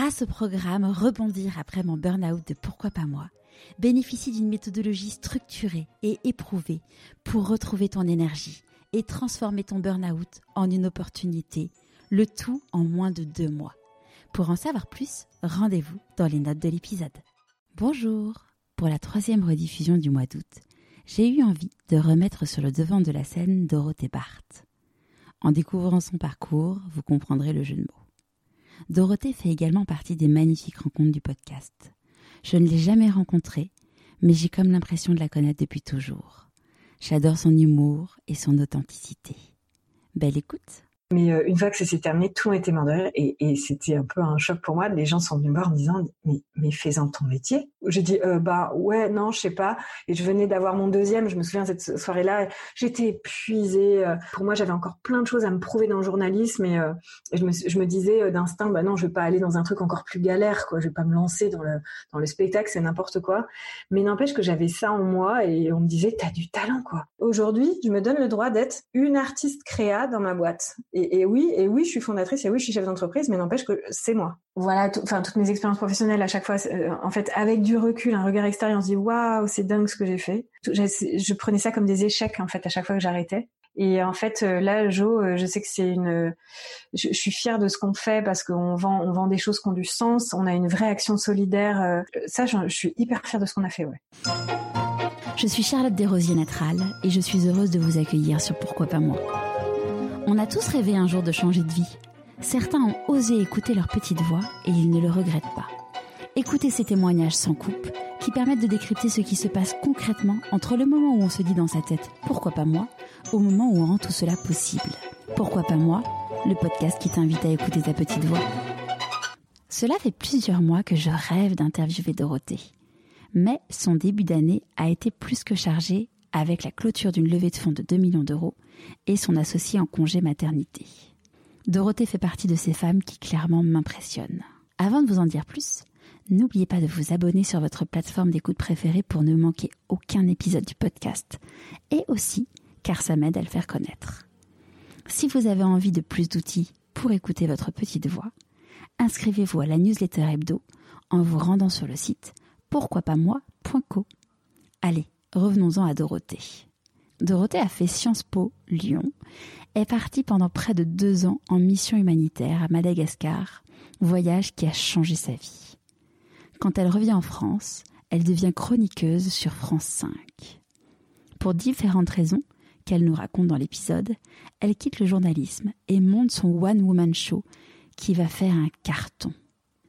grâce au programme Rebondir après mon burn-out de Pourquoi pas moi, bénéficie d'une méthodologie structurée et éprouvée pour retrouver ton énergie et transformer ton burn-out en une opportunité, le tout en moins de deux mois. Pour en savoir plus, rendez-vous dans les notes de l'épisode. Bonjour Pour la troisième rediffusion du mois d'août, j'ai eu envie de remettre sur le devant de la scène Dorothée Barthes. En découvrant son parcours, vous comprendrez le jeu de mots. Dorothée fait également partie des magnifiques rencontres du podcast. Je ne l'ai jamais rencontrée, mais j'ai comme l'impression de la connaître depuis toujours. J'adore son humour et son authenticité. Belle écoute mais euh, une fois que ça s'est terminé, tout était mort de rire et, et c'était un peu un choc pour moi. Les gens sont venus me voir en me disant mais mais fais-en ton métier. J'ai dit euh, bah ouais non je sais pas. Et je venais d'avoir mon deuxième. Je me souviens cette soirée-là, j'étais épuisée. Euh, pour moi j'avais encore plein de choses à me prouver dans le journalisme et, je, me, disais d'instinct bah non je vais pas aller dans un truc encore plus galère quoi. Je vais pas me lancer dans le dans le spectacle c'est n'importe quoi. Mais n'empêche que j'avais ça en moi et on me disait t'as du talent quoi. Aujourd'hui je me donne le droit d'être une artiste créa dans ma boîte. Oui, et oui, je suis fondatrice, et oui, je suis chef d'entreprise, mais n'empêche que c'est moi. Voilà, enfin toutes mes expériences professionnelles à chaque fois, euh, en fait, avec du recul, un regard extérieur, on se dit waouh, c'est dingue ce que j'ai fait. Je, prenais ça comme des échecs en fait à chaque fois que j'arrêtais. Et en fait, euh, là, Jo, euh, je sais que c'est une. Je, suis fière de ce qu'on fait parce qu'on vend, on vend des choses qui ont du sens. On a une vraie action solidaire. Ça, je, je suis hyper fière de ce qu'on a fait, ouais. Je suis Charlotte Desrosiers-Natral et je suis heureuse de vous accueillir sur Pourquoi pas moi. On a tous rêvé un jour de changer de vie. Certains ont osé écouter leur petite voix et ils ne le regrettent pas. Écoutez ces témoignages sans coupe qui permettent de décrypter ce qui se passe concrètement entre le moment où on se dit dans sa tête pourquoi pas moi au moment où on rend tout cela possible. Pourquoi pas moi Le podcast qui t'invite à écouter ta petite voix. Cela fait plusieurs mois que je rêve d'interviewer Dorothée. Mais son début d'année a été plus que chargé avec la clôture d'une levée de fonds de 2 millions d'euros et son associé en congé maternité. Dorothée fait partie de ces femmes qui clairement m'impressionnent. Avant de vous en dire plus, n'oubliez pas de vous abonner sur votre plateforme d'écoute préférée pour ne manquer aucun épisode du podcast, et aussi car ça m'aide à le faire connaître. Si vous avez envie de plus d'outils pour écouter votre petite voix, inscrivez-vous à la newsletter hebdo en vous rendant sur le site pourquoipasmoi.co. Allez, revenons-en à Dorothée. Dorothée a fait Sciences Po Lyon, est partie pendant près de deux ans en mission humanitaire à Madagascar, voyage qui a changé sa vie. Quand elle revient en France, elle devient chroniqueuse sur France 5. Pour différentes raisons qu'elle nous raconte dans l'épisode, elle quitte le journalisme et monte son One Woman Show qui va faire un carton.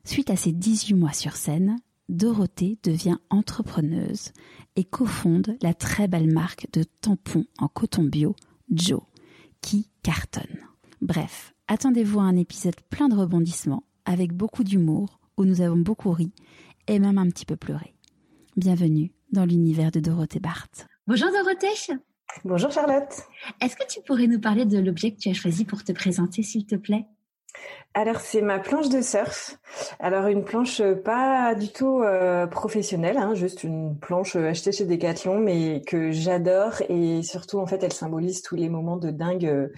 Suite à ses 18 mois sur scène, Dorothée devient entrepreneuse et cofonde la très belle marque de tampons en coton bio Joe, qui cartonne. Bref, attendez-vous à un épisode plein de rebondissements, avec beaucoup d'humour, où nous avons beaucoup ri et même un petit peu pleuré. Bienvenue dans l'univers de Dorothée Barthes. Bonjour Dorothée. Bonjour Charlotte. Est-ce que tu pourrais nous parler de l'objet que tu as choisi pour te présenter, s'il te plaît? Alors c'est ma planche de surf. Alors une planche euh, pas du tout euh, professionnelle, hein, juste une planche euh, achetée chez Decathlon, mais que j'adore et surtout en fait elle symbolise tous les moments de dingue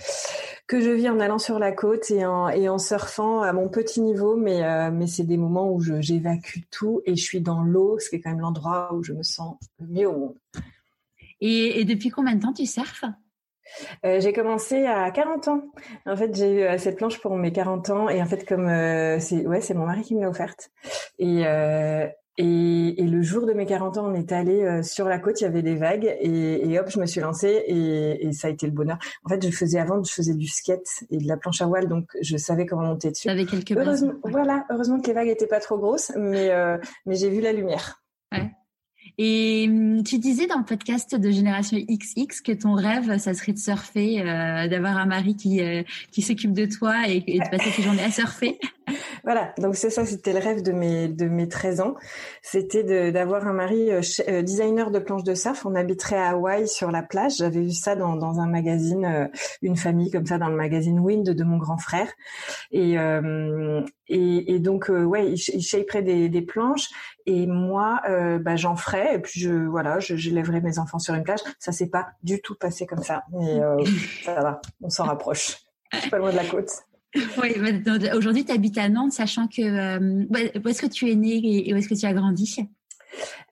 que je vis en allant sur la côte et en, surfant à mon petit niveau, mais c'est des moments où j'évacue tout et je suis dans l'eau, ce qui est quand même l'endroit où je me sens le mieux au monde. Et depuis combien de temps tu surfes? Euh, j'ai commencé à 40 ans. En fait, j'ai eu euh, cette planche pour mes 40 ans et en fait, comme euh, c'est ouais, c'est mon mari qui me l'a offerte. Et, euh, et, et le jour de mes 40 ans, on est allé sur la côte, il y avait des vagues et, et hop, je me suis lancée et, et, ça a été le bonheur. En fait, je faisais avant, je faisais du skate et de la planche à voile, donc je savais comment monter dessus. Avec quelques heureusement, voilà, heureusement que les vagues étaient pas trop grosses, mais mais j'ai vu la lumière. Et hum, tu disais dans le podcast de Génération XX que ton rêve, ça serait de surfer, euh, d'avoir un mari qui euh, qui s'occupe de toi et, et de passer tes journées à surfer. Voilà, donc c'est ça, c'était le rêve de mes de mes 13 ans, c'était d'avoir un mari euh, euh, designer de planches de surf. On habiterait à Hawaï sur la plage. J'avais vu ça dans dans un magazine, euh, une famille comme ça dans le magazine Wind de mon grand frère. Et et, et, donc ouais, il, il shaperait des, des planches et moi bah, j'en ferais et puis je voilà, je, je mes enfants sur une plage. Ça s'est pas du tout passé comme ça, mais ça va, on s'en rapproche. Pas loin de la côte. oui, aujourd'hui, tu habites à Nantes, sachant que euh, où est-ce que tu es né et où est-ce que tu as grandi?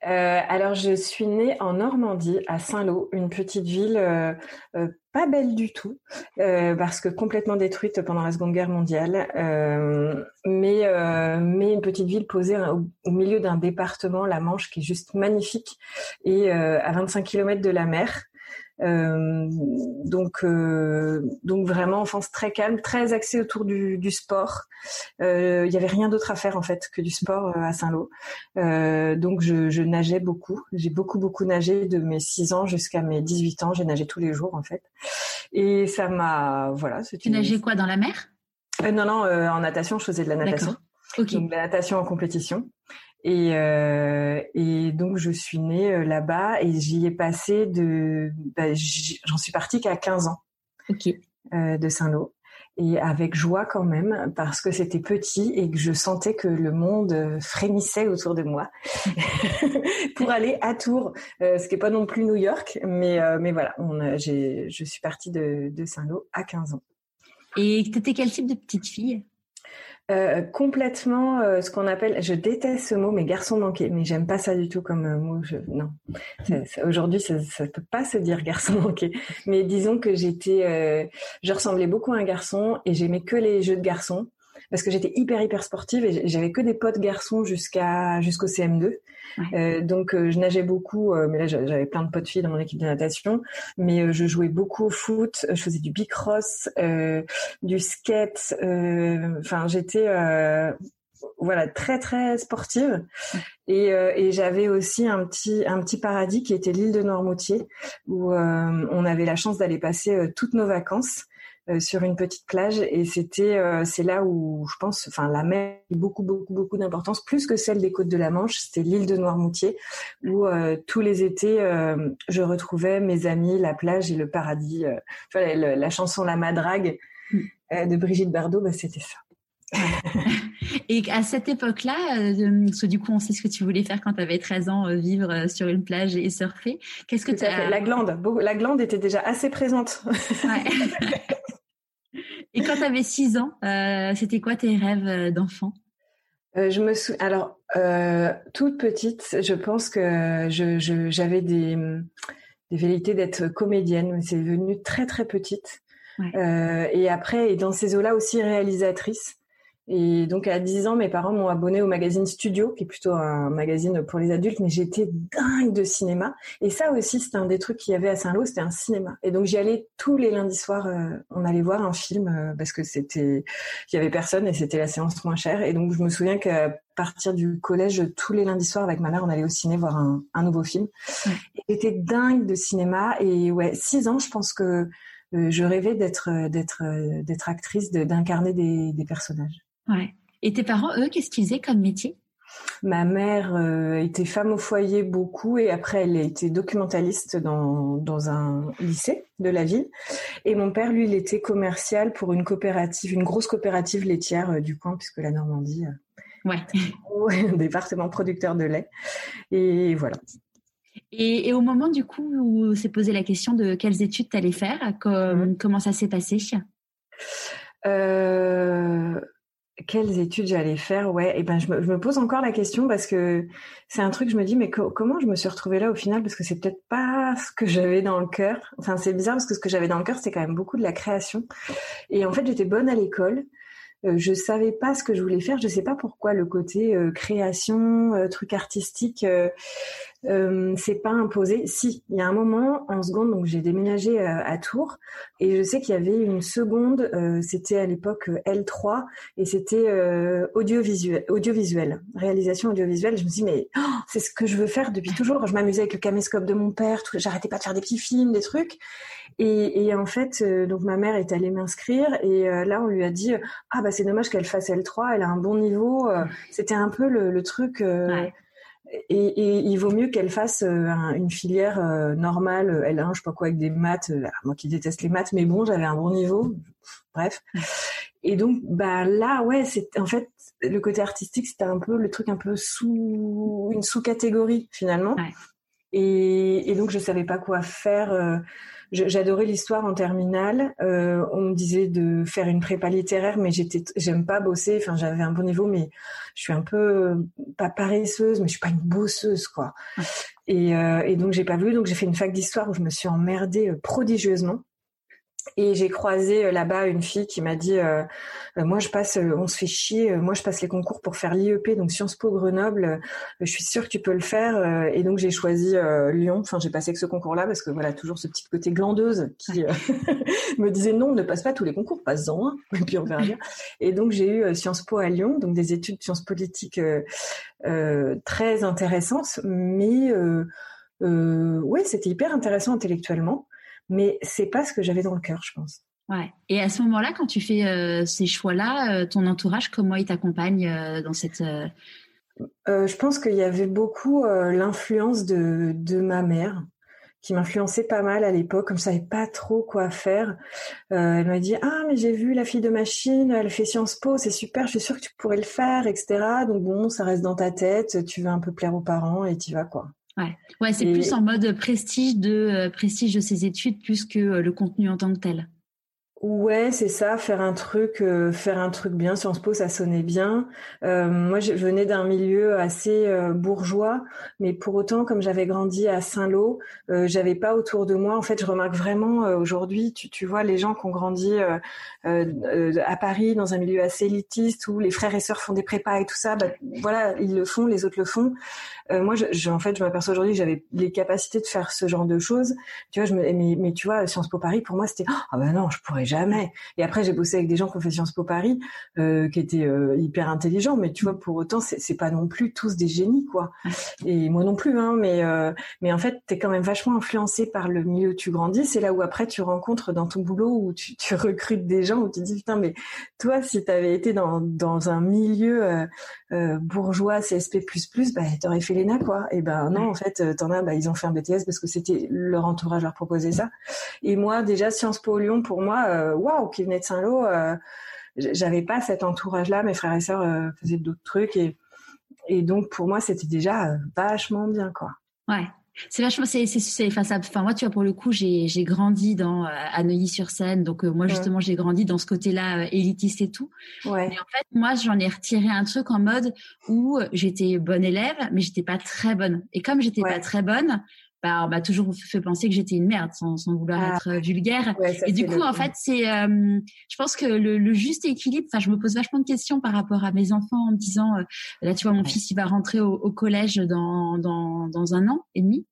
Euh, alors, je suis née en Normandie, à Saint-Lô, une petite ville euh, euh, pas belle du tout, parce que complètement détruite pendant la Seconde Guerre mondiale, mais, mais une petite ville posée au, au milieu d'un département, la Manche, qui est juste magnifique, et à 25 km de la mer. Euh, donc, euh, donc vraiment enfance très calme, très axée autour du, du sport. Euh, il y avait rien d'autre à faire en fait que du sport à Saint-Lô. donc je, je, nageais beaucoup. J'ai beaucoup beaucoup nagé de mes 6 ans jusqu'à mes 18 ans. J'ai nagé tous les jours en fait. Et ça m'a voilà. Tu nageais quoi dans la mer? Non non, en natation, je faisais de la natation. Okay. Donc la natation en compétition. Et, euh, et donc je suis née euh, là-bas et j'y ai passé de, bah, j'en suis partie qu'à 15 ans euh, de Saint-Lô. Et avec joie quand même parce que c'était petit et que je sentais que le monde frémissait autour de moi pour aller à Tours, euh, ce qui est pas non plus New York, mais euh, mais voilà, on, j'ai, je suis partie de, de Saint-Lô à 15 ans. Et t'étais quel type de petite fille? Euh, complètement euh, ce qu'on appelle, je déteste ce mot, mais garçon manqué, mais j'aime pas ça du tout comme euh, mot. Je, non, aujourd'hui ça, ça peut pas se dire garçon manqué, mais disons que j'étais, je ressemblais beaucoup à un garçon et j'aimais que les jeux de garçons parce que j'étais hyper hyper sportive et j'avais que des potes garçons jusqu'à jusqu'au CM2. Euh, donc euh, je nageais beaucoup, euh, mais là j'avais plein de potes filles dans mon équipe de natation. Mais je jouais beaucoup au foot, je faisais du bicross, du skate. Enfin j'étais voilà très très sportive et, et j'avais aussi un petit un petit paradis qui était l'île de Noirmoutier où on avait la chance d'aller passer toutes nos vacances euh, sur une petite plage et c'était euh, c'est là où je pense enfin la mer a beaucoup beaucoup beaucoup d'importance plus que celle des côtes de la Manche c'était l'île de Noirmoutier où euh, tous les étés je retrouvais mes amis la plage et le paradis enfin, la, chanson La Madrague mm. de Brigitte Bardot bah, c'était ça et à cette époque-là, parce du coup, on sait ce que tu voulais faire quand tu avais 13 ans, vivre sur une plage et surfer. Qu'est-ce que tu as... La glande, la glande était déjà assez présente. Ouais. Et quand tu avais 6 ans, euh, c'était quoi tes rêves euh, d'enfant? Euh, je me sou... alors euh, toute petite, je pense que je, je, j'avais des, des velléités d'être comédienne, mais c'est devenu très très petite. Ouais. Euh, et après, et dans ces eaux-là aussi réalisatrice. Et donc à 10 ans, mes parents m'ont abonné au magazine Studio, qui est plutôt un magazine pour les adultes, mais j'étais dingue de cinéma. Et ça aussi, c'était un des trucs qu'il y avait à Saint-Lô, c'était un cinéma. Et donc j'y allais tous les lundis soirs, euh, on allait voir un film euh, parce que c'était, il y avait personne et c'était la séance moins chère. Et donc je me souviens qu'à partir du collège, tous les lundis soirs avec ma mère, on allait au ciné voir un, un nouveau film. J'étais dingue de cinéma et ouais, 6 ans, je pense que euh, je rêvais d'être d'être d'être actrice, d'incarner des, des personnages. Ouais. Et tes parents, eux, qu'est-ce qu'ils faisaient comme métier? Ma mère euh, était femme au foyer beaucoup et après elle était documentaliste dans, dans un lycée de la ville. Et mon père, lui, il était commercial pour une coopérative, une grosse coopérative laitière euh, du coin, puisque la Normandie, euh, ouais. un département producteur de lait. Et voilà. Et, et, au moment du coup où s'est posé la question de quelles études tu allais faire, mmh. comment ça s'est passé? Euh, quelles études j'allais faire Ouais, et ben je me, je me, pose encore la question parce que c'est un truc je me dis mais comment je me suis retrouvée là au final? Parce que c'est peut-être pas ce que j'avais dans le cœur. Enfin c'est bizarre parce que ce que j'avais dans le cœur c'est quand même beaucoup de la création. Et en fait j'étais bonne à l'école. Euh, je savais pas ce que je voulais faire. Je sais pas pourquoi le côté euh, création, euh, truc artistique, euh, euh, c'est pas imposé. Si, il y a un moment en seconde, donc j'ai déménagé à Tours et je sais qu'il y avait une seconde. c'était à l'époque L3 et c'était audiovisuel, audiovisuel, réalisation audiovisuelle. Je me dis mais oh, c'est ce que je veux faire depuis toujours. Je m'amusais avec le caméscope de mon père. J'arrêtais pas de faire des petits films, des trucs. Et, et en fait, donc ma mère est allée m'inscrire et là on lui a dit ah bah c'est dommage qu'elle fasse L3, elle a un bon niveau. Euh, c'était un peu le, le truc. Euh, et, et, il vaut mieux qu'elle fasse euh, une filière normale, L1, je sais pas quoi, avec des maths. moi qui déteste les maths, mais bon, j'avais un bon niveau. Bref. Et donc, bah là, ouais, c'est en fait le côté artistique, c'était un peu le truc un peu sous une sous-catégorie finalement. Et, et, donc, je savais pas quoi faire j'adorais l'histoire en terminale. Euh, on me disait de faire une prépa littéraire, mais j'étais, j'aime pas bosser. Enfin, j'avais un bon niveau, mais je suis un peu pas paresseuse, mais je suis pas une bosseuse, quoi. Et, euh, et donc j'ai pas voulu. Donc j'ai fait une fac d'histoire où je me suis emmerdée prodigieusement. Et j'ai croisé euh, là-bas une fille qui m'a dit euh, euh, moi je passe on se fait chier moi je passe les concours pour faire l'IEP donc Sciences Po Grenoble je suis sûre que tu peux le faire et donc j'ai choisi Lyon. Enfin j'ai passé que ce concours là parce que voilà toujours ce petit côté glandeuse qui me disait non ne passe pas tous les concours passe-en un et puis on verra bien. Et donc j'ai eu Sciences Po à Lyon donc des études de sciences politiques très intéressantes mais ouais c'était hyper intéressant intellectuellement mais c'est pas ce que j'avais dans le cœur, je pense. Ouais. Et à ce moment-là, quand tu fais euh, ces choix-là, euh, ton entourage, comment il t'accompagne euh, dans cette Je pense qu'il y avait beaucoup l'influence de, de ma mère qui m'influençait pas mal à l'époque, comme je savais pas trop quoi faire. elle m'a dit ah mais j'ai vu la fille de machine, elle fait Sciences Po, c'est super, je suis sûre que tu pourrais le faire, etc. Donc bon, ça reste dans ta tête, tu veux un peu plaire aux parents et tu vas quoi. Ouais, ouais c'est plus en mode prestige de euh, prestige de ses études plus que euh, le contenu en tant que tel. Ouais, c'est ça, faire un truc, euh, faire un truc bien. Sciences Po, ça sonnait bien. Euh, moi, je venais d'un milieu assez euh, bourgeois, mais pour autant, comme j'avais grandi à Saint-Lô, j'avais pas autour de moi. En fait, je remarque vraiment aujourd'hui, tu, tu, vois, les gens qui ont grandi à Paris dans un milieu assez élitiste où les frères et sœurs font des prépas et tout ça, bah, voilà, ils le font, les autres le font. Moi, je, en fait, je m'aperçois aujourd'hui que j'avais les capacités de faire ce genre de choses. Tu vois, je me, mais, mais tu vois, Sciences Po Paris, pour moi, c'était ah ben non, je pourrais jamais. Et après, j'ai bossé avec des gens qui ont fait Sciences Po Paris, euh, qui étaient euh, hyper intelligents, mais tu vois, pour autant, c'est pas non plus tous des génies, quoi. Et moi non plus, hein. Mais euh, mais en fait, t'es quand même vachement influencé par le milieu où tu grandis. C'est là où après tu rencontres dans ton boulot où tu, tu recrutes des gens où tu te dis putain, mais toi, si t'avais été dans dans un milieu euh, bourgeois CSP++, bah t'aurais fait l'ENA, quoi. Et ben non, en fait, t'en as, bah ils ont fait un BTS parce que c'était leur entourage leur proposait ça. Et moi, déjà Sciences Po Lyon, pour moi euh, waouh, qui venait de Saint-Lô, euh, j'avais pas cet entourage-là. Mes frères et sœurs euh, faisaient d'autres trucs et et donc pour moi c'était déjà vachement bien quoi. Ouais. C'est vachement, c'est, c'est, enfin, moi, tu vois, pour le coup, j'ai, j'ai grandi dans, à Neuilly-sur-Seine. Donc, moi, justement, j'ai grandi dans ce côté-là, élitiste et tout. Ouais. Mais en fait, moi, j'en ai retiré un truc en mode où j'étais bonne élève, mais j'étais pas très bonne. Et comme j'étais pas très bonne, bah, m'a toujours fait penser que j'étais une merde sans, sans vouloir ah. être euh, vulgaire. et du coup, en fait, c'est, euh, je pense que le, le, juste équilibre. Enfin, je me pose vachement de questions par rapport à mes enfants en me disant, euh, là, tu vois, mon fils, il va rentrer au, au collège dans, dans, dans un an et demi.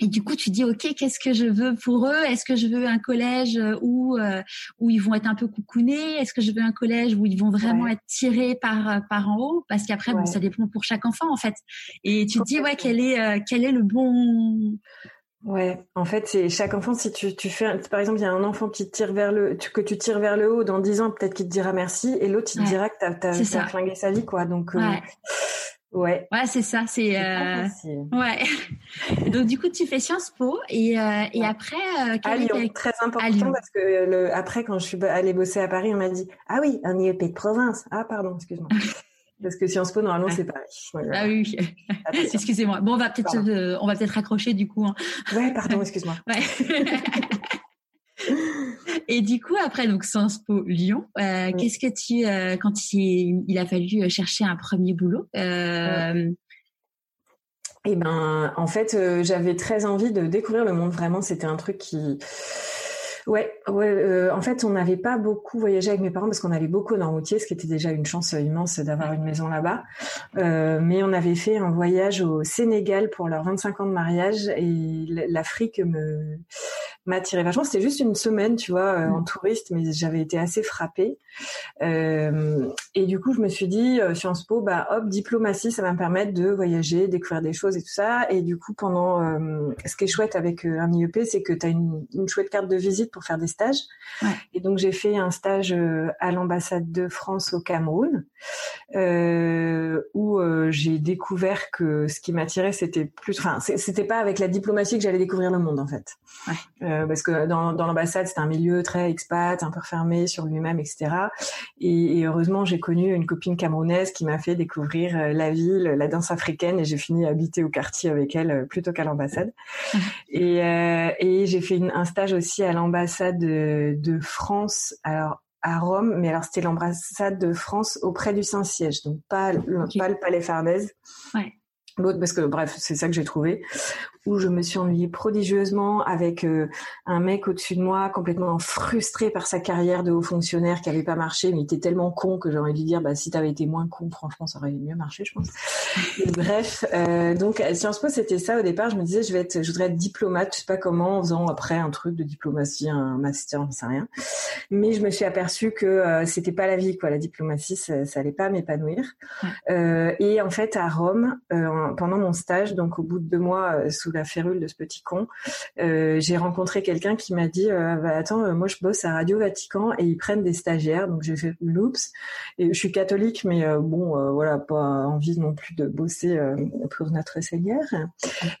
Et du coup, tu dis, OK, qu'est-ce que je veux pour eux? Est-ce que je veux un collège euh, où euh, où ils vont être un peu coucounés? Est-ce que je veux un collège où ils vont vraiment être tirés par euh, par en haut? Parce qu'après, bon, ça dépend pour chaque enfant en fait. Et tu te dis, ouais, quel est quel est le bon Ouais, en fait, c'est chaque enfant. Si tu, tu fais, par exemple, il y a un enfant qui tire vers le, que tu tires vers le haut, dans dix ans, peut-être qu'il te dira merci, et l'autre, il te dira que t'as, t'as, flingué sa vie, quoi. Donc, Ouais. Ouais, c'est ça. C'est euh... ouais. Donc du coup, tu fais Sciences Po et euh, et après. Euh, à Lyon, très important parce que le... après, quand je suis allée bosser à Paris, on m'a dit ah oui, un IEP de province. Ah pardon, excuse-moi. parce que Sciences Po normalement c'est Paris. Ah oui. Excusez-moi. Bon, on va peut-être on va peut-être raccrocher du coup. Hein. Ouais, pardon, excuse-moi. Ouais. Et du coup, après donc Sciences Po Lyon, euh, qu'est-ce que tu, euh, quand il, il, a fallu euh, chercher un premier boulot euh... Eh ben, en fait, j'avais très envie de découvrir le monde. Vraiment, c'était un truc qui Ouais, ouais euh, en fait, on n'avait pas beaucoup voyagé avec mes parents parce qu'on allait beaucoup dans Routier, ce qui était déjà une chance immense d'avoir une maison là-bas. Euh, mais on avait fait un voyage au Sénégal pour leurs 25 ans de mariage et l'Afrique me m'a attiré vachement. C'était juste une semaine, tu vois, euh, en mm. touriste, mais j'avais été assez frappée. Euh, et du coup, je me suis dit, euh, Sciences Po, bah hop, diplomatie, ça va me permettre de voyager, découvrir des choses et tout ça. Et du coup, pendant, euh, ce qui est chouette avec un IEP, c'est que tu as une, une, chouette carte de visite pour faire des stages. Ouais. Et donc, j'ai fait un stage à l'ambassade de France au Cameroun, où j'ai découvert que ce qui m'attirait, c'était plus, enfin, c'était pas avec la diplomatie que j'allais découvrir le monde en fait. Ouais. parce que dans, dans l'ambassade, c'était un milieu très expat, un peu fermé sur lui-même, etc. Et, et heureusement, j'ai connu une copine camerounaise qui m'a fait découvrir la ville, la danse africaine, et j'ai fini à habiter au quartier avec elle plutôt qu'à l'ambassade. et, et j'ai fait un stage aussi à l'ambassade de, de France. Alors à Rome, mais alors c'était l'ambassade de France auprès du Saint-Siège, donc pas, le, pas le palais Farnèse. Ouais. L'autre, parce que bref, c'est ça que j'ai trouvé où je me suis ennuyée prodigieusement avec euh, un mec au-dessus de moi complètement frustré par sa carrière de haut fonctionnaire qui avait pas marché, mais il était tellement con que j'ai envie de lui dire bah si t'avais été moins con, franchement ça aurait mieux marché, je pense. bref, euh, donc Sciences Po c'était ça au départ. Je me disais je vais être, je voudrais être diplomate, je sais pas comment, en faisant après un truc de diplomatie, un master, je sais rien. Mais je me suis aperçue que euh, c'était pas la vie quoi, la diplomatie ça, ça allait pas m'épanouir. Euh, et en fait à Rome, pendant mon stage, donc au bout de deux mois sous la férule de ce petit con, euh, j'ai rencontré quelqu'un qui m'a dit euh, bah, attends euh, moi je bosse à Radio Vatican et ils prennent des stagiaires. Donc j'ai fait l'oups et je suis catholique mais bon voilà pas envie non plus de bosser pour notre Seigneur.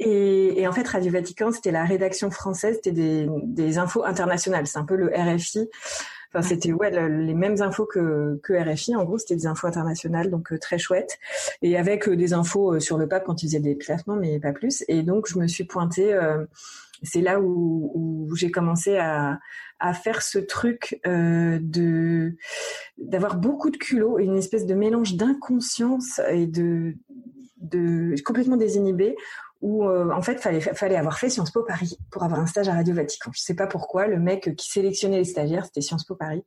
Et, et, en fait Radio Vatican c'était la rédaction française c'était des infos internationales. C'est un peu le RFI Enfin, c'était ouais les mêmes infos que, que RFI. En gros, c'était des infos internationales, donc euh, très chouette, et avec euh, des infos euh, sur le pape quand il faisait des classements, mais pas plus. Et donc, je me suis pointée. c'est là où, où j'ai commencé à, à faire ce truc de d'avoir beaucoup de culot et une espèce de mélange d'inconscience et de de complètement désinhibé où euh, en fait fallait fallait avoir fait Sciences Po Paris pour avoir un stage à Radio Vatican. Je sais pas pourquoi le mec qui sélectionnait les stagiaires c'était Sciences Po Paris.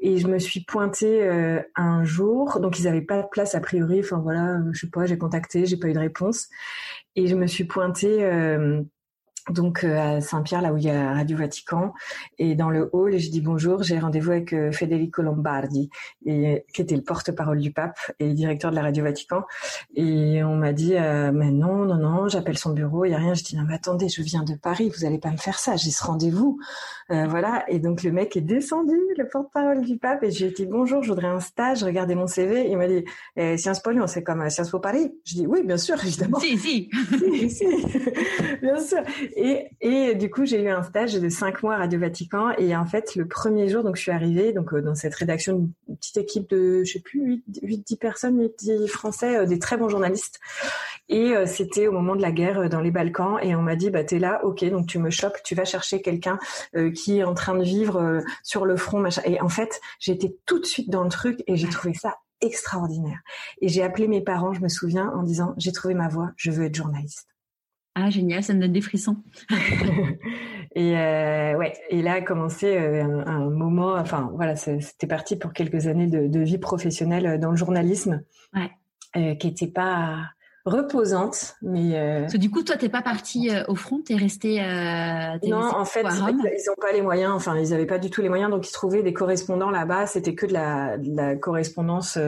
Et je me suis pointée euh, un jour. Donc ils avaient pas de place a priori. Enfin voilà je sais pas j'ai contacté j'ai pas eu de réponse. Et je me suis pointée euh, donc euh, à Saint-Pierre, là où il y a Radio Vatican, et dans le hall, et je dis bonjour, j'ai rendez-vous avec euh, Federico Lombardi, et, qui était le porte-parole du pape et directeur de la Radio Vatican, et on m'a dit, euh, mais non, non, non, j'appelle son bureau, il y a rien, je dis, non, mais attendez, je viens de Paris, vous allez pas me faire ça, j'ai ce rendez-vous, voilà, et donc le mec est descendu, le porte-parole du pape, et j'ai dit bonjour, je voudrais un stage, regardez mon CV, il m'a dit, eh, Sciences Po Lyon, c'est comme Sciences Po Paris, je dis, oui, bien sûr, évidemment. Si, si. si, si. bien sûr. Et, et du coup, j'ai eu un stage de cinq mois à Radio Vatican. Et en fait, le premier jour, donc je suis arrivée euh, dans cette rédaction, une petite équipe de, je sais plus, 8, 10 personnes, 8, 10 Français, euh, des très bons journalistes. Et euh, c'était au moment de la guerre dans les Balkans. Et on m'a dit, bah t'es là, ok, donc tu me chopes, tu vas chercher quelqu'un qui est en train de vivre sur le front, machin. Et en fait, été tout de suite dans le truc et j'ai trouvé ça extraordinaire. Et j'ai appelé mes parents, je me souviens, en disant, j'ai trouvé ma voie, je veux être journaliste. Ah, génial, ça me donne des frissons. et euh, ouais, et là a commencé euh, un, moment, enfin voilà, c'était parti pour quelques années de, vie professionnelle euh, dans le journalisme, ouais. qui n'était pas reposante, mais. du coup, toi, t'es pas parti au front, t'es resté. non, en fait, ils n'ont pas les moyens. Enfin, ils n'avaient pas du tout les moyens, donc ils trouvaient des correspondants là-bas. C'était que de la, de la correspondance.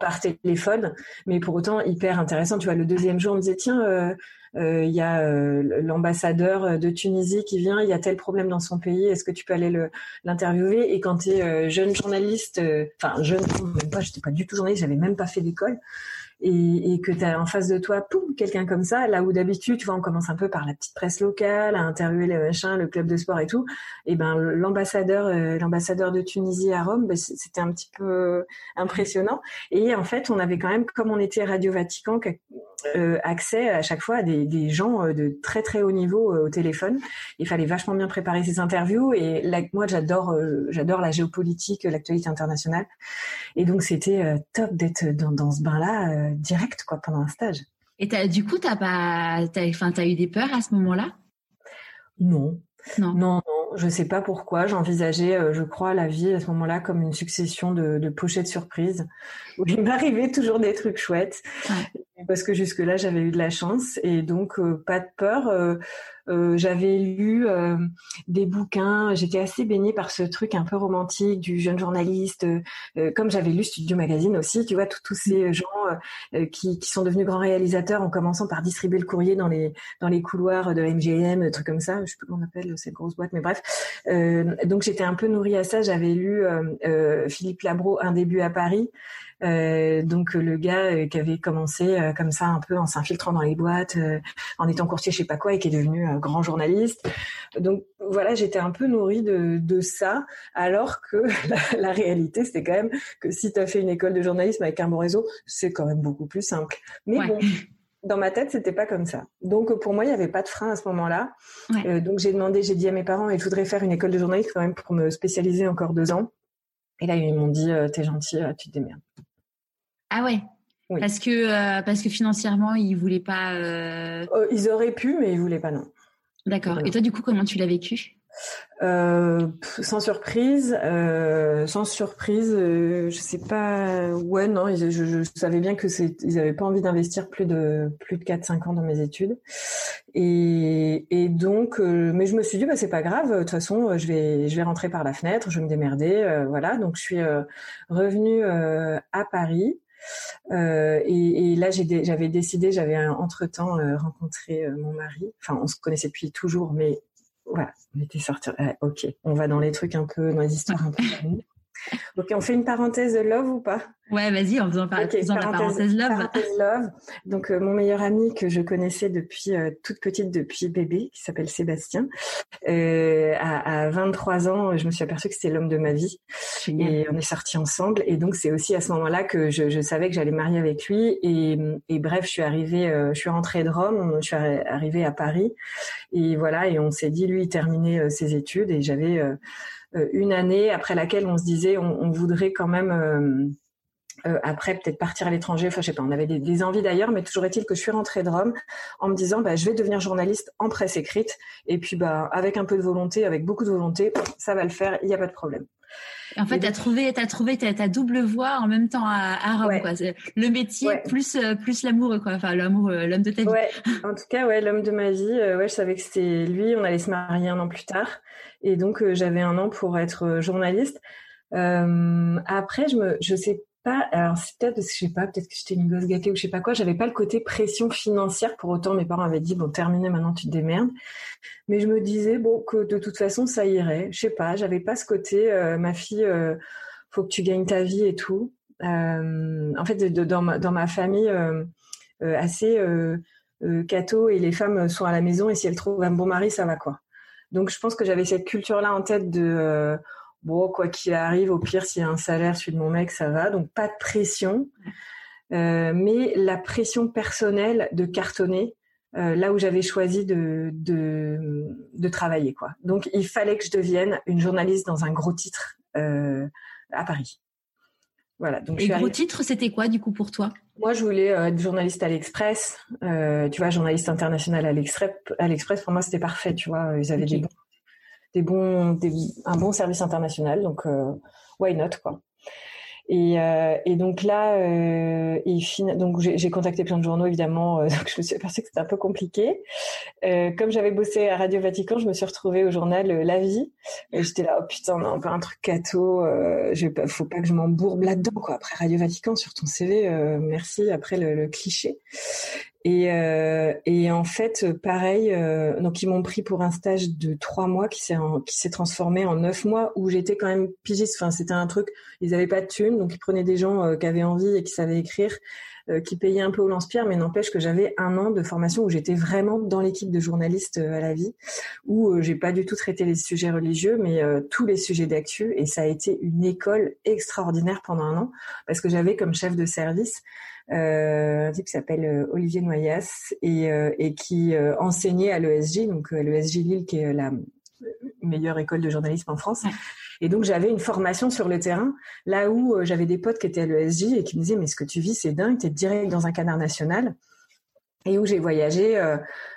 par téléphone, mais pour autant hyper intéressant. Tu vois, le deuxième jour, on me disait tiens, euh, il y a euh, l'ambassadeur de Tunisie qui vient, il y a tel problème dans son pays, est-ce que tu peux aller l'interviewer? Et quand tu es euh, jeune journaliste, enfin jeune, pas, j'étais pas du tout journaliste, j'avais même pas fait d'école, et, et que tu as en face de toi poum, quelqu'un comme ça, là où d'habitude, tu vois, on commence un peu par la petite presse locale, à interviewer les machins, le club de sport et tout, et ben l'ambassadeur euh, l'ambassadeur de Tunisie à Rome, ben, c'était un petit peu impressionnant. Et en fait, on avait quand même, comme on était Radio Vatican, euh, accès à chaque fois à des, des, gens euh, de très très haut niveau au téléphone. Il fallait vachement bien préparer ces interviews et moi j'adore j'adore la géopolitique, l'actualité internationale. Et donc c'était top d'être dans, dans ce bain-là direct quoi pendant un stage. Et du coup, t'as pas, enfin, eu des peurs à ce moment-là? Non. Non. non, non, je sais pas pourquoi. J'envisageais, euh, je crois, la vie à ce moment-là comme une succession de, de pochettes surprises où il m'arrivait toujours des trucs chouettes parce que jusque-là j'avais eu de la chance et donc euh, pas de peur. Euh, euh, j'avais lu euh, des bouquins. J'étais assez baignée par ce truc un peu romantique du jeune journaliste. Euh, comme j'avais lu Studio Magazine aussi, tu vois, tous ces gens qui, qui, sont devenus grands réalisateurs en commençant par distribuer le courrier dans les dans les couloirs de la MGM, des trucs comme ça. Je sais plus comment on appelle cette grosse boîte, mais bref. donc j'étais un peu nourrie à ça. J'avais lu Philippe Labro, Un début à Paris. Euh, donc le gars euh, qui avait commencé euh, comme ça un peu en s'infiltrant dans les boîtes, en étant courtier je sais pas quoi et qui est devenu grand journaliste. Donc voilà, j'étais un peu nourrie de, de ça, alors que la, réalité c'était quand même que si tu as fait une école de journalisme avec un bon réseau, c'est quand même beaucoup plus simple. Mais bon. Dans ma tête, c'était pas comme ça. Donc pour moi, il n'y avait pas de frein à ce moment-là. donc j'ai demandé, j'ai dit à mes parents, et je voudrais faire une école de journalisme quand même pour me spécialiser encore deux ans. Et là, ils m'ont dit, t'es gentil, tu te démerdes. Ah ouais. Parce que euh, parce que financièrement ils voulaient pas. Euh, euh... ils auraient pu, mais ils voulaient pas non. D'accord. Et toi du coup comment tu l'as vécu? Euh, sans surprise, euh, sans surprise, euh, je sais pas. Ouais, non, je, je, savais bien que c'est, ils avaient pas envie d'investir plus de plus de 4-5 ans dans mes études, et, et donc, mais je me suis dit bah c'est pas grave. De toute façon, je vais je vais rentrer par la fenêtre, je vais me démerder, voilà. Donc je suis revenue à Paris. Euh, et, et, là, j'avais décidé, j'avais entre-temps rencontré mon mari. Enfin, on se connaissait depuis toujours, mais voilà, on était sorti. ok, on va dans les trucs un peu, dans les histoires un peu. ok, on fait une parenthèse de love ou pas? Ouais, vas-y, en faisant, par... okay, la parenthèse love. Parenthèse love. Donc, euh, mon meilleur ami que je connaissais depuis euh, toute petite, depuis bébé, qui s'appelle Sébastien, euh, à, à, 23 ans, je me suis aperçue que c'était l'homme de ma vie. Et on est sortis ensemble. Et donc, c'est aussi à ce moment-là que je, je savais que j'allais marier avec lui. Et, et, bref, je suis arrivée, euh, je suis rentrée de Rome, je suis arrivée à Paris. Et voilà, et on s'est dit, lui, il terminait ses études. Et j'avais une année après laquelle on se disait, on, voudrait quand même euh, après, peut-être partir à l'étranger. Enfin, je sais pas. On avait des, envies d'ailleurs, mais toujours est-il que je suis rentrée de Rome en me disant, bah, je vais devenir journaliste en presse écrite. Et puis, bah, avec un peu de volonté, avec beaucoup de volonté, ça va le faire. Il n'y a pas de problème. En fait, tu as trouvé, as trouvé ta, double voie en même temps à, Rome, quoi. Le métier plus euh, plus l'amour, quoi. Enfin, l'amour, euh, l'homme de ta vie. Ouais. En tout cas, ouais, l'homme de ma vie. ouais, je savais que c'était lui. On allait se marier un an plus tard, et donc j'avais un an pour être journaliste. après, je me, je sais alors c'est peut-être parce que je sais pas, peut-être que j'étais une gosse gâtée ou je sais pas quoi, j'avais pas le côté pression financière, pour autant mes parents avaient dit, bon, terminé, maintenant tu te démerdes. Mais je me disais, bon, que de toute façon ça irait, je sais pas, j'avais pas ce côté, euh, ma fille, euh, faut que tu gagnes ta vie et tout. Euh, en fait, dans, ma, dans ma famille, euh, assez catho et les femmes sont à la maison et si elles trouvent un bon mari, ça va quoi. Donc je pense que j'avais cette culture-là en tête de bon, quoi qu'il arrive, au pire, s'il y a un salaire, celui de mon mec, ça va. Donc, pas de pression. Euh, mais la pression personnelle de cartonner euh, là où j'avais choisi de, de, de, travailler. quoi. Donc, il fallait que je devienne une journaliste dans un gros titre euh, à Paris. Voilà. Donc, Et gros titre, c'était quoi, du coup, pour toi? Moi, je voulais être journaliste à l'Express. tu vois, journaliste international à l'Express. Pour moi, c'était parfait. Tu vois, ils avaient des bons des bons, un bon service international. Donc, euh, why not quoi. Et, euh, et donc là, euh, et donc j'ai contacté plein de journaux évidemment. Euh, donc je me suis aperçue que c'était un peu compliqué. Euh, comme j'avais bossé à Radio Vatican, je me suis retrouvée au journal euh, La Vie. Et j'étais là, oh putain, on a encore un truc cato. Je, faut pas que je m'embourbe là-dedans quoi. Après Radio Vatican sur ton CV, merci. Après le, le cliché. Et, euh, et en fait, pareil, euh, donc ils m'ont pris pour un stage de trois mois qui s'est transformé en neuf mois où j'étais quand même pigiste. Enfin, c'était un truc, ils avaient pas de thunes, donc ils prenaient des gens euh, qui avaient envie et qui savaient écrire, euh, qui payaient un peu au lance-pierre, mais n'empêche que j'avais un an de formation où j'étais vraiment dans l'équipe de journalistes à la vie, où j'ai pas du tout traité les sujets religieux, mais tous les sujets d'actu, et ça a été une école extraordinaire pendant un an parce que j'avais comme chef de service euh, un type qui s'appelle euh, Olivier Noyas et, euh, et qui enseignait à l'ESJ, donc l'ESJ Lille qui est la meilleure école de journalisme en France. Et donc j'avais une formation sur le terrain, là où j'avais des potes qui étaient à l'ESJ et qui me disaient mais ce que tu vis c'est dingue, t'es direct dans un canard national. Et où j'ai voyagé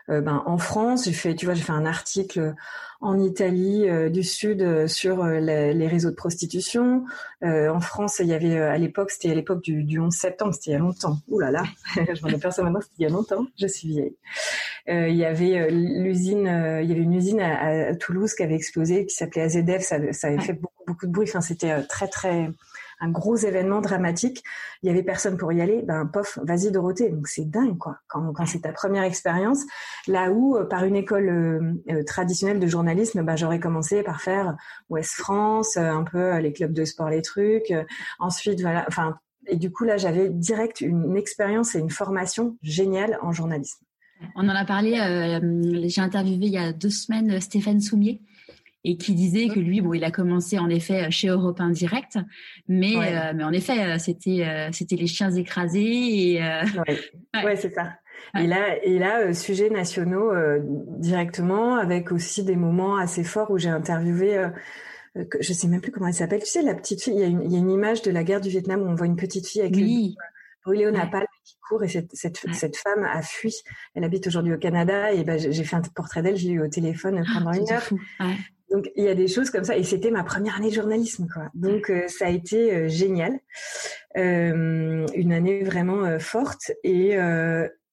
ben, en France. J'ai fait, tu vois, j'ai fait un article en Italie du Sud sur les, réseaux de prostitution. en France, il y avait à l'époque, c'était à l'époque du, du 11 septembre, c'était il y a longtemps. Ouh là là, je m'en aperçois maintenant, c'était il y a longtemps. Je suis vieille. Euh, il y avait euh, l'usine, euh, il y avait une usine à, Toulouse qui avait explosé, qui s'appelait AZF. Ça, ça avait fait beaucoup, beaucoup de bruit. Enfin, c'était très, très un gros événement dramatique. Il y avait personne pour y aller. Ben, pof, vas-y Dorothée. Donc c'est dingue, quoi. Quand, c'est ta première expérience, là où par une école traditionnelle de journalisme, ben, j'aurais commencé par faire Ouest France, un peu les clubs de sport, les trucs. ensuite, voilà. Enfin, et du coup là, j'avais direct une expérience et une formation géniale en journalisme. On en a parlé, euh, j'ai interviewé il y a deux semaines euh, Stéphane Soumier et qui disait que lui, bon, il a commencé en effet chez Europe 1 Direct, mais euh, mais en effet, c'était c'était les chiens écrasés et ouais, c'est ça. Et là, et là, sujets nationaux directement, avec aussi des moments assez forts où j'ai interviewé. je sais même plus comment elle s'appelle. Tu sais, la petite fille. Il y, a une, il y a une image de la guerre du Vietnam où on voit une petite fille avec oui brûlée au napalm qui court et cette, cette, cette, femme a fui. Elle habite aujourd'hui au Canada et ben, j'ai fait un portrait d'elle, j'ai eu au téléphone ah, pendant une heure. Donc il y a des choses comme ça. Et c'était ma première année de journalisme quoi. Donc euh, ça a été euh, génial, euh, une année vraiment forte. Et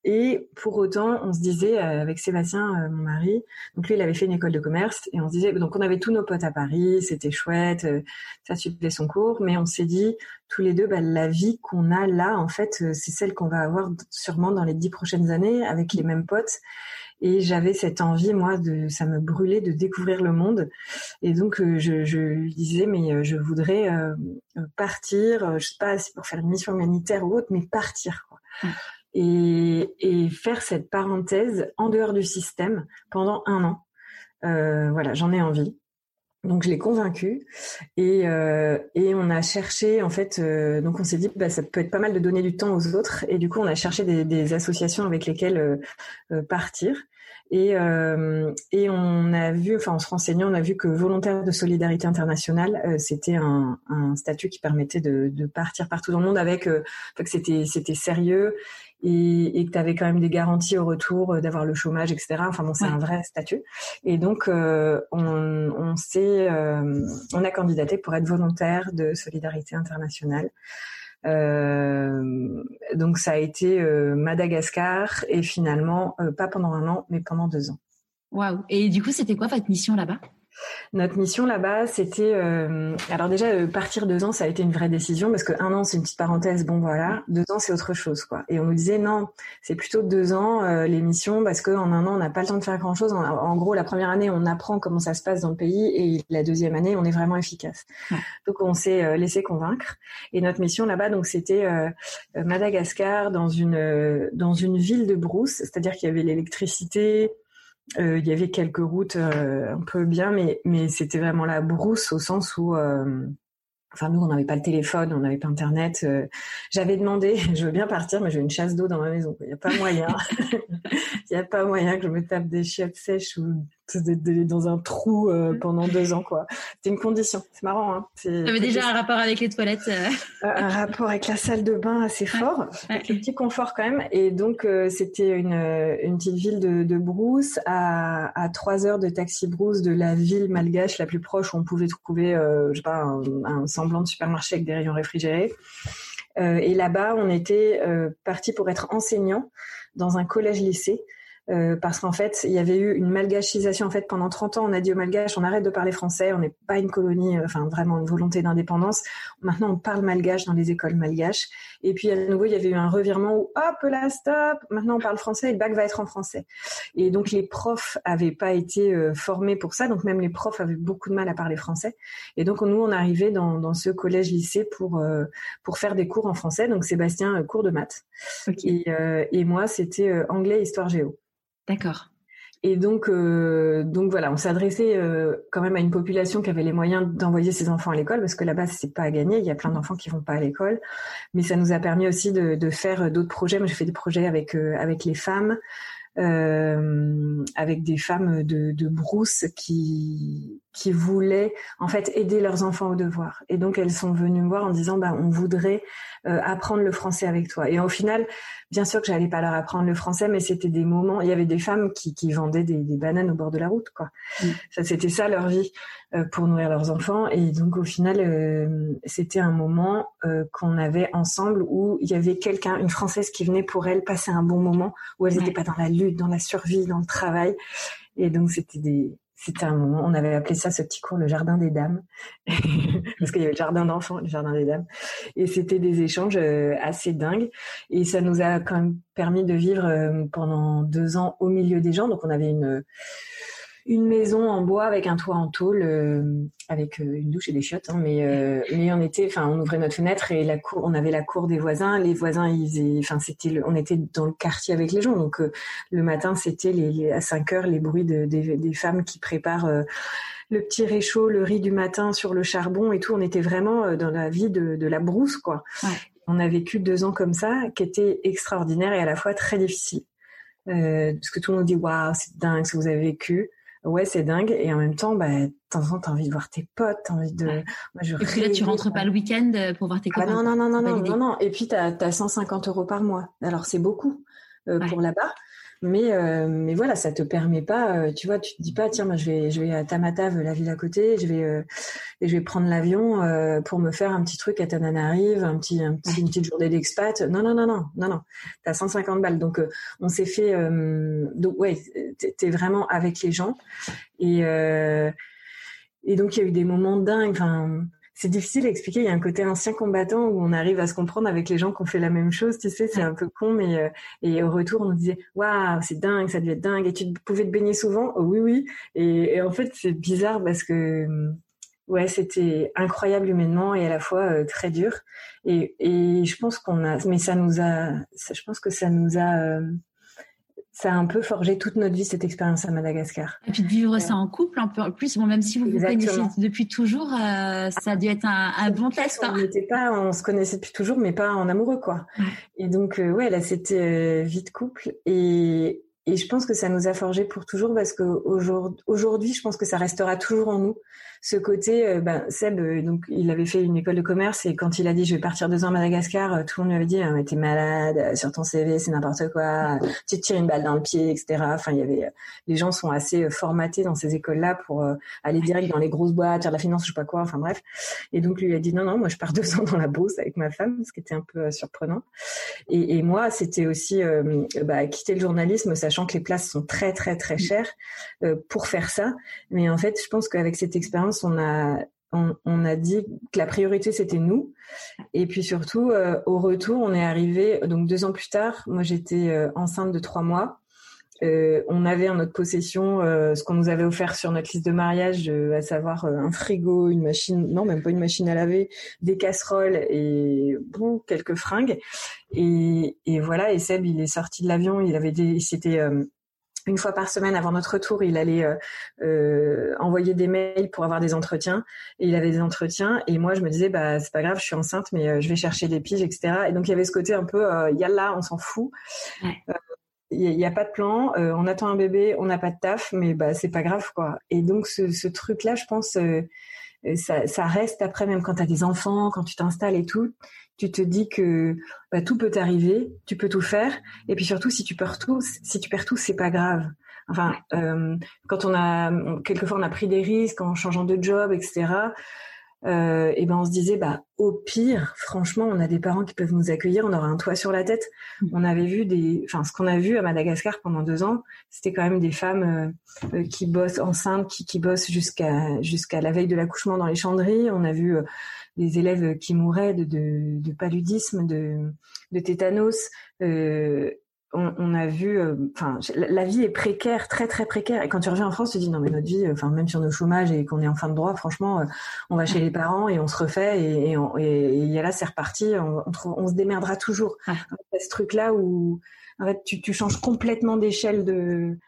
et pour autant, on se disait avec Sébastien, mon mari, donc lui, il avait fait une école de commerce, et on se disait, donc on avait tous nos potes à Paris, c'était chouette, ça suivait son cours, mais on s'est dit tous les deux, bah, la vie qu'on a là, en fait, c'est celle qu'on va avoir sûrement dans les dix prochaines années avec les mêmes potes. Et j'avais cette envie, moi, de, ça me brûlait de découvrir le monde. Et donc, je, je lui disais, mais je voudrais partir, je sais pas si pour faire une mission humanitaire ou autre, mais partir. Quoi. Mmh et, et, faire cette parenthèse en dehors du système pendant un an. Euh, voilà, j'en ai envie. Donc je l'ai convaincu et, euh, et on a cherché en fait euh, donc on s'est dit bah ça peut être pas mal de donner du temps aux autres et du coup on a cherché des, des associations avec lesquelles euh, euh partir et, euh, et on a vu, enfin en se renseignant, on a vu que volontaire de solidarité internationale, euh, c'était un, un, statut qui permettait de, de, partir partout dans le monde avec, que c'était c'était sérieux et, et que tu avais quand même des garanties au retour euh, d'avoir le chômage, etc. Enfin bon, c'est un vrai statut. Et donc on, on s'est, on a candidaté pour être volontaire de solidarité internationale. Euh, donc ça a été euh, Madagascar et finalement euh, pas pendant un an mais pendant deux ans. Waouh Et du coup c'était quoi votre mission là-bas? Notre mission là-bas, c'était euh, alors déjà euh, partir deux ans, ça a été une vraie décision parce que un an c'est une petite parenthèse, bon voilà, deux ans c'est autre chose quoi. Et on nous disait non, c'est plutôt deux ans euh, les missions parce qu'en un an on n'a pas le temps de faire grand chose. En, gros, la première année on apprend comment ça se passe dans le pays et la deuxième année on est vraiment efficace. Donc on s'est laissé convaincre et notre mission là-bas donc c'était Madagascar dans une dans une ville de brousse, c'est-à-dire qu'il y avait l'électricité, euh, il y avait quelques routes euh, un peu bien, mais, mais c'était vraiment la brousse au sens où euh, Enfin, nous, on n'avait pas le téléphone, on n'avait pas Internet. J'avais demandé, je veux bien partir, mais j'ai une chasse d'eau dans ma maison. Il n'y a pas moyen. Il n'y a pas moyen que je me tape des chiottes sèches ou dans un trou euh, pendant deux ans quoi. C'était une condition. C'est marrant. Hein. J'avais déjà un rapport avec les toilettes. Euh. un rapport avec la salle de bain assez fort, avec le petit confort quand même. Et donc euh, c'était une, une petite ville de, de Brousse à, à trois heures de taxi Brousse de la ville malgache la plus proche où on pouvait trouver je sais pas un, un, semblant de supermarché avec des rayons réfrigérés. et là-bas on était parti pour être enseignant dans un collège-lycée. Euh, parce qu'en fait, il y avait eu une malgachisation. En fait, pendant 30 ans, on a dit aux malgaches, on arrête de parler français, on n'est pas une colonie, euh, enfin vraiment une volonté d'indépendance. Maintenant, on parle malgache dans les écoles malgaches. Et puis, à nouveau, il y avait eu un revirement où, hop là, stop, maintenant on parle français et le bac va être en français. Et donc, les profs avaient pas été euh, formés pour ça. Donc, même les profs avaient beaucoup de mal à parler français. Et donc, nous, on arrivait dans, dans ce collège-lycée pour, pour faire des cours en français. Donc, Sébastien, cours de maths. Et, et moi, c'était anglais, histoire, géo. D'accord. Et donc, euh, donc voilà, on s'adressait euh, quand même à une population qui avait les moyens d'envoyer ses enfants à l'école, parce que là-bas c'est pas à gagner. Il y a plein d'enfants qui vont pas à l'école, mais ça nous a permis aussi de, faire d'autres projets. Moi, j'ai fait des projets avec euh, avec les femmes. Euh, avec des femmes de, de brousse qui qui voulaient en fait aider leurs enfants au devoir. Et donc elles sont venues me voir en disant bah on voudrait euh, apprendre le français avec toi. Et au final, bien sûr que j'allais pas leur apprendre le français, mais c'était des moments. Il y avait des femmes qui, qui vendaient des, des bananes au bord de la route, quoi. Mm. Ça c'était ça leur vie pour nourrir leurs enfants. Et donc au final, euh, c'était un moment qu'on avait ensemble où il y avait quelqu'un, une française qui venait pour elle passer un bon moment où elle n'était pas dans la lutte, dans la survie, dans le travail. Et donc c'était des c'était un moment, on avait appelé ça ce petit cours le jardin des dames, parce qu'il y avait le jardin d'enfants, le jardin des dames, et c'était des échanges euh, assez dingues, et ça nous a quand même permis de vivre euh, pendant deux ans au milieu des gens. Donc on avait une une maison en bois avec un toit en tôle, euh, avec euh, une douche et des chiottes. Hein, mais euh, mais on était, enfin, on ouvrait notre fenêtre et la cour, on avait la cour des voisins. Les voisins, ils, enfin, c'était, on était dans le quartier avec les gens. Donc le matin, c'était les, à 5 heures les bruits de, des, des femmes qui préparent le petit réchaud, le riz du matin sur le charbon et tout. On était vraiment dans la vie de, de la brousse, quoi. On a vécu deux ans comme ça, qui étaient extraordinaires et à la fois très difficiles. Euh, parce que tout le monde dit waouh, c'est dingue ce que vous avez vécu ouais, c'est dingue. Et en même temps, bah, de temps en temps, t'as envie de voir tes potes, t'as envie de. Moi, je et puis là, tu rentres pas le week-end euh, pour voir tes ah, copains. non, non, non, non, non, non, non. Et puis, t'as as 150 euros par mois. Alors, c'est beaucoup euh, pour là-bas. Mais euh, mais voilà, ça te permet pas. Euh, tu vois, tu te dis pas tiens, moi je vais je vais à Tamatave, la ville à côté, je vais euh, et je vais prendre l'avion euh, pour me faire un petit truc à Tananarive, un petit un petit une petite journée d'expat. Non non non non non non. T'as 150 balles. Donc on s'est fait donc ouais, t'es vraiment avec les gens et et donc il y a eu des moments dingues. Enfin c'est difficile à expliquer. Il y a un côté ancien combattant où on arrive à se comprendre avec les gens qui ont fait la même chose. Tu sais, c'est un peu con, mais euh, et au retour, on disait waouh, c'est dingue, ça devait être dingue. Et tu pouvais te baigner souvent oh, Oui, oui. Et, en fait, c'est bizarre parce que ouais, c'était incroyable humainement et à la fois euh, très dur. Et, et je pense qu'on a, mais ça nous a, je pense que ça nous a euh, ça a un peu forgé toute notre vie cette expérience à Madagascar. Et puis de vivre ça en couple, un peu en plus, bon, même si vous vous connaissez depuis toujours, euh, ça a dû être un, bon test. On n'était pas, on se connaissait depuis toujours, mais pas en amoureux, quoi. Et donc, euh, ouais, là, c'était euh, vie de couple. Et, et je pense que ça nous a forgé pour toujours parce que aujourd'hui, je pense que ça restera toujours en nous ce côté, euh, ben, Seb, euh, donc il avait fait une école de commerce et quand il a dit je vais partir deux ans à Madagascar, euh, tout le monde lui avait dit mais t'es malade sur ton CV, c'est n'importe quoi, tu te tires une balle dans le pied, etc. Enfin, il y avait, les gens sont assez formatés dans ces écoles-là pour aller direct dans les grosses boîtes, faire de la finance, je sais pas quoi. Enfin bref. Et donc lui a dit non non, moi je pars deux ans dans la bourse avec ma femme, ce qui était un peu surprenant. Et, et moi c'était aussi bah, quitter le journalisme, sachant que les places sont très très très chères pour faire ça. Mais en fait, je pense qu'avec cette expérience on a on, a dit que la priorité c'était nous. Et puis surtout euh, au retour on est arrivé donc deux ans plus tard moi j'étais euh, enceinte de trois mois. Euh, on avait en notre possession ce qu'on nous avait offert sur notre liste de mariage à savoir un frigo une machine non même pas une machine à laver des casseroles et quelques fringues. Et, et voilà et Seb il est sorti de l'avion il avait des c'était une fois par semaine avant notre retour, il allait euh, euh, envoyer des mails pour avoir des entretiens. Et il avait des entretiens. Et moi, je me disais, bah c'est pas grave, je suis enceinte, mais euh, je vais chercher des piges, etc. Et donc il y avait ce côté un peu, yalla, on s'en fout. Il n'y a, pas de plan, on attend un bébé, on n'a pas de taf, mais bah c'est pas grave quoi. Et donc ce, ce truc-là, je pense, ça, ça, reste après même quand tu as des enfants, quand tu t'installes et tout tu te dis que bah, tout peut t'arriver, tu peux tout faire, et puis surtout si tu perds tout, si tu perds tout, c'est pas grave. Enfin, euh, quand on a quelquefois on a pris des risques en changeant de job, etc. Euh, et ben on se disait bah au pire, franchement, on a des parents qui peuvent nous accueillir, on aura un toit sur la tête. Mm. On avait vu des, enfin ce qu'on a vu à Madagascar pendant deux ans, c'était quand même des femmes euh, qui bossent enceintes, qui, qui bossent jusqu'à jusqu'à la veille de l'accouchement dans les chanderies. On a vu des élèves qui mouraient de, de, paludisme, de, de tétanos. Euh, on, a vu, euh, enfin, la vie est précaire, très très précaire. Et quand tu reviens en France, tu te dis non mais notre vie, enfin même sur nos chômages et qu'on est en fin de droit, franchement, euh, on va chez les parents et on se refait et, et, et, là c'est reparti. On, on, se démerdera toujours. Ah. ce truc là où en fait tu, tu changes complètement d'échelle de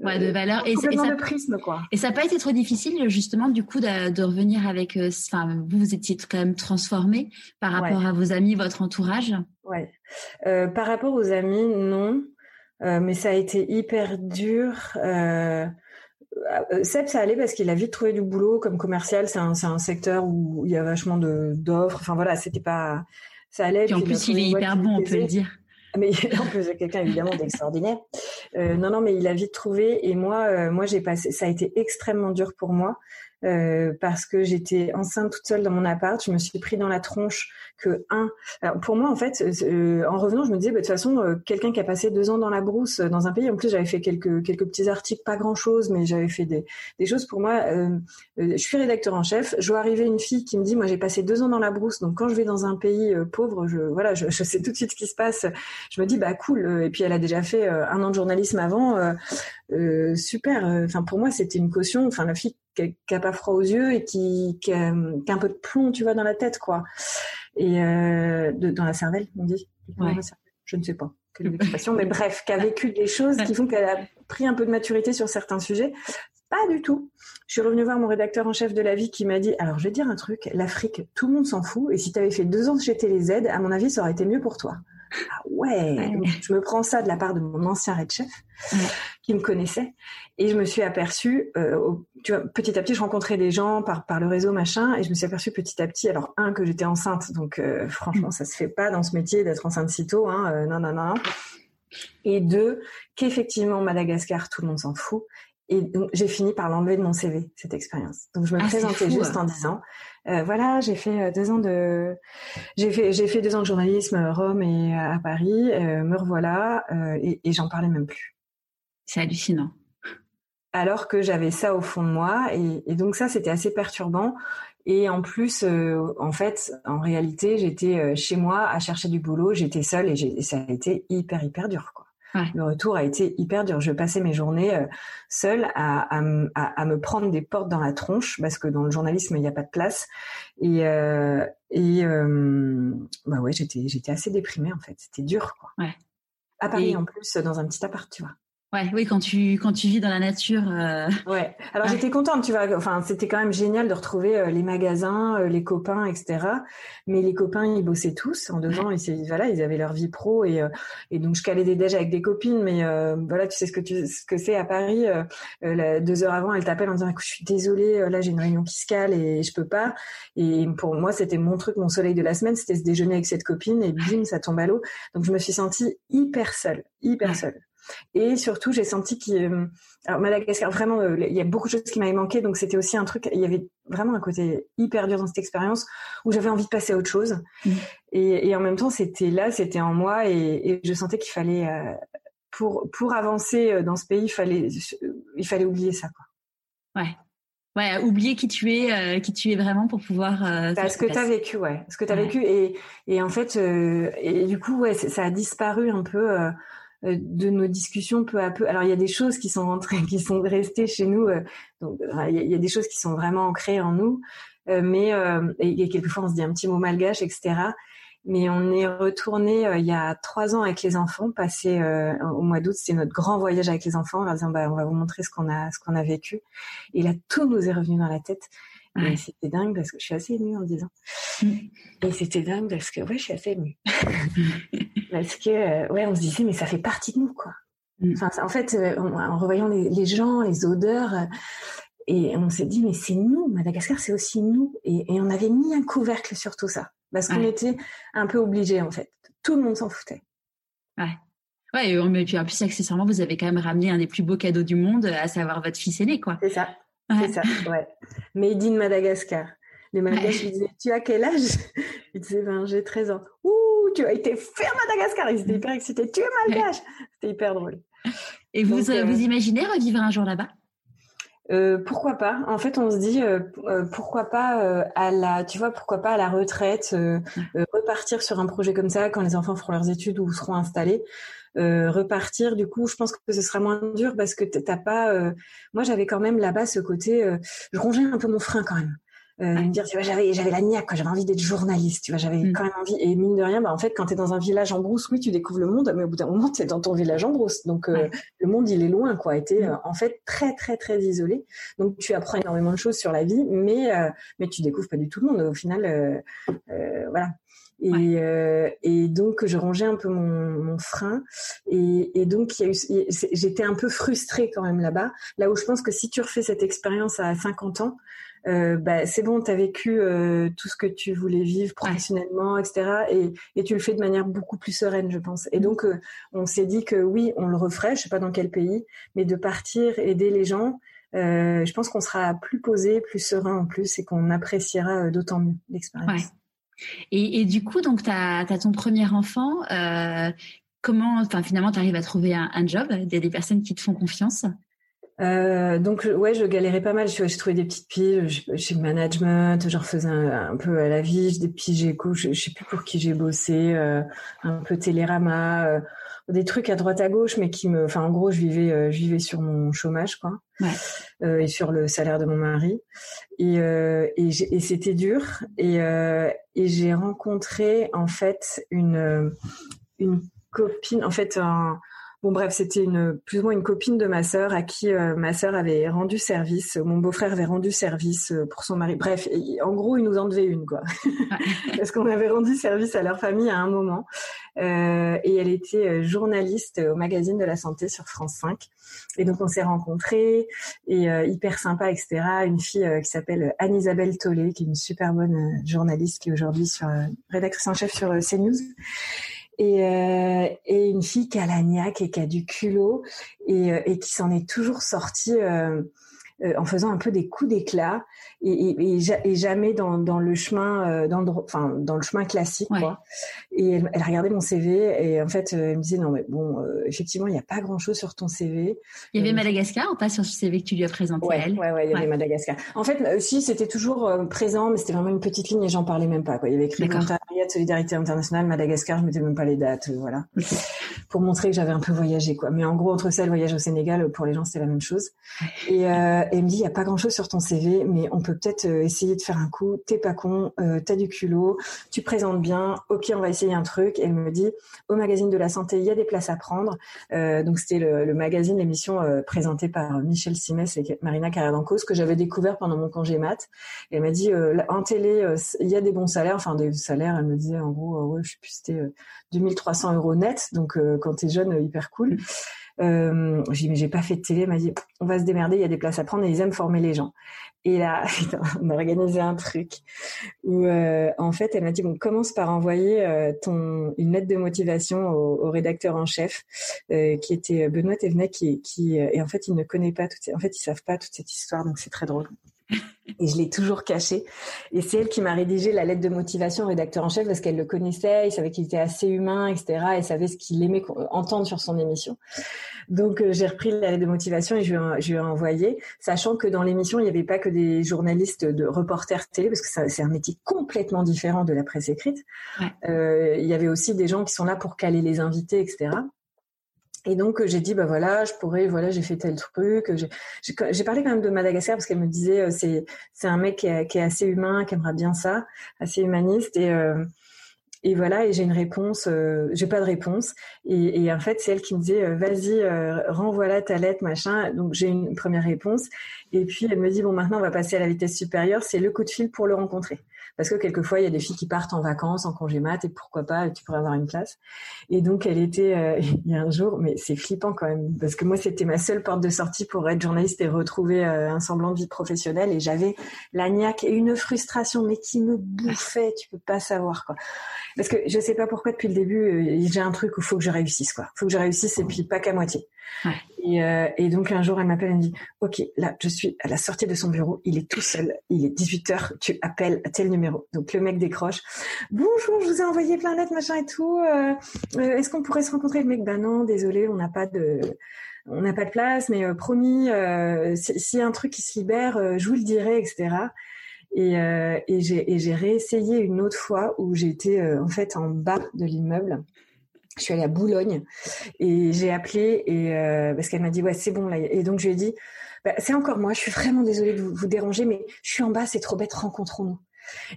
ouais, de valeur et, ça, de prisme quoi. Et ça n'a pas été trop difficile justement du coup de, de revenir avec. Euh, enfin, vous vous étiez quand même transformé par rapport à vos amis, votre entourage. Ouais. Euh, par rapport aux amis, non. mais ça a été hyper dur. Seb, ça allait parce qu'il a vite trouvé du boulot comme commercial. C'est un, un secteur où il y a vachement d'offres. Enfin voilà, c'était pas, ça allait. en plus, il est hyper bon, on peut le dire. Mais en plus, quelqu'un évidemment d'extraordinaire. Euh, non, non, mais il a vite trouvé. Et moi, euh, moi, j'ai passé. Ça a été extrêmement dur pour moi euh, parce que j'étais enceinte toute seule dans mon appart. Je me suis pris dans la tronche que un. Pour moi, en fait, euh, en revenant, je me disais, bah, de toute façon, euh, quelqu'un qui a passé deux ans dans la brousse dans un pays. En plus, j'avais fait quelques quelques petits articles, pas grand chose, mais j'avais fait des des choses pour moi. je suis rédacteur en chef. Je vois arriver une fille qui me dit, moi, j'ai passé deux ans dans la brousse, donc quand je vais dans un pays pauvre, je voilà, je, je, sais tout de suite ce qui se passe. Je me dis, bah cool. Et puis elle a déjà fait un an de journalisme avant. super. Enfin, pour moi, c'était une caution. Enfin, la fille qui a pas froid aux yeux et qui, qui, a, un peu de plomb, tu vois, dans la tête, quoi. Et euh, de, dans la cervelle, on dit. Je ne sais pas quelle expression, mais bref, qui a vécu des choses qui font qu'elle a pris un peu de maturité sur certains sujets. Pas du tout. Je suis revenue voir mon rédacteur en chef de la vie qui m'a dit, alors je vais dire un truc, l'Afrique, tout le monde s'en fout, et si tu avais fait deux ans chez les aides, à mon avis, ça aurait été mieux pour toi. Ah ouais, je me prends ça de la part de mon ancien red chef qui me connaissait. Et je me suis aperçue, euh, tu vois, petit à petit, je rencontrais des gens par par le réseau machin et je me suis aperçue petit à petit, alors un que j'étais enceinte, donc euh, franchement ça se fait pas dans ce métier d'être enceinte si tôt, hein, euh, non non non. Et deux, qu'effectivement Madagascar, tout le monde s'en fout. Et donc, j'ai fini par l'enlever de mon CV, cette expérience. Donc, je me ah, présentais juste en disant, euh, voilà, j'ai fait euh, deux ans de, j'ai fait, j'ai fait deux ans de journalisme à Rome et à Paris. Euh, me revoilà et, et j'en parlais même plus. C'est hallucinant. Alors que j'avais ça au fond de moi et, et donc ça, c'était assez perturbant. Et en plus, en fait, en réalité, j'étais chez moi à chercher du boulot. J'étais seule et, et ça a été hyper hyper dur, quoi. Le retour a été hyper dur. Je passais mes journées euh, seule à, à, à, me prendre des portes dans la tronche parce que dans le journalisme il n'y a pas de place. Et, euh, et euh, bah ouais, j'étais j'étais assez déprimée en fait. C'était dur quoi. Ouais. À Paris en plus, dans un petit appart, tu vois. Ouais, oui, quand tu quand tu vis dans la nature. Euh... Ouais. Alors j'étais contente, tu vois. Enfin, c'était quand même génial de retrouver euh, les magasins, euh, les copains, etc. Mais les copains, ils bossaient tous en deux ans. Ils voilà, ils avaient leur vie pro et euh, et donc je calais des déj avec des copines. Mais voilà, tu sais ce que tu ce que c'est à Paris. deux heures avant, elle t'appelle en disant écoute, je suis désolée, là j'ai une réunion fiscale et je peux pas. Et pour moi, c'était mon truc, mon soleil de la semaine, c'était ce déjeuner avec cette copine et bim, ça tombe à l'eau. Donc je me suis sentie hyper seule, hyper seule. Et surtout, j'ai senti qu'il, euh, alors Madagascar, vraiment, euh, il y a beaucoup de choses qui m'avaient manqué, donc c'était aussi un truc. Il y avait vraiment un côté hyper dur dans cette expérience où j'avais envie de passer à autre chose. Mmh. Et, et, en même temps, c'était là, c'était en moi, et, et je sentais qu'il fallait, euh, pour pour avancer dans ce pays, il fallait, il fallait oublier ça, quoi. Ouais. Ouais, oublier qui tu es, qui tu es vraiment pour pouvoir. Euh, bah, ce que tu as vécu, ouais. Ce que tu as vécu. Et, et en fait, et du coup, ouais, ça a disparu un peu de nos discussions peu à peu. Alors il y a des choses qui sont rentrées, qui sont restées chez nous. Euh, donc il y, a des choses qui sont vraiment ancrées en nous, euh, mais et, quelquefois on se dit un petit mot malgache, etc. Mais on est retourné il y a trois ans avec les enfants, passé au mois d'août, c'était notre grand voyage avec les enfants, en leur disant bah on va vous montrer ce qu'on a ce qu'on a vécu. Et là tout nous est revenu dans la tête. Et c'était dingue parce que je suis assez émue en le disant. Mm. Et c'était dingue parce que, ouais, je suis assez émue. parce que, euh, ouais, on se disait, mais ça fait partie de nous, quoi. Mm. Enfin, en fait, euh, en, revoyant les, gens, les odeurs, euh, et on s'est dit, mais c'est nous, Madagascar, c'est aussi nous. Et, on avait mis un couvercle sur tout ça. Parce qu'on était un peu obligés, en fait. Tout le monde s'en foutait. Ouais. Ouais, mais puis en plus, accessoirement, vous avez quand même ramené un des plus beaux cadeaux du monde, à savoir votre fils aîné, quoi. C'est ça. C'est ça, ouais. Made in Madagascar. Les Malgaches, ils disaient, tu as quel âge? Il disait, ben, j'ai 13 ans. Ouh, tu as été fait à Madagascar. Ils étaient hyper excités. Tu es malgache. C'était hyper drôle. Et vous, euh, vous imaginez revivre un jour là-bas? Euh, pourquoi pas? En fait, on se dit euh, pourquoi pas à la, tu vois, pourquoi pas à la retraite, repartir sur un projet comme ça quand les enfants feront leurs études ou seront installés. Euh, repartir. Du coup, je pense que ce sera moins dur parce que t'as pas. Euh, moi, j'avais quand même là-bas ce côté. Euh, je rongeais un peu mon frein quand même. Euh, me dire, tu vois, j'avais, j'avais la niaque, quoi. J'avais envie d'être journaliste, tu vois. J'avais mm. quand même envie. Et mine de rien, bah, en fait, quand t'es dans un village en brousse, oui, tu découvres le monde, mais au bout d'un moment, t'es dans ton village en brousse. Donc, le monde, il est loin, quoi. Et t'es, mm. en fait, très, très, très isolé. Donc, tu apprends énormément de choses sur la vie, mais, mais tu découvres pas du tout le monde. Au final, voilà. Et, euh, et donc je rangeais un peu mon, mon frein et, et donc j'étais un peu frustrée quand même là-bas. Là où je pense que si tu refais cette expérience à 50 ans, euh, bah, c'est bon, tu as vécu euh, tout ce que tu voulais vivre professionnellement, etc. Et, et, tu le fais de manière beaucoup plus sereine, je pense. Et mmh. donc, euh, on s'est dit que oui, on le referait, je sais pas dans quel pays, mais de partir, aider les gens, je pense qu'on sera plus posé, plus serein en plus, et qu'on appréciera d'autant mieux l'expérience. Et, et, du coup, donc, tu as, ton premier enfant. comment, enfin, finalement, tu arrives à trouver un, un job? Il y a des personnes qui te font confiance? Euh, donc ouais, je galérais pas mal. J'ai trouvé des petites piges chez management, je refaisais un, peu à la vie, des piges éco, je, je sais plus pour qui j'ai bossé, euh, un peu Télérama, euh, des trucs à droite à gauche, mais qui me, enfin en gros, je vivais, euh, je vivais sur mon chômage quoi, ouais. et sur le salaire de mon mari, et et, et c'était dur, et et j'ai rencontré en fait une une copine, en fait un Bon bref, c'était une plus ou moins une copine de ma sœur à qui euh, ma sœur avait rendu service. Mon beau-frère avait rendu service euh, pour son mari. Bref, en gros, il nous en devait une quoi, parce qu'on avait rendu service à leur famille à un moment. Euh, et elle était journaliste au magazine de la santé sur France 5. Et donc on s'est rencontrés et hyper sympa, etc. Une fille qui s'appelle Anne-Isabelle Tollet, qui est une super bonne journaliste qui est aujourd'hui sur rédactrice en chef sur CNews et, euh, et une fille qui a la niaque et qui a du culot et, euh, qui s'en est toujours sortie euh, en faisant un peu des coups d'éclat et, et, et, jamais dans, dans le chemin euh, dans le enfin dans le chemin classique quoi. Et elle, elle, regardait mon CV et en fait elle me disait non mais bon effectivement il n'y a pas grand chose sur ton CV. Il y avait Madagascar ou pas sur ce CV que tu lui as présenté ouais, elle? Ouais ouais il y avait Madagascar. En fait si c'était toujours présent mais c'était vraiment une petite ligne et j'en parlais même pas quoi. Il y avait écrit de solidarité internationale Madagascar je mettais même pas les dates voilà pour montrer que j'avais un peu voyagé quoi. Mais en gros entre ça et le voyage au Sénégal pour les gens c'était la même chose. Et euh, elle me dit, il n'y a pas grand-chose sur ton CV, mais on peut peut-être euh, essayer de faire un coup. T'es pas con, euh, t'as du culot, tu présentes bien. Ok, on va essayer un truc. elle me dit, au magazine de la santé, il y a des places à prendre. Euh, donc c'était le, magazine, l'émission présentée par Michel Simès et Marina carrère que j'avais découvert pendant mon congé mat. elle m'a dit, en télé, il y a des bons salaires, enfin des salaires. Elle me disait, en gros, ouais, je sais plus, c'était 2300 euros net. Donc quand t'es jeune, hyper cool. Euh, j'ai dit, mais j'ai pas fait de télé. Elle m'a dit, on va se démerder, il y a des places à prendre et ils aiment former les gens. Et là, on a organisé un truc où, euh, en fait, elle m'a dit, bon, commence par envoyer euh, ton une lettre de motivation au, rédacteur en chef, euh, qui était Benoît Thévenet, qui, et en fait, il ne connaît pas toute, en fait, ils savent pas toute cette histoire, donc c'est très drôle. Et je l'ai toujours caché. Et c'est elle qui m'a rédigé la lettre de motivation au rédacteur en chef parce qu'elle le connaissait, il savait qu'il était assez humain, etc. Et savait ce qu'il aimait entendre sur son émission. Donc euh, j'ai repris la lettre de motivation et je lui, ai, envoyé, sachant que dans l'émission, il n'y avait pas que des journalistes de reporters télé, parce que c'est un métier complètement différent de la presse écrite. Euh, il y avait aussi des gens qui sont là pour caler les invités, etc. Et donc j'ai dit bah voilà, je pourrais voilà, j'ai fait tel truc. J'ai parlé quand même de Madagascar parce qu'elle me disait euh, c'est c'est un mec qui est, qui est, assez humain, qui aimerait bien ça, assez humaniste et euh, et voilà, et j'ai une réponse, euh, j'ai pas de réponse. Et, et en fait, c'est elle qui me disait, euh, vas-y, euh, renvoie-la ta lettre, machin. Donc j'ai une première réponse. Et puis elle me dit, bon, maintenant on va passer à la vitesse supérieure, c'est le coup de fil pour le rencontrer parce que quelquefois il y a des filles qui partent en vacances, en congé mat, et pourquoi pas, tu pourrais avoir une place. Et donc elle était, euh, il y a un jour, mais c'est flippant quand même, parce que moi c'était ma seule porte de sortie pour être journaliste et retrouver euh, un semblant de vie professionnelle, et j'avais la niaque et une frustration, mais qui me bouffait, tu peux pas savoir quoi. Parce que je sais pas pourquoi depuis le début, euh, j'ai un truc où faut que je réussisse quoi, faut que je réussisse et puis pas qu'à moitié. Et, euh, et, donc un jour, elle m'appelle et me dit, OK, là, je suis à la sortie de son bureau, il est tout seul, il est 18 h tu appelles à tel numéro. Donc le mec décroche. Bonjour, je vous ai envoyé plein de machin et tout. Euh, euh, Est-ce qu'on pourrait se rencontrer? Le mec, ben non, désolé, on n'a pas de... On n'a pas de place, mais promis, s'il y a un truc qui se libère, je vous le dirai, etc. Et, et j'ai réessayé une autre fois où j'étais en fait en bas de l'immeuble je suis allée à Boulogne et j'ai appelé et euh, parce qu'elle m'a dit ouais c'est bon là. Et donc je lui ai dit bah, c'est encore moi. Je suis vraiment désolée de vous, déranger mais je suis en bas c'est trop bête rencontrons-nous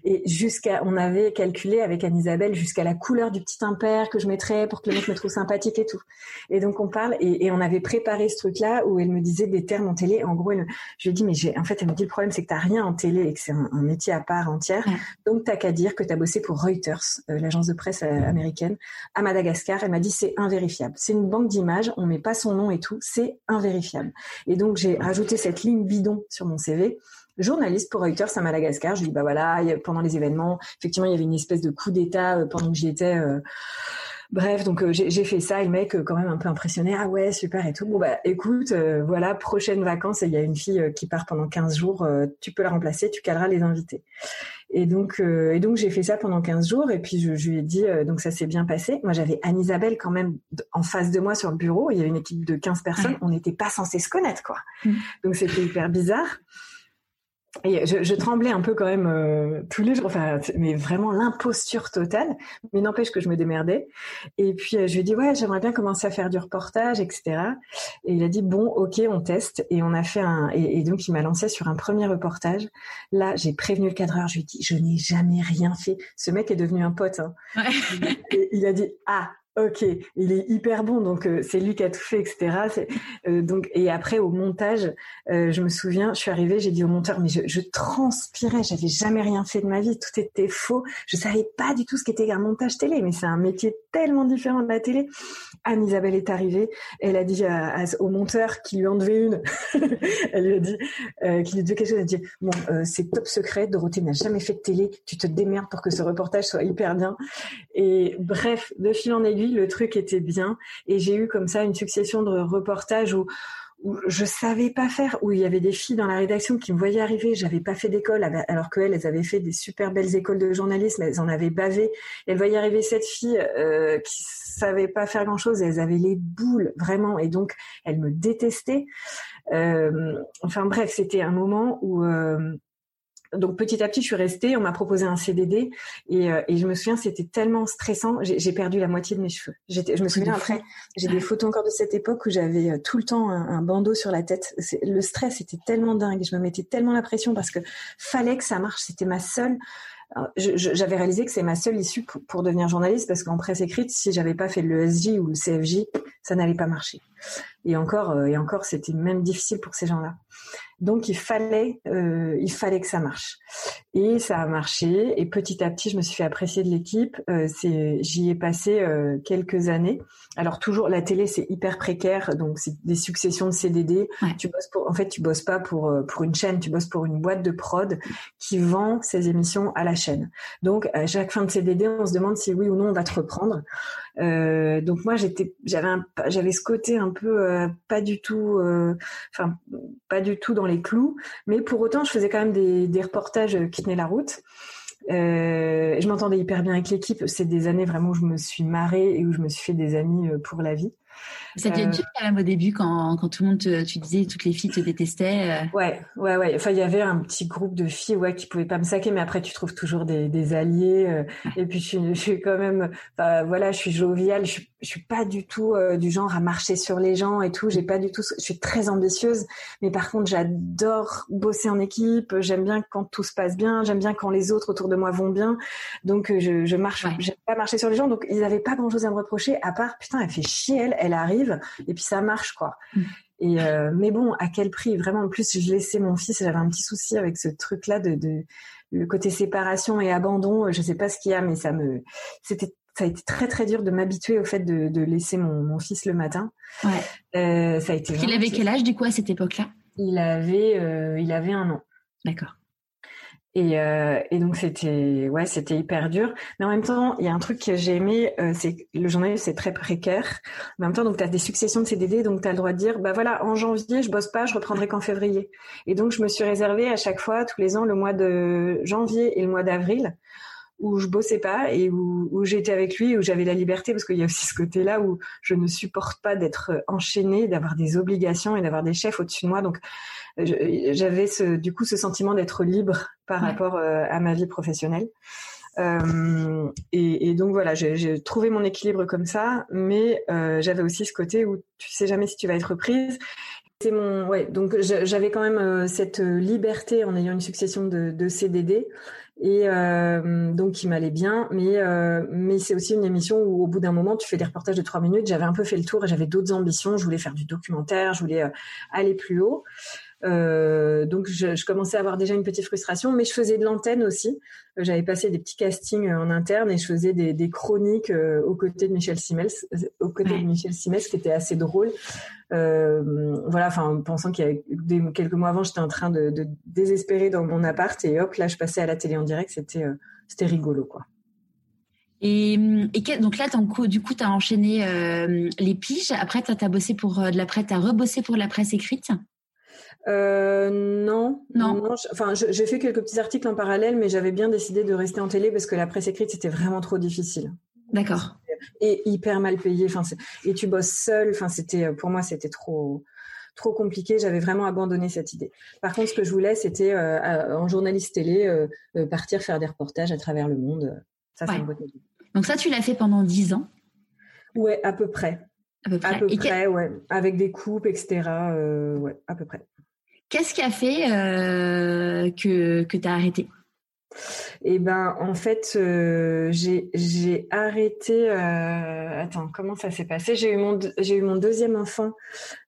Et jusqu'à, on avait calculé avec Anne-Isabelle jusqu'à la couleur du petit impair que je mettrais pour que le mec me trouve sympathique et tout. Et donc on parle et, on avait préparé ce truc-là où elle me disait des termes en télé. En gros, je lui ai dit mais j'ai, en fait, elle me dit le problème c'est que t'as rien en télé et que c'est un, métier à part entière. Donc t'as qu'à dire que t'as bossé pour Reuters, euh, l'agence de presse euh, américaine, à Madagascar. Elle m'a dit c'est invérifiable. C'est une banque d'images, on met pas son nom et tout, c'est invérifiable. Et donc j'ai rajouté cette ligne bidon sur mon CV journaliste pour Reuters à Madagascar. Je lui dis bah voilà, pendant les événements, effectivement, il y avait une espèce de coup d'état euh, pendant que j'y étais. Euh, bref, donc euh, j'ai fait ça et le mec quand même un peu impressionné. Ah ouais, super et tout. Bon bah écoute, voilà, prochaine vacances, il y a une fille qui part pendant 15 jours, tu peux la remplacer, tu caleras les invités. Et donc et donc j'ai fait ça pendant 15 jours et puis je, lui ai dit donc ça s'est bien passé. Moi j'avais Anne-Isabelle quand même en face de moi sur le bureau, il y avait une équipe de 15 personnes, on n'était pas censé se connaître quoi. Mmh. Donc c'était hyper bizarre. Et je, je, tremblais un peu quand même euh, tous les jours, enfin, mais vraiment l'imposture totale. Mais n'empêche que je me démerdais. Et puis euh, je lui ai dit ouais, j'aimerais bien commencer à faire du reportage, etc. Et il a dit bon, ok, on teste. Et on a fait un. Et, donc il m'a lancé sur un premier reportage. Là, j'ai prévenu le cadreur. Je lui ai dit je n'ai jamais rien fait. Ce mec est devenu un pote. Hein. Ouais. Et il a dit ah Ok, il est hyper bon, donc euh, c'est lui qui a tout fait, etc. Euh, donc et après au montage, euh, je me souviens, je suis arrivée, j'ai dit au monteur, mais je, je transpirais, j'avais jamais rien fait de ma vie, tout était faux, je savais pas du tout ce qu'était un montage télé, mais c'est un métier tellement différent de la télé. Anne-Isabelle est arrivée, elle a dit au monteur qui lui en devait une, elle lui a dit, qui lui devait quelque chose, elle a dit bon, c'est top secret, Dorothée n'a jamais fait de télé, tu te démerdes pour que ce reportage soit hyper bien. Et bref, de fil en aiguille le truc était bien. Et j'ai eu comme ça une succession de reportages où, où je savais pas faire, où il y avait des filles dans la rédaction qui me voyaient arriver, j'avais pas fait d'école, alors qu'elles, elles avaient fait des super belles écoles de journalisme, elles en avaient bavé. elles voyaient arriver cette fille euh, qui savait pas faire grand chose, elles avaient les boules vraiment, et donc elles me détestaient. Euh, enfin bref, c'était un moment où euh, donc petit à petit, je suis restée. On m'a proposé un CDD et, euh, et je me souviens, c'était tellement stressant. J'ai perdu la moitié de mes cheveux. Je me souviens après, j'ai des photos encore de cette époque où j'avais euh, tout le temps un, bandeau sur la tête. Le stress était tellement dingue. Je me mettais tellement la pression parce que fallait que ça marche. C'était ma seule. J'avais réalisé que c'est ma seule issue pour, pour devenir journaliste parce qu'en presse écrite, si j'avais pas fait le SJ ou le CFJ, ça n'allait pas marcher. Et encore, euh, et encore, c'était même difficile pour ces gens-là. Donc il fallait, euh, il fallait que ça marche. Et ça a marché. Et petit à petit, je me suis fait apprécier de l'équipe. Euh, c'est, j'y ai passé euh, quelques années. Alors toujours, la télé c'est hyper précaire, donc c'est des successions de CDD. Tu bosses pour, en fait, tu bosses pas pour pour une chaîne, tu bosses pour une boîte de prod qui vend ses émissions à la chaîne. Donc à chaque fin de CDD, on se demande si oui ou non on va te reprendre. Euh, donc moi j'étais, j'avais j'avais ce côté un peu pas du tout, enfin pas du tout dans les clous, mais pour autant je faisais quand même des, reportages qui tenaient la route. Euh, je m'entendais hyper bien avec l'équipe. C'est des années vraiment où je me suis marrée et où je me suis fait des amis euh, pour la vie. Ça devient dur quand même au début quand, quand tout le monde te, tu disais toutes les filles te détestaient. Euh. Ouais, ouais, ouais. Enfin, il y avait un petit groupe de filles, ouais, qui pouvaient pas me saquer, mais après tu trouves toujours des, des alliés. Euh. et puis je, je, suis quand même, voilà, je suis joviale. Je, je suis pas du tout euh, du genre à marcher sur les gens et tout. J'ai pas du tout. Je suis très ambitieuse, mais par contre j'adore bosser en équipe. J'aime bien quand tout se passe bien. J'aime bien quand les autres autour de moi vont bien. Donc je, je marche. J'aime pas marcher sur les gens. Donc ils avaient pas grand chose à me reprocher à part putain elle fait chier elle. Elle arrive et puis ça marche quoi. Mm. Et euh, mais bon, à quel prix? Vraiment, en plus, je laissais mon fils. J'avais un petit souci avec ce truc-là de, de le côté séparation et abandon. Je sais pas ce qu'il y a, mais ça me, c'était ça a été très très dur de m'habituer au fait de, de laisser mon, mon, fils le matin. Ouais. Euh, ça a été. Il avait quel âge du coup à cette époque-là? Il avait euh, il avait un an. D'accord. Et, euh, et, donc c'était ouais c'était hyper dur. Mais en même temps il y a un truc que j'ai aimé euh, c'est le journalisme c'est très précaire. Mais en même temps donc tu as des successions de CDD donc tu as le droit de dire bah voilà en janvier je bosse pas je reprendrai qu'en février. Et donc je me suis réservé à chaque fois tous les ans le mois de janvier et le mois d'avril où je bossais pas et où, où j'étais avec lui, où j'avais la liberté, parce qu'il y a aussi ce côté-là où je ne supporte pas d'être enchaînée, d'avoir des obligations et d'avoir des chefs au-dessus de moi. Donc j'avais ce, du coup ce sentiment d'être libre par rapport euh, à ma vie professionnelle. Euh, et, et, donc voilà, j'ai trouvé mon équilibre comme ça, mais euh, j'avais aussi ce côté où tu sais jamais si tu vas être prise. C'est mon ouais, donc j'avais quand même euh, cette liberté en ayant une succession de, de CDD et euh, donc qui m'allait bien. Mais euh, mais c'est aussi une émission où au bout d'un moment, tu fais des reportages de trois minutes. J'avais un peu fait le tour et j'avais d'autres ambitions. Je voulais faire du documentaire, je voulais euh, aller plus haut. Euh, donc je, je, commençais à avoir déjà une petite frustration, mais je faisais de l'antenne aussi. Euh, j'avais passé des petits castings en interne et je faisais des, des chroniques aux côtés de Michel Simels, aux côtés de Michel Simels, qui était assez drôle. Euh, voilà, enfin, pensant qu'il y a quelques mois avant, j'étais en train de, de, désespérer dans mon appart et hop, là, je passais à la télé en direct. C'était, euh, c'était rigolo, quoi. Et, et donc là, du coup, tu as enchaîné euh, les piges. Après, tu as, bossé pour de la presse, tu as rebossé pour la presse écrite euh, non, non. non enfin, j'ai fait quelques petits articles en parallèle, mais j'avais bien décidé de rester en télé parce que la presse écrite c'était vraiment trop difficile. D'accord et hyper mal payé. Enfin, et tu bosses seul. Enfin, c'était euh, pour moi, c'était trop trop compliqué. J'avais vraiment abandonné cette idée. Par contre, ce que je voulais, c'était euh, en journaliste télé euh, partir faire des reportages à travers le monde. Ça, c'est une bonne idée. Donc ça, tu l'as fait pendant dix ans? Ouais, à peu près. À peu près. À peu près, ouais. Avec des coupes, etc. ouais, à peu près. Qu'est-ce qui a fait que que tu as arrêté? Eh ben en fait euh, j'ai arrêté euh, attends comment ça s'est passé? J'ai eu mon eu mon deuxième enfant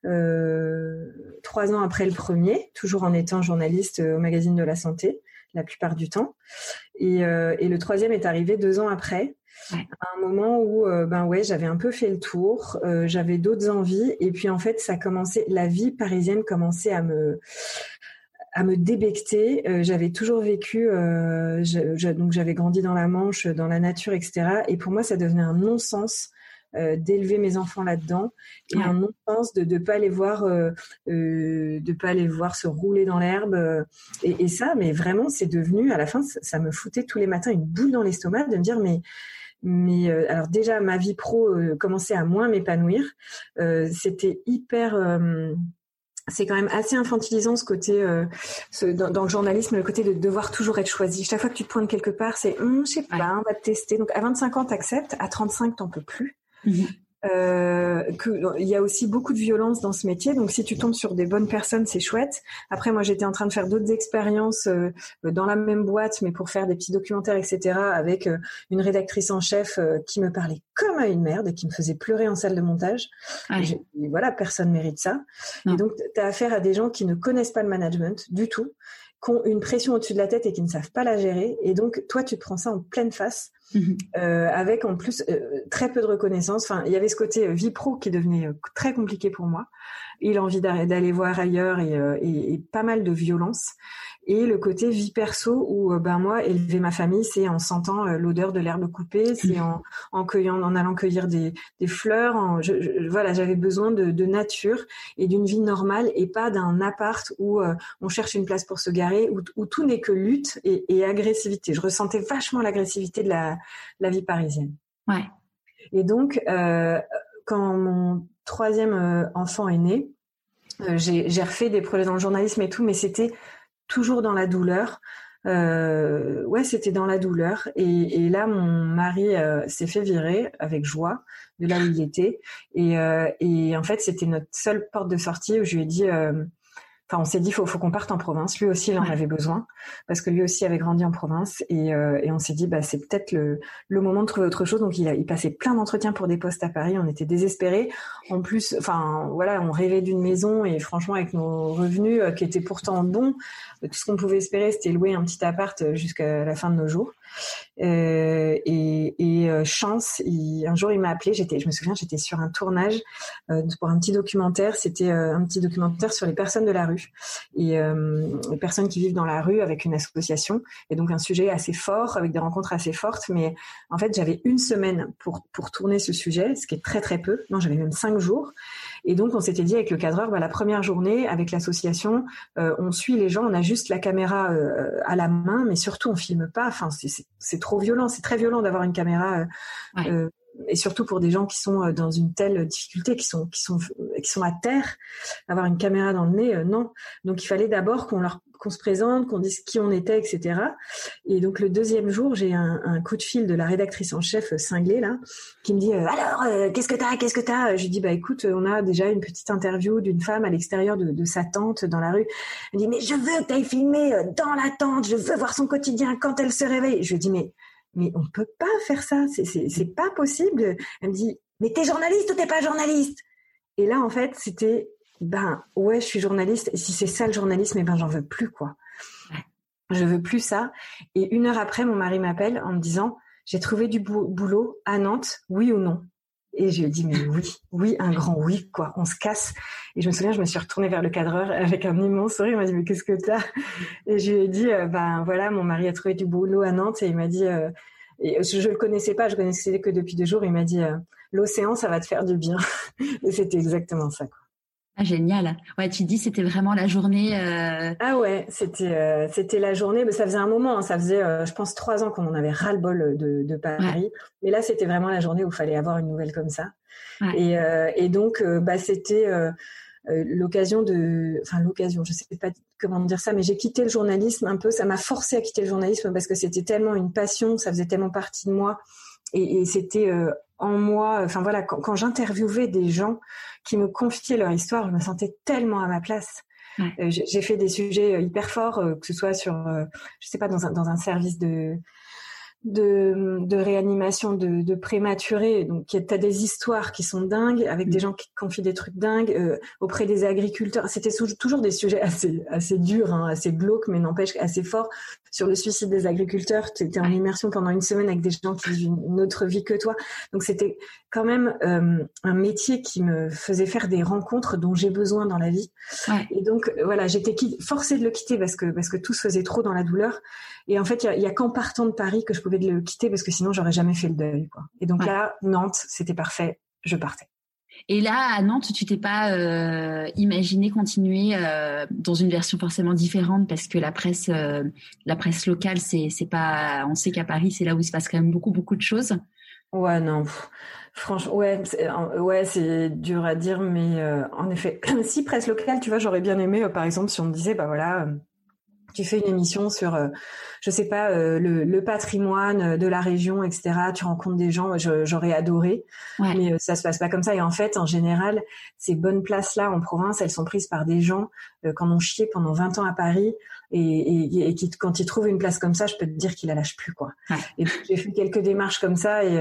euh, trois ans après le premier toujours en étant journaliste au magazine de la santé la plupart du temps. Et, et le troisième est arrivé deux ans après à un moment où ben ouais j'avais un peu fait le tour j'avais d'autres envies et puis en fait ça commençait la vie parisienne commençait à me à me débecter. Euh, j'avais toujours vécu, euh, donc j'avais grandi dans la Manche, dans la nature, etc. Et pour moi, ça devenait un non-sens euh, d'élever mes enfants là-dedans et un non-sens de ne pas les voir, de pas les voir se rouler dans l'herbe. Et, ça, mais vraiment, c'est devenu à la fin, ça, me foutait tous les matins une boule dans l'estomac de me dire mais mais alors déjà ma vie pro commençait à moins m'épanouir. C'était hyper c'est quand même assez infantilisant ce côté euh, ce, dans, le journalisme le côté de devoir toujours être choisi. Chaque fois que tu te pointes quelque part c'est hum, je sais pas on va te tester. Donc à 25 ans t'acceptes. À 35 t'en peux plus. Mmh euh, il y a aussi beaucoup de violence dans ce métier. Donc si tu tombes sur des bonnes personnes, c'est chouette. Après, moi, j'étais en train de faire d'autres expériences euh, dans la même boîte, mais pour faire des petits documentaires, etc. Avec euh, une rédactrice en chef euh, qui me parlait comme à une merde et qui me faisait pleurer en salle de montage. Et, voilà, personne mérite ça. Et donc, tu as affaire à des gens qui ne connaissent pas le management du tout qui ont une pression au-dessus de la tête et qui ne savent pas la gérer. Et donc, toi, tu te prends ça en pleine face. Euh, avec en plus euh, très peu de reconnaissance. Enfin, il y avait ce côté euh, vie pro qui devenait euh, très compliqué pour moi. Il a envie d'aller voir ailleurs et, et, et, pas mal de violence et le côté vie perso où euh, ben moi élever ma famille c'est en sentant euh, l'odeur de l'herbe coupée c'est mmh. en, en cueillant en allant cueillir des, des fleurs en, je, voilà j'avais besoin de, de, nature et d'une vie normale et pas d'un appart où euh, on cherche une place pour se garer où, où tout n'est que lutte et, et, agressivité. Je ressentais vachement l'agressivité de la, la vie parisienne. Ouais. Et donc euh, quand mon troisième enfant est né j'ai refait des projets dans le journalisme et tout mais c'était toujours dans la douleur. Euh, ouais, c'était dans la douleur. Et, là, mon mari euh, s'est fait virer avec joie de là où il était. Et, euh, et en fait, c'était notre seule porte de sortie où je lui ai dit, euh, Enfin, on s'est dit, faut, faut qu'on parte en province. Lui aussi, il en avait besoin parce que lui aussi avait grandi en province et, euh, et on s'est dit, bah, c'est peut-être le, le moment de trouver autre chose. Donc, il, a, il passait plein d'entretiens pour des postes à Paris. On était désespérés. En plus, enfin, voilà, on rêvait d'une maison et franchement, avec nos revenus euh, qui étaient pourtant bons, tout ce qu'on pouvait espérer, c'était louer un petit appart euh, jusqu'à la fin de nos jours. Euh, et, euh, chance, un jour il m'a appelé. J'étais, je me souviens, j'étais sur un tournage euh, pour un petit documentaire. C'était un petit documentaire sur les personnes de la rue et les personnes qui vivent dans la rue avec une association. Et donc un sujet assez fort, avec des rencontres assez fortes. Mais en fait, j'avais une semaine pour pour tourner ce sujet, ce qui est très très peu. Non, j'avais même cinq jours. Et donc, on s'était dit avec le cadreur, bah, la première journée, avec l'association, euh, on suit les gens, on a juste la caméra euh, à la main, mais surtout, on filme pas. Enfin, c'est trop violent, c'est très violent d'avoir une caméra. Euh, et surtout pour des gens qui sont dans une telle difficulté, qui sont qui sont qui sont à terre, avoir une caméra dans le nez, non. Donc il fallait d'abord qu'on leur qu'on se présente, qu'on dise qui on était, etc. Et donc le deuxième jour, j'ai un, un, coup de fil de la rédactrice en chef cinglée là, qui me dit alors qu'est-ce que t'as, qu'est-ce que t'as? Je lui dis bah écoute, on a déjà une petite interview d'une femme à l'extérieur de, de, sa tante dans la rue. Elle me dit mais je veux que t'ailles filmer dans la tente, je veux voir son quotidien quand elle se réveille. Je lui dis mais mais on peut pas faire ça, c'est pas possible. Elle me dit mais t'es journaliste ou t'es pas journaliste? Et là en fait c'était ben ouais je suis journaliste et si c'est ça le journalisme eh ben j'en veux plus quoi. Je veux plus ça. Et une heure après mon mari m'appelle en me disant j'ai trouvé du boulot à Nantes, oui ou non? Et je lui ai dit, mais oui, oui, un grand oui, quoi, on se casse. Et je me souviens, je me suis retournée vers le cadreur avec un immense sourire. Il m'a dit, mais qu'est-ce que t'as? Et je lui ai dit, euh, ben voilà, mon mari a trouvé du boulot à Nantes et il m'a dit, euh, je, ne le connaissais pas, je connaissais que depuis deux jours. Il m'a dit, euh, l'océan, ça va te faire du bien. et c'était exactement ça. Quoi. Ah, génial. Ouais, tu dis c'était vraiment la journée. Euh... Ah ouais, c'était euh, c'était la journée. Mais ça faisait un moment. Hein, ça faisait, euh, je pense, trois ans qu'on en avait ras le bol de, de Paris. Mais là, c'était vraiment la journée où il fallait avoir une nouvelle comme ça. Ouais. Et, et donc, bah, c'était l'occasion de, enfin l'occasion. Je sais pas comment dire ça, mais j'ai quitté le journalisme un peu. Ça m'a forcé à quitter le journalisme parce que c'était tellement une passion, ça faisait tellement partie de moi et, et c'était en moi. Enfin voilà, quand, quand j'interviewais des gens qui me confiaient leur histoire, je me sentais tellement à ma place. Ouais. Euh, j'ai fait des sujets euh, hyper forts, euh, que ce soit sur, euh, je sais pas, dans un, dans un service de de, de réanimation de, de prématurés. Donc, tu as des histoires qui sont dingues, avec des gens qui confient des trucs dingues euh, auprès des agriculteurs. C'était toujours des sujets assez assez durs, hein, assez glauques, mais n'empêche assez forts. Sur le suicide des agriculteurs, tu étais en immersion pendant une semaine avec des gens qui vivent une autre vie que toi. Donc, c'était quand même euh, un métier qui me faisait faire des rencontres dont j'ai besoin dans la vie. Ouais. Et donc, voilà, j'étais forcée de le quitter parce que parce que tout se faisait trop dans la douleur. Et en fait, il y a, a qu'en partant de Paris que je pouvais le quitter parce que sinon j'aurais jamais fait le deuil. Quoi. Et donc ouais. là, Nantes, c'était parfait, je partais. Et là, à Nantes, tu t'es pas euh, imaginé continuer euh, dans une version forcément différente parce que la presse, euh, la presse locale, c'est c'est pas. On sait qu'à Paris, c'est là où il se passe quand même beaucoup beaucoup de choses. Ouais, non. Franchement, ouais, c'est, ouais, c'est dur à dire, mais euh, en effet, si presse locale, tu vois, j'aurais bien aimé, euh, par exemple, si on me disait, bah voilà, tu fais une émission sur, euh, je sais pas, euh, le, le, patrimoine de la région, etc. Tu rencontres des gens, j'aurais adoré, ouais. mais euh, ça se passe pas comme ça. Et en fait, en général, ces bonnes places-là en province, elles sont prises par des gens euh, qui en ont chié pendant 20 ans à Paris et, et, et qui, quand ils trouvent une place comme ça, je peux te dire qu'ils la lâchent plus, quoi. Ouais. Et j'ai fait quelques démarches comme ça et,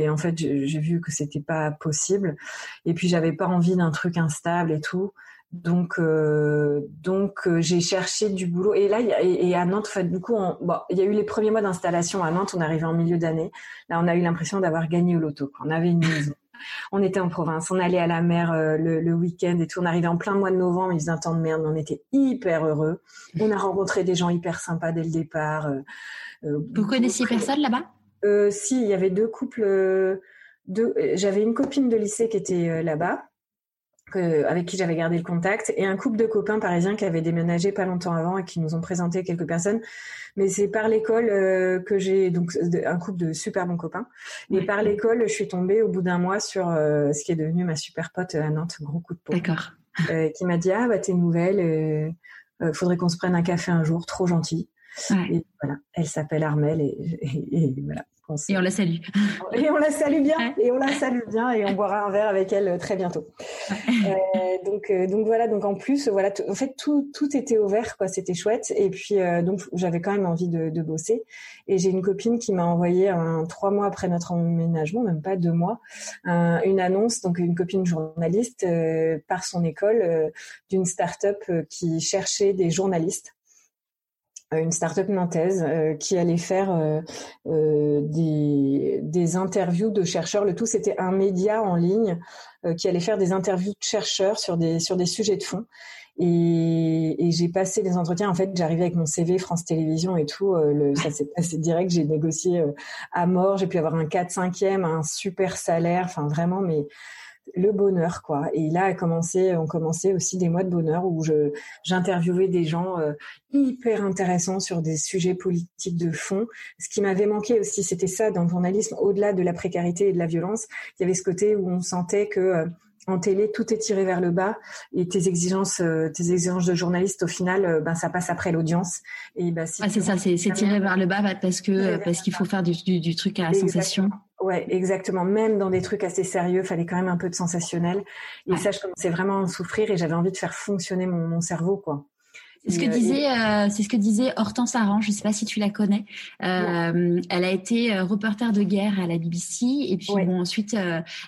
et en fait, j'ai vu que c'était pas possible. Et puis, j'avais pas envie d'un truc instable et tout. Donc, euh, donc euh, j'ai cherché du boulot. Et là, y a, et, et, à Nantes, fait, du coup, on, bon, il y a eu les premiers mois d'installation à Nantes. On arrivait en milieu d'année. Là, on a eu l'impression d'avoir gagné au loto. Quoi. On avait une maison. On était en province. On allait à la mer euh, le, le week-end et tout. On arrivait en plein mois de novembre. Il faisait un temps de merde. On était hyper heureux. On a rencontré des gens hyper sympas dès le départ. Euh, Vous connaissiez personne là-bas? Si, il y avait deux couples. Deux, j'avais une copine de lycée qui était là-bas que, avec qui j'avais gardé le contact, et un couple de copains parisiens qui avaient déménagé pas longtemps avant et qui nous ont présenté quelques personnes. Mais c'est par l'école euh, que j'ai donc un couple de super bons copains. Et par l'école, je suis tombée au bout d'un mois sur euh, ce qui est devenu ma super pote à Nantes, gros coup de peau. D'accord. Euh, qui m'a dit ah bah t'es nouvelle, euh, faudrait qu'on se prenne un café un jour, trop gentil. Ouais. Et voilà, elle s'appelle Armelle et, et, et voilà. On et on la salue. Et on la salue bien. Et on la salue bien. Et on boira un verre avec elle euh, très bientôt. Euh, donc, euh, donc voilà. Donc en plus, voilà. En fait, tout, tout était ouvert, quoi. C'était chouette. Et puis euh, donc j'avais quand même envie de, de bosser. Et j'ai une copine qui m'a envoyé un, trois mois après notre emménagement, même pas deux mois, un, une annonce. Donc une copine journaliste euh, par son école d'une start-up qui cherchait des journalistes une start-up nantaise euh, qui allait faire euh, euh, des, des, interviews de chercheurs. Le tout, c'était un média en ligne euh, qui allait faire des interviews de chercheurs sur des, sur des sujets de fond. Et, j'ai passé les entretiens. En fait, j'arrivais avec mon CV France Télévisions et tout. Euh, le, ça s'est passé direct. J'ai négocié à mort. J'ai pu avoir un 4 5e, un super salaire. Enfin, vraiment, mais le bonheur quoi. Et là a commencé, on commençait aussi des mois de bonheur où je j'interviewais des gens euh, hyper intéressants sur des sujets politiques de fond. Ce qui m'avait manqué aussi, c'était ça dans le journalisme, au-delà de la précarité et de la violence, il y avait ce côté où on sentait que euh, en télé, tout est tiré vers le bas et tes exigences, euh, tes exigences de journaliste, au final, ben ça passe après l'audience. Et bah, si ah, c'est ça, c'est tiré vers le bas parce que parce qu'il faut faire du, du, du truc à la sensation. Ouais, exactement. Même dans des trucs assez sérieux, fallait quand même un peu de sensationnel. Et ça, je commençais vraiment à en souffrir et j'avais envie de faire fonctionner mon, mon cerveau, quoi. C'est ce que disait, euh, c'est ce que disait Hortense Aran. Je ne sais pas si tu la connais. Euh, elle a été euh, reporter de guerre à la BBC et puis bon, ensuite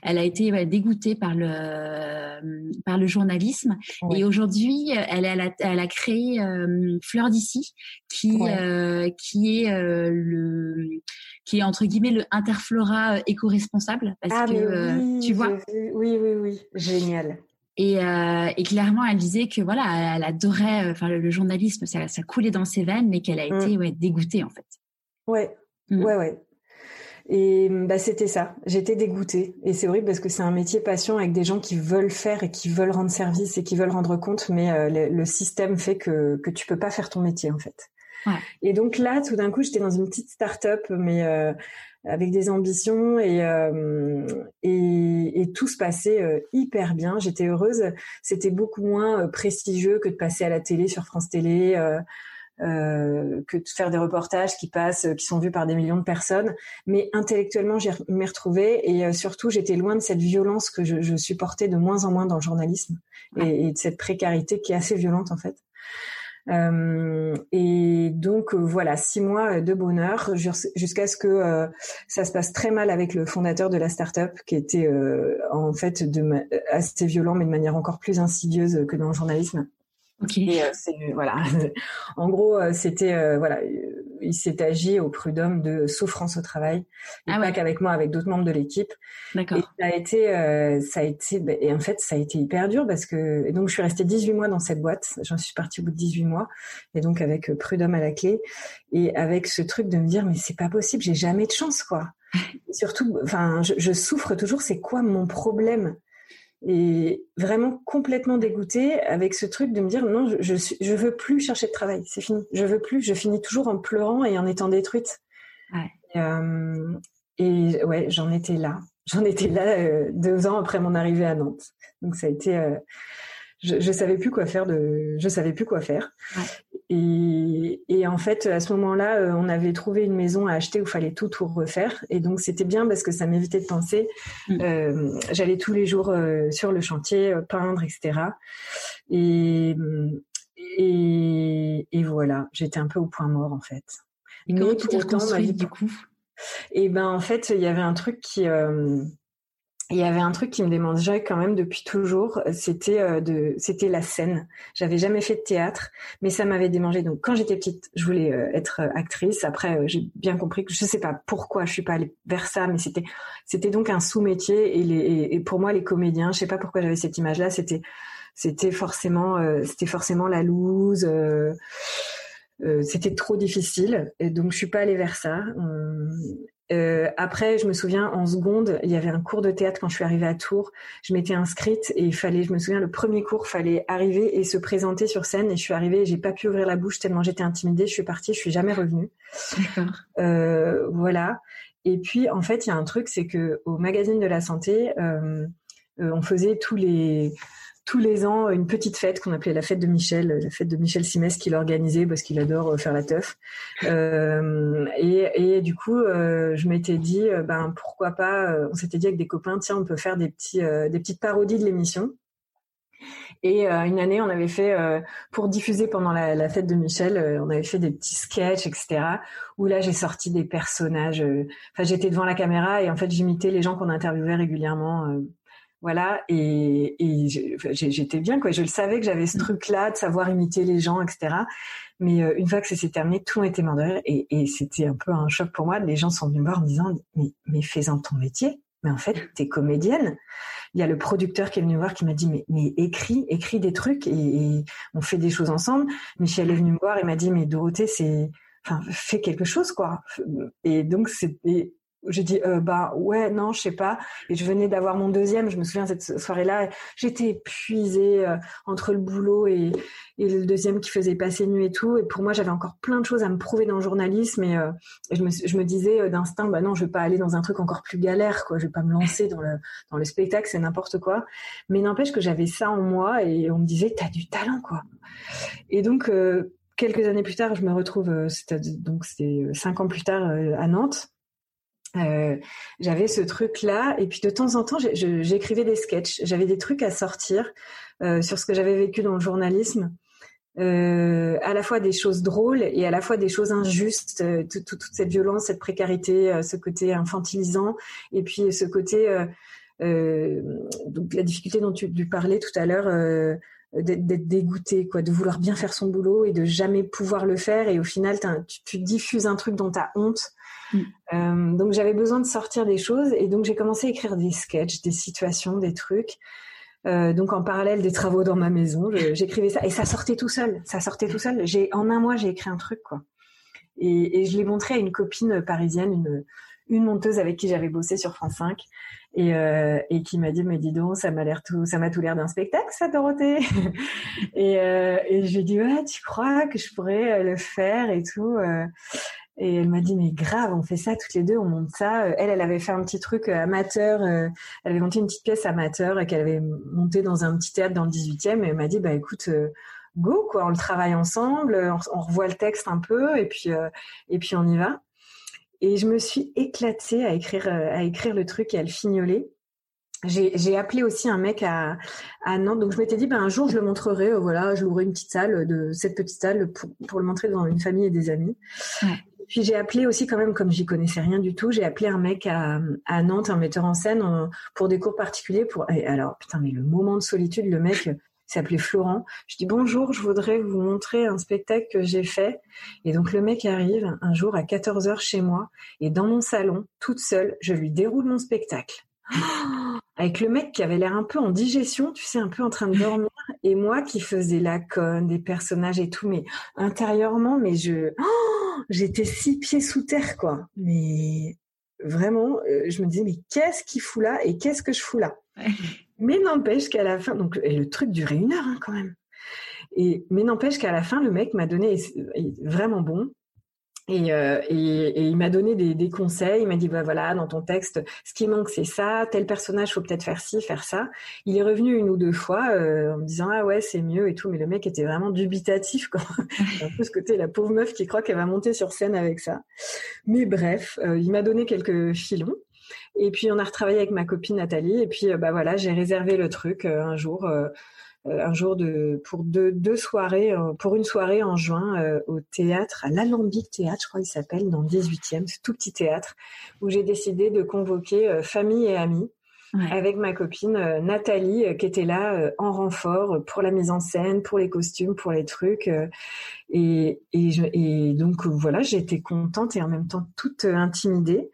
elle a été dégoûtée par le par le journalisme et aujourd'hui elle, elle, a, elle a créé Fleur d'ici qui qui est le qui est entre guillemets le interflora éco-responsable parce ah, que tu vois. Oui oui oui génial. Et, euh, et, clairement, elle disait que voilà, elle adorait, euh, enfin le, journalisme, ça, ça, coulait dans ses veines, mais qu'elle a mm. été ouais, dégoûtée en fait. Ouais, mm. ouais, ouais. Et bah c'était ça. J'étais dégoûtée. Et c'est horrible parce que c'est un métier passion avec des gens qui veulent faire et qui veulent rendre service et qui veulent rendre compte, mais euh, le, système fait que que tu peux pas faire ton métier en fait. Ouais. Et donc là, tout d'un coup, j'étais dans une petite start-up, mais euh, avec des ambitions et, euh, et, et, tout se passait euh, hyper bien. J'étais heureuse. C'était beaucoup moins euh, prestigieux que de passer à la télé sur France Télé, euh, que de faire des reportages qui passent, qui sont vus par des millions de personnes. Mais intellectuellement, j'y m'y retrouvée et surtout, j'étais loin de cette violence que je, je, supportais de moins en moins dans le journalisme et, et de cette précarité qui est assez violente en fait. Euh, et donc euh, voilà, six mois de bonheur jusqu'à ce que euh, ça se passe très mal avec le fondateur de la startup, qui était en fait de assez violent, mais de manière encore plus insidieuse que dans le journalisme. Okay. Et, voilà. en gros, c'était voilà, il s'est agi au prud'homme de souffrance au travail, et ah pas qu'avec moi, avec d'autres membres de l'équipe. D'accord. Et ça a été, euh, ça a été, bah, et en fait, ça a été hyper dur parce que, et donc je suis restée 18 mois dans cette boîte. J'en suis partie au bout de 18 mois, et donc avec euh, prud'homme à la clé, et avec ce truc de me dire, mais c'est pas possible, j'ai jamais de chance, quoi. surtout, enfin, je, je souffre toujours. C'est quoi mon problème? Et vraiment complètement dégoûtée avec ce truc de me dire non, je, je, je veux plus chercher de travail, c'est fini, je veux plus, je finis toujours en pleurant et en étant détruite. Ouais. Et, euh, et ouais, j'en étais là, j'en étais là euh, deux ans après mon arrivée à Nantes. Donc ça a été, euh, je, je savais plus quoi faire de, je savais plus quoi faire. Ouais. Et, et, en fait, à ce moment-là, euh, on avait trouvé une maison à acheter où il fallait tout, tout refaire. Et donc, c'était bien parce que ça m'évitait de penser. Mm. Euh, J'allais tous les jours euh, sur le chantier, euh, peindre, etc. Et, et, et voilà, j'étais un peu au point mort, en fait. Et comment tu t'es reconstruite, du coup? Et ben, en fait, il y avait un truc qui il y avait un truc qui me démangeait quand même depuis toujours, c'était euh, de, c'était la scène. J'avais jamais fait de théâtre, mais ça m'avait démangé. Donc quand j'étais petite, je voulais euh, être euh, actrice. Après, j'ai bien compris que je sais pas pourquoi je suis pas allée vers ça, mais c'était, c'était donc un sous-métier. Et, les, et pour moi, les comédiens, je sais pas pourquoi j'avais cette image-là. C'était, c'était forcément, c'était forcément la loose. c'était trop difficile et donc je suis pas allée vers ça. Euh, après, je me souviens en seconde, il y avait un cours de théâtre quand je suis arrivée à Tours. Je m'étais inscrite et il fallait, je me souviens, le premier cours, fallait arriver et se présenter sur scène. Et je suis arrivée, j'ai pas pu ouvrir la bouche tellement j'étais intimidée. Je suis partie, je suis jamais revenue. Euh, voilà. Et puis, en fait, il y a un truc, c'est que au magazine de la santé, euh, euh on faisait tous les tous les ans une petite fête qu'on appelait la fête de Michel, la fête de Michel Simès qu'il organisait parce qu'il adore euh, faire la teuf. Euh, et, et, du coup, euh, je m'étais dit, euh, ben pourquoi pas, on s'était dit avec des copains, tiens, on peut faire des petits, des petites parodies de l'émission. Et une année, on avait fait pour diffuser pendant la, fête de Michel, on avait fait des petits sketchs, etc. Où là, j'ai sorti des personnages. Enfin, j'étais devant la caméra et en fait, j'imitais les gens qu'on interviewait régulièrement voilà, et, et j'étais bien, quoi. Je le savais que j'avais ce mmh. truc-là de savoir imiter les gens, etc. Mais euh, une fois que ça s'est terminé, tout était mort de rire. Et, et c'était un peu un choc pour moi. Les gens sont venus me voir en me disant, mais, mais fais-en ton métier. Mais en fait, t'es comédienne. Il y a le producteur qui est venu me voir qui m'a dit, mais, mais écris, écris des trucs et, on fait des choses ensemble. Michel est venu me voir et m'a dit, mais Dorothée, c'est, enfin, fais quelque chose, quoi. Et donc, c'était, j'ai dit euh, bah ouais non je sais pas. Et je venais d'avoir mon deuxième je me souviens cette soirée là j'étais épuisée euh, entre le boulot et, et le deuxième qui faisait passer nuit et tout. Et pour moi j'avais encore plein de choses à me prouver dans le journalisme. Et, euh, je, me, disais d'instinct bah non je vais pas aller dans un truc encore plus galère quoi. Je vais pas me lancer dans le dans le spectacle c'est n'importe quoi. Mais n'empêche que j'avais ça en moi et on me disait t'as du talent quoi. Et donc quelques années plus tard je me retrouve donc c'était cinq ans plus tard à Nantes euh, j'avais ce truc là et puis de temps en temps j'écrivais des sketchs j'avais des trucs à sortir euh, sur ce que j'avais vécu dans le journalisme euh, à la fois des choses drôles et à la fois des choses injustes toute, cette violence cette précarité ce côté infantilisant et puis ce côté donc la difficulté dont tu, tu parlais tout à l'heure d'être dégoûté, quoi, de vouloir bien faire son boulot et de jamais pouvoir le faire. Et au final, tu, tu diffuses un truc dont tu as honte Mm. Euh, donc j'avais besoin de sortir des choses et donc j'ai commencé à écrire des sketchs, des situations, des trucs. Euh, donc en parallèle des travaux dans ma maison, j'écrivais ça et ça sortait tout seul. Ça sortait tout seul. J'ai en un mois j'ai écrit un truc quoi. Et, et je l'ai montré à une copine parisienne, une, une monteuse avec qui j'avais bossé sur France 5 et, euh, et qui m'a dit mais dis donc ça m'a l'air tout ça m'a tout l'air d'un spectacle ça Dorothée et, euh, et je lui ai dit ouais tu crois que je pourrais le faire et tout. Et elle m'a dit mais grave, on fait ça toutes les deux, on monte ça. Euh, elle, elle avait fait un petit truc euh, amateur, euh, elle avait monté une petite pièce amateur qu'elle avait montée dans un petit théâtre dans le 18e. Et elle m'a dit bah écoute, go quoi, on le travaille ensemble, on, revoit le texte un peu et puis et puis on y va. Et je me suis éclatée à écrire à écrire le truc et à le fignoler. J'ai appelé aussi un mec à, à Nantes, donc je m'étais dit ben un jour je le montrerai, voilà, je louerai une petite salle de cette petite salle pour, pour le montrer devant une famille et des amis. Puis j'ai appelé aussi quand même, comme j'y connaissais rien du tout, j'ai appelé un mec à, Nantes, un metteur en scène, pour des cours particuliers. Pour et alors putain, mais le moment de solitude, le mec s'appelait Florent. Je dis bonjour, je voudrais vous montrer un spectacle que j'ai fait. Et donc le mec arrive un jour à 14 heures chez moi et dans mon salon, toute seule, je lui déroule mon spectacle. Avec le mec qui avait l'air un peu en digestion, tu sais, un peu en train de dormir, et moi qui faisais la conne, des personnages et tout, mais intérieurement, mais je, oh, j'étais six pieds sous terre, quoi. Mais vraiment, euh, je me disais, mais qu'est-ce qu'il fout là et qu'est-ce que je fous là? Mais n'empêche qu'à la fin, donc et le truc durait une heure hein, quand même. Et mais n'empêche qu'à la fin, le mec m'a donné vraiment bon. Et, euh, et, et, il m'a donné des, des, conseils. Il m'a dit bah voilà, dans ton texte, ce qui manque c'est ça. Tel personnage faut peut-être faire ci, faire ça. Il est revenu une ou deux fois euh, en me disant ah ouais c'est mieux et tout. Mais le mec était vraiment dubitatif quoi. un peu ce côté la pauvre meuf qui croit qu'elle va monter sur scène avec ça. Mais bref, euh, il m'a donné quelques filons. Et puis on a retravaillé avec ma copine Nathalie. Et puis euh, bah voilà, j'ai réservé le truc un jour euh, un jour de pour deux, deux soirées euh, pour une soirée en juin euh, au théâtre à l'Alambic Théâtre je crois il s'appelle dans le 18e ce tout petit théâtre où j'ai décidé de convoquer famille et amis avec ma copine Nathalie qui était là en renfort pour la mise en scène, pour les costumes, pour les trucs. et, et, je, et donc voilà, j'étais contente et en même temps toute intimidée.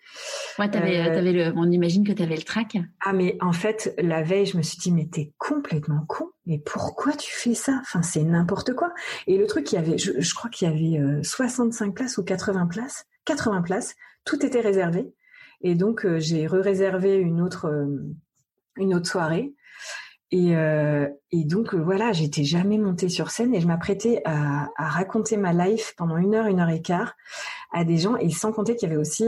Ouais, t'avais, avais le, on imagine que tu avais le trac. Ah mais en fait la veille, je me suis dit mais t'es complètement con mais pourquoi tu fais ça? Enfin, c'est n'importe quoi. Et le truc, il y avait, je, crois qu'il y avait 65 euh, places ou 80 places, 80 places, tout était réservé. Et donc, euh, j'ai re-réservé une autre, euh, une autre soirée. Et, et donc, voilà, j'étais jamais montée sur scène et je m'apprêtais à, raconter ma life pendant une heure, une heure et quart à des gens. Et sans compter qu'il y avait aussi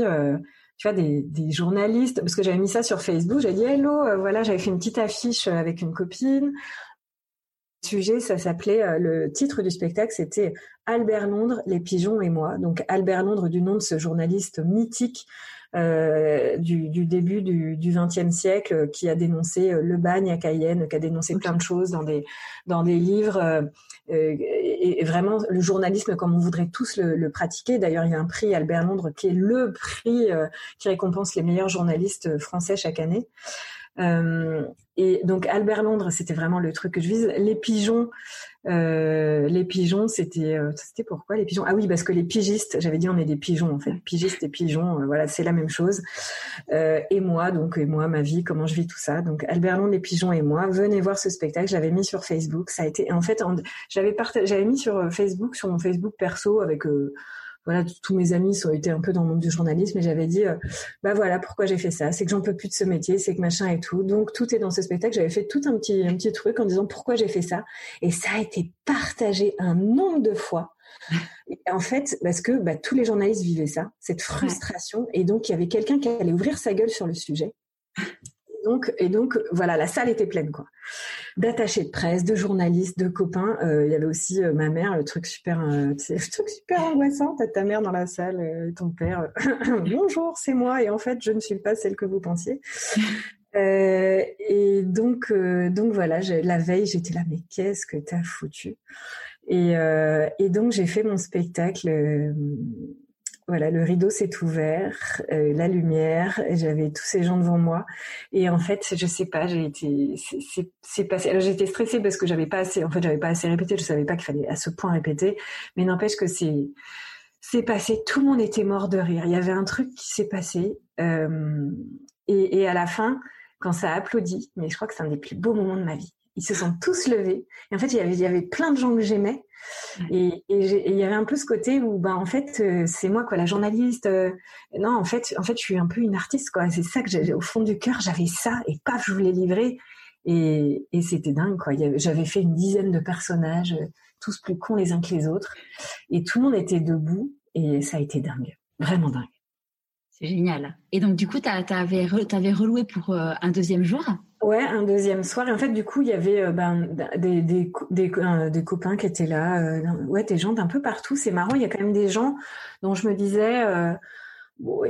tu vois, des, journalistes, parce que j'avais mis ça sur Facebook, j'avais dit hello, voilà, j'avais fait une petite affiche avec une copine, sujet, ça s'appelait, euh, le titre du spectacle, c'était Albert Londres, les pigeons et moi. Donc Albert Londres, du nom de ce journaliste mythique euh, du, début du XXe siècle, euh, qui a dénoncé le bagne à Cayenne, qui a dénoncé plein de choses dans des dans des livres. et, vraiment le journalisme comme on voudrait tous le, pratiquer. D'ailleurs, il y a un prix Albert Londres qui est le prix qui récompense les meilleurs journalistes français chaque année. Euh, et donc Albert Londres, c'était vraiment le truc que je vise. Les pigeons, euh, les pigeons, c'était euh, c'était pourquoi les pigeons? Ah oui, parce que les pigistes, j'avais dit on est des pigeons en fait, pigistes et pigeons, euh, voilà, c'est la même chose. Et moi, donc et moi, ma vie, comment je vis tout ça. Donc Albert Londres, les pigeons et moi, venez voir ce spectacle. J'avais mis sur Facebook, ça a été en fait, j'avais j'avais mis sur Facebook, sur mon Facebook perso avec voilà, tous mes amis ont été un peu dans le monde du journalisme et j'avais dit, bah voilà, pourquoi j'ai fait ça, c'est que j'en peux plus de ce métier, c'est que machin et tout. Donc tout est dans ce spectacle. J'avais fait tout un petit, un petit truc en disant pourquoi j'ai fait ça et ça a été partagé un nombre de fois. Et en fait, parce que bah, tous les journalistes vivaient ça, cette frustration, et donc il y avait quelqu'un qui allait ouvrir sa gueule sur le sujet donc, et donc, voilà, la salle était pleine, quoi. D'attachés de presse, de journalistes, de copains. Euh, il y avait aussi euh, ma mère, le truc super, euh, le truc super angoissant. T'as ta mère dans la salle, ton père. Bonjour, c'est moi. Et en fait, je ne suis pas celle que vous pensiez. et donc, donc voilà, la veille, j'étais là, mais qu'est-ce que t'as foutu? Et, et donc, j'ai fait mon spectacle voilà, le rideau s'est ouvert, euh, la lumière, j'avais tous ces gens devant moi, et en fait, je sais pas, j'ai été, c'est passé. Alors j'étais stressée parce que j'avais pas assez, en fait, j'avais pas assez répété, je savais pas qu'il fallait à ce point répéter, mais n'empêche que c'est, c'est passé, tout le monde était mort de rire. Il y avait un truc qui s'est passé, euh, et, et à la fin, quand ça a applaudi, mais je crois que c'est un des plus beaux moments de ma vie. Ils se sont tous levés, et en fait, il y avait, il y avait plein de gens que j'aimais et il y avait un peu ce côté où, ben, en fait, euh, c'est moi, quoi, la journaliste. Euh, non, en fait, en fait, je suis un peu une artiste, quoi. C'est ça que j'ai, au fond du cœur, j'avais ça, et paf, je voulais livrer. Et, et c'était dingue, quoi. J'avais fait une dizaine de personnages, euh, tous plus cons les uns que les autres. Et tout le monde était debout, et ça a été dingue. Vraiment dingue. C'est génial. Et donc, du coup, tu avais, reloué pour un deuxième jour? Ouais, un deuxième soir. Et en fait, du coup, il y avait euh, ben, des, des, des, euh, des, copains qui étaient là. Euh, ouais, des gens d'un peu partout. C'est marrant, il y a quand même des gens dont je me disais...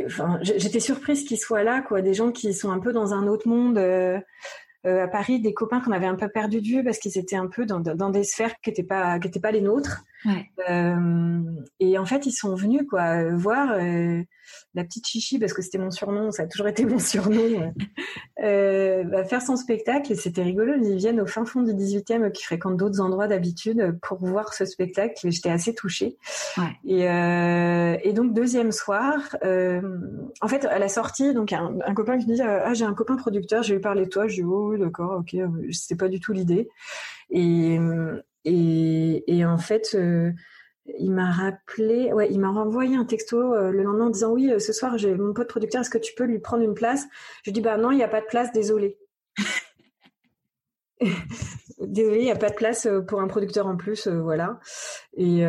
Enfin, j'étais surprise qu'ils soient là, quoi. Des gens qui sont un peu dans un autre monde. à Paris, des copains qu'on avait un peu perdu de vue parce qu'ils étaient un peu dans, dans des sphères qui n'étaient pas, pas les nôtres. Ouais. et en fait, ils sont venus, quoi, voir la petite chichi, parce que c'était mon surnom, ça a toujours été mon surnom, euh, va faire son spectacle et c'était rigolo. Ils viennent au fin fond du 18e qui fréquentent d'autres endroits d'habitude pour voir ce spectacle et j'étais assez touchée. Et, euh, et, donc deuxième soir, euh, en fait à la sortie, donc un, un copain qui me dit ah j'ai un copain producteur, je vais lui parler de toi. Je dis oh oui d'accord ok, c'était pas du tout l'idée. Et, et, en fait il m'a rappelé, ouais, il m'a renvoyé un texto euh, le lendemain en disant oui, euh, ce soir j'ai mon pote producteur, est-ce que tu peux lui prendre une place? Je dis bah non, il n'y a pas de place, désolé. désolé, il n'y a pas de place euh, pour un producteur en plus, voilà. Et,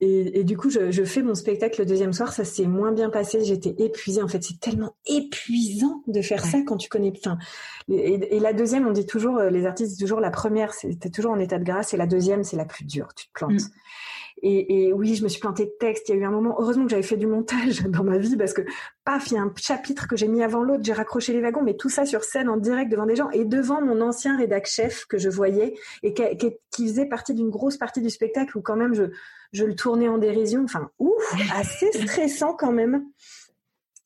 et, du coup, je, fais mon spectacle le deuxième soir, ça s'est moins bien passé, j'étais épuisée. En fait, c'est tellement épuisant de faire ça quand tu connais. Enfin, et, la deuxième, on dit toujours, les artistes disent toujours la première, c'était toujours en état de grâce, et la deuxième, c'est la plus dure, tu te plantes. Mm. Et, et, oui, je me suis plantée de texte. Il y a eu un moment, heureusement que j'avais fait du montage dans ma vie parce que, paf, il y a un chapitre que j'ai mis avant l'autre, j'ai raccroché les wagons, mais tout ça sur scène en direct devant des gens et devant mon ancien rédac chef que je voyais et qui, qui, faisait partie d'une grosse partie du spectacle où quand même je, je le tournais en dérision. Enfin, ouf, assez stressant quand même.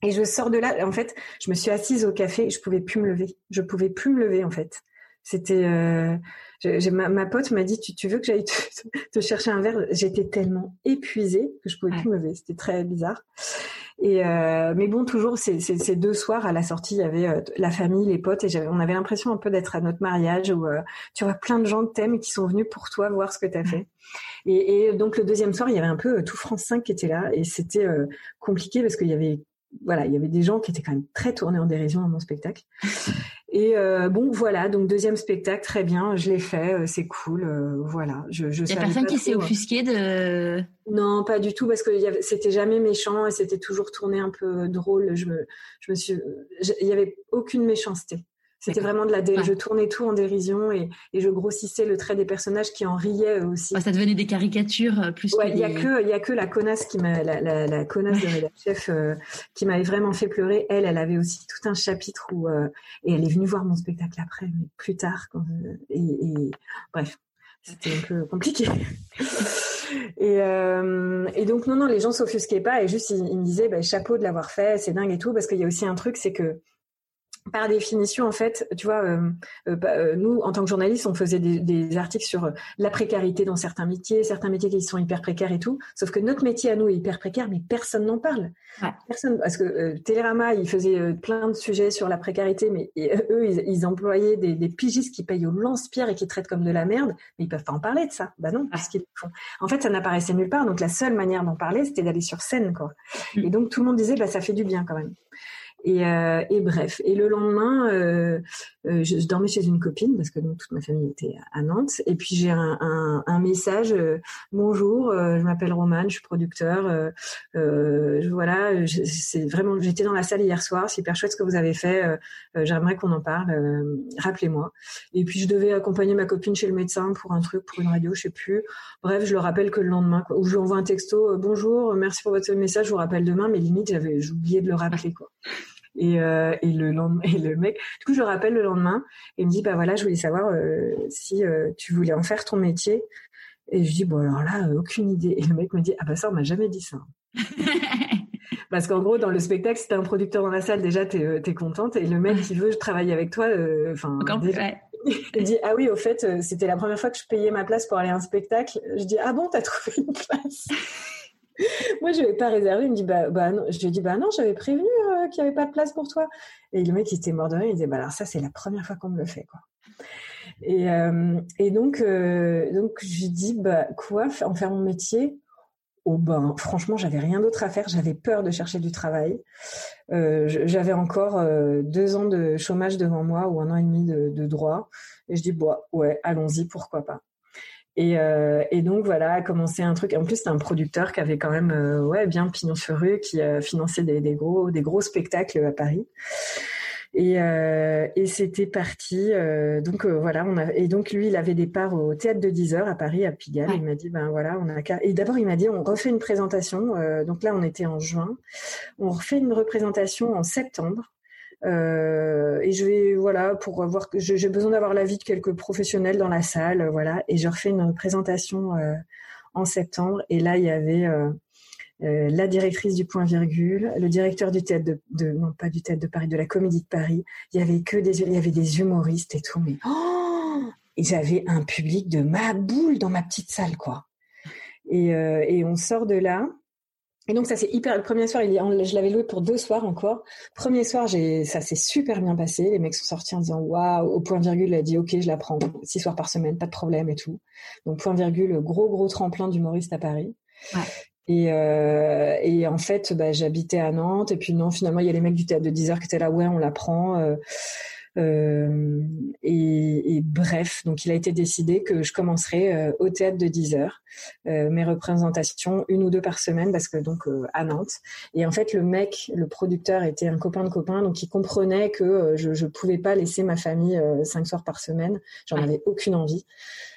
Et je sors de là. En fait, je me suis assise au café. Je pouvais plus me lever. Je pouvais plus me lever en fait. C'était euh, ma, pote m'a dit tu, veux que j'aille te, chercher un verre? J'étais tellement épuisée que je pouvais plus me lever. C'était très bizarre. Et euh, mais bon, toujours ces, ces, deux soirs à la sortie, il y avait euh, la famille, les potes, et on avait l'impression un peu d'être à notre mariage où euh, tu vois plein de gens que t'aimes et qui sont venus pour toi voir ce que tu as fait. Et, et, donc le deuxième soir, il y avait un peu tout France 5 qui était là, et c'était compliqué parce qu'il y avait voilà, il y avait des gens qui étaient quand même très tournés en dérision dans mon spectacle. Et euh, bon, voilà, donc deuxième spectacle, très bien, je l'ai fait, euh, c'est cool, euh, voilà. Je, je il y a personne qui s'est offusqué de. Non, pas du tout, parce que c'était jamais méchant et c'était toujours tourné un peu drôle. Je me, je me suis, il y avait aucune méchanceté. C'était vraiment de la dé... je tournais tout en dérision et, et, je grossissais le trait des personnages qui en riaient aussi. ça devenait des caricatures euh, plus. Ouais, il y a que il y a que la connasse qui m'a la, la, la, connasse de la chef euh, qui m'avait vraiment fait pleurer. Elle, elle avait aussi tout un chapitre où euh, et elle est venue voir mon spectacle après, mais plus tard quand, et, et, bref, c'était un peu compliqué. Et, euh, et, donc non non les gens s'offusquaient pas et juste ils, me disaient bah, chapeau de l'avoir fait c'est dingue et tout parce qu'il y a aussi un truc c'est que par définition, en fait, tu vois, euh, euh, bah, euh, nous, en tant que journalistes, on faisait des, articles sur la précarité dans certains métiers, certains métiers qui sont hyper précaires et tout. Sauf que notre métier à nous est hyper précaire, mais personne n'en parle. Personne, parce que Télérama, ils faisaient plein de sujets sur la précarité, mais eux, ils, employaient des, pigistes qui payent au lance-pierre et qui traitent comme de la merde, mais ils peuvent pas en parler de ça. Bah non, parce qu'ils font. En fait, ça n'apparaissait nulle part. Donc la seule manière d'en parler, c'était d'aller sur scène, quoi. Mm. Et donc tout le monde disait, bah ça fait du bien quand même. Et, euh, et, bref. Et le lendemain, euh, euh, je, dormais chez une copine parce que donc, toute ma famille était à Nantes. Et puis j'ai un, un, un, message bonjour, je m'appelle Romane, je suis producteur. voilà, c'est vraiment. J'étais dans la salle hier soir. C'est hyper chouette ce que vous avez fait. J'aimerais qu'on en parle. Rappelez-moi. Et puis je devais accompagner ma copine chez le médecin pour un truc, pour une radio, je sais plus. Bref, je le rappelle que le lendemain, quoi. ou je lui envoie un texto. bonjour, merci pour votre message. Je vous rappelle demain. Mais limite, j'avais oublié de le rappeler quoi. Et, euh, et, le lendemain, et le mec, du coup, je le rappelle le lendemain et il me dit, bah voilà, je voulais savoir euh, si euh, tu voulais en faire ton métier. Et je dis, bon, alors là, aucune idée. Et le mec me dit, ah bah ça, on m'a jamais dit ça. Parce qu'en gros, dans le spectacle, si t'es un producteur dans la salle, déjà, t'es es contente. Et le mec qui veut travailler avec toi, enfin, il dit, ah oui, au fait, c'était la première fois que je payais ma place pour aller à un spectacle. Je dis, ah bon, t'as trouvé une place? Moi, je vais pas réservé. Il me dit, bah, bah non. Je lui dis, bah non, j'avais prévenu euh, qu'il n'y avait pas de place pour toi. Et le mec, il était mort de rire. Il disait, bah alors ça, c'est la première fois qu'on me le fait, quoi. Et, euh, euh, donc, je lui dis, bah quoi, en faire mon métier? Oh ben, franchement, j'avais rien d'autre à faire. J'avais peur de chercher du travail. j'avais encore deux ans de chômage devant moi ou un an et demi de, de droit. Et je dis, bah ouais, allons-y, pourquoi pas. Et, euh, et, donc voilà, a commencé un truc. En plus, c'était un producteur qui avait quand même euh, ouais bien pignon sur rue, qui a financé des, des, gros des gros spectacles à Paris. Et, euh, et c'était parti. Euh, donc euh, voilà, on a et donc lui, il avait des parts au théâtre de 10 heures à Paris, à Pigalle. Il m'a dit ben voilà, on a qu'à. Et d'abord, il m'a dit on refait une présentation. donc là, on était en juin. On refait une représentation en septembre. Euh, et je vais voilà pour voir que j'ai besoin d'avoir l'avis de quelques professionnels dans la salle, voilà. Et je refais une présentation euh, en septembre. Et là, il y avait euh, la directrice du point virgule, le directeur du théâtre de, de, non pas du théâtre de Paris, de la Comédie de Paris. Il y avait que des il y avait des humoristes et tout, mais oh et j'avais un public de ma boule dans ma petite salle quoi. Et, et on sort de là. Et donc ça c'est hyper. Le premier soir, il, je l'avais loué pour deux soirs encore. Premier soir, j'ai, ça s'est super bien passé. Les mecs sont sortis en disant waouh. Au point virgule, il a dit ok, je la prends six soirs par semaine, pas de problème et tout. Donc point virgule, gros gros tremplin d'humoriste à Paris. Ouais. Et, euh, et en fait, bah, j'habitais à Nantes. Et puis non, finalement, il y a les mecs du théâtre de 10 heures qui étaient là, ouais, on la prend. Euh, euh, et, et, bref, donc il a été décidé que je commencerai euh, au théâtre de 10 heures euh, mes représentations une ou deux par semaine parce que donc à Nantes. Et en fait, le mec, le producteur était un copain de copain, donc il comprenait que je ne pouvais pas laisser ma famille cinq soirs par semaine. J'en avais aucune envie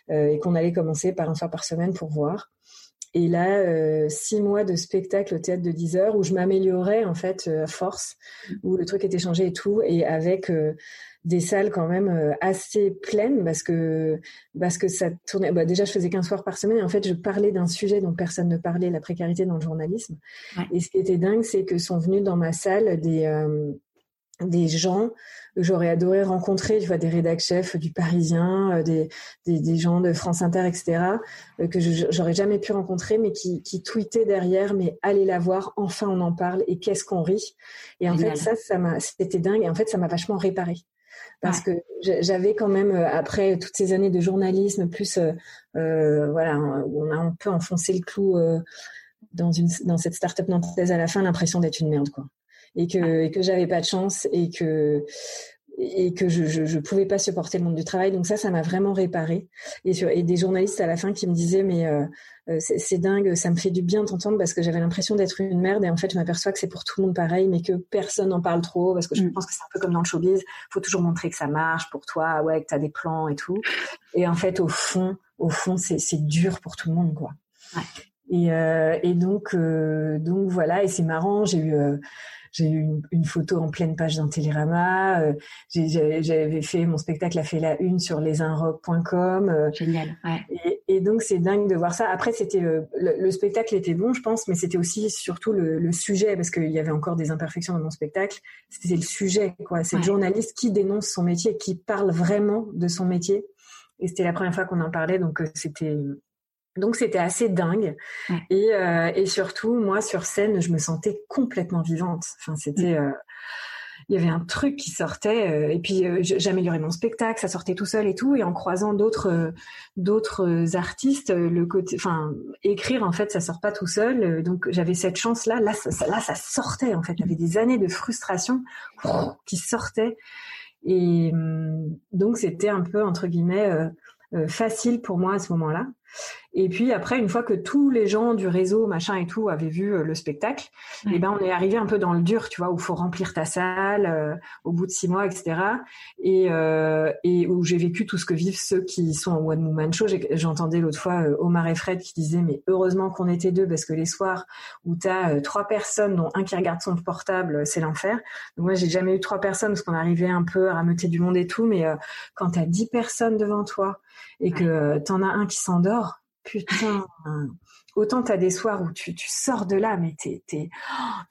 et qu'on allait commencer par un soir par semaine pour voir. Et là, euh, six mois de spectacle au théâtre de 10 heures où je m'améliorais en fait à force, où le truc était changé et tout, et avec des salles quand même euh, assez pleines parce que parce que ça tournait. Bah, déjà, je faisais 15 soirs par semaine et en fait, je parlais d'un sujet dont personne ne parlait, la précarité dans le journalisme. Et ce qui était dingue, c'est que sont venus dans ma salle des euh, des gens que j'aurais adoré rencontrer, tu vois, des rédac chefs du Parisien, euh, des, des, des, gens de France Inter, etc., que j'aurais jamais pu rencontrer, mais qui, qui tweetaient derrière, mais allez la voir, enfin on en parle, et qu'est-ce qu'on rit. Et en fait, ça, ça m'a, c'était dingue, et en fait, ça m'a vachement réparé parce que j'avais quand même euh, après toutes ces années de journalisme plus euh, euh, voilà on a un peu enfoncé le clou dans une dans cette start-up nantaise à la fin l'impression d'être une merde quoi et que et que j'avais pas de chance et que et que je, je, je pouvais pas supporter le monde du travail donc ça ça m'a vraiment réparé et, sur, et des journalistes à la fin qui me disaient mais euh, c'est dingue, ça me fait du bien d'entendre parce que j'avais l'impression d'être une merde et en fait je m'aperçois que c'est pour tout le monde pareil mais que personne n'en parle trop parce que je mm. pense que c'est un peu comme dans le showbiz, faut toujours montrer que ça marche pour toi, ouais, que tu as des plans et tout. Et en fait au fond, au fond c'est dur pour tout le monde quoi. Ouais. Et, euh, et donc euh, donc voilà et c'est marrant, j'ai eu euh, j'ai eu une, une, photo en pleine page d'un Télérama. Euh, j'avais fait mon spectacle a fait la une sur lesinrock.com. Génial. Ouais. Et, et donc c'est dingue de voir ça. Après, c'était le, spectacle était bon, je pense, mais c'était aussi surtout le, sujet parce qu'il y avait encore des imperfections dans mon spectacle. C'était le sujet, quoi. C'est le journaliste qui dénonce son métier, qui parle vraiment de son métier. Et c'était la première fois qu'on en parlait, donc c'était donc c'était assez dingue. Et, et surtout moi sur scène je me sentais complètement vivante. Enfin c'était mmh il y avait un truc qui sortait euh, et puis euh, j'améliorais mon spectacle, ça sortait tout seul et tout. Et en croisant d'autres euh, d'autres artistes, le côté, enfin écrire en fait ça sort pas tout seul, donc j'avais cette chance là, là ça, là ça sortait en fait, il y avait des années de frustration qui sortaient. Et hum, donc c'était un peu entre guillemets facile pour moi à ce moment-là. Et puis après, une fois que tous les gens du réseau, machin et tout, avaient vu euh, le spectacle, et eh ben on est arrivé un peu dans le dur, tu vois, où faut remplir ta salle euh, au bout de six mois, etc. Et, euh, et où j'ai vécu tout ce que vivent ceux qui sont en one woman show. J'entendais l'autre fois Omar et Fred qui disaient mais heureusement qu'on était deux parce que les soirs où tu as trois personnes dont un qui regarde son portable, c'est l'enfer. Donc moi j'ai jamais eu trois personnes parce qu'on arrivait un peu à rameuter du monde et tout, mais quand tu as dix personnes devant toi et que tu en as un qui s'endort putain, autant t'as des soirs où tu, tu sors de là, mais t'es es,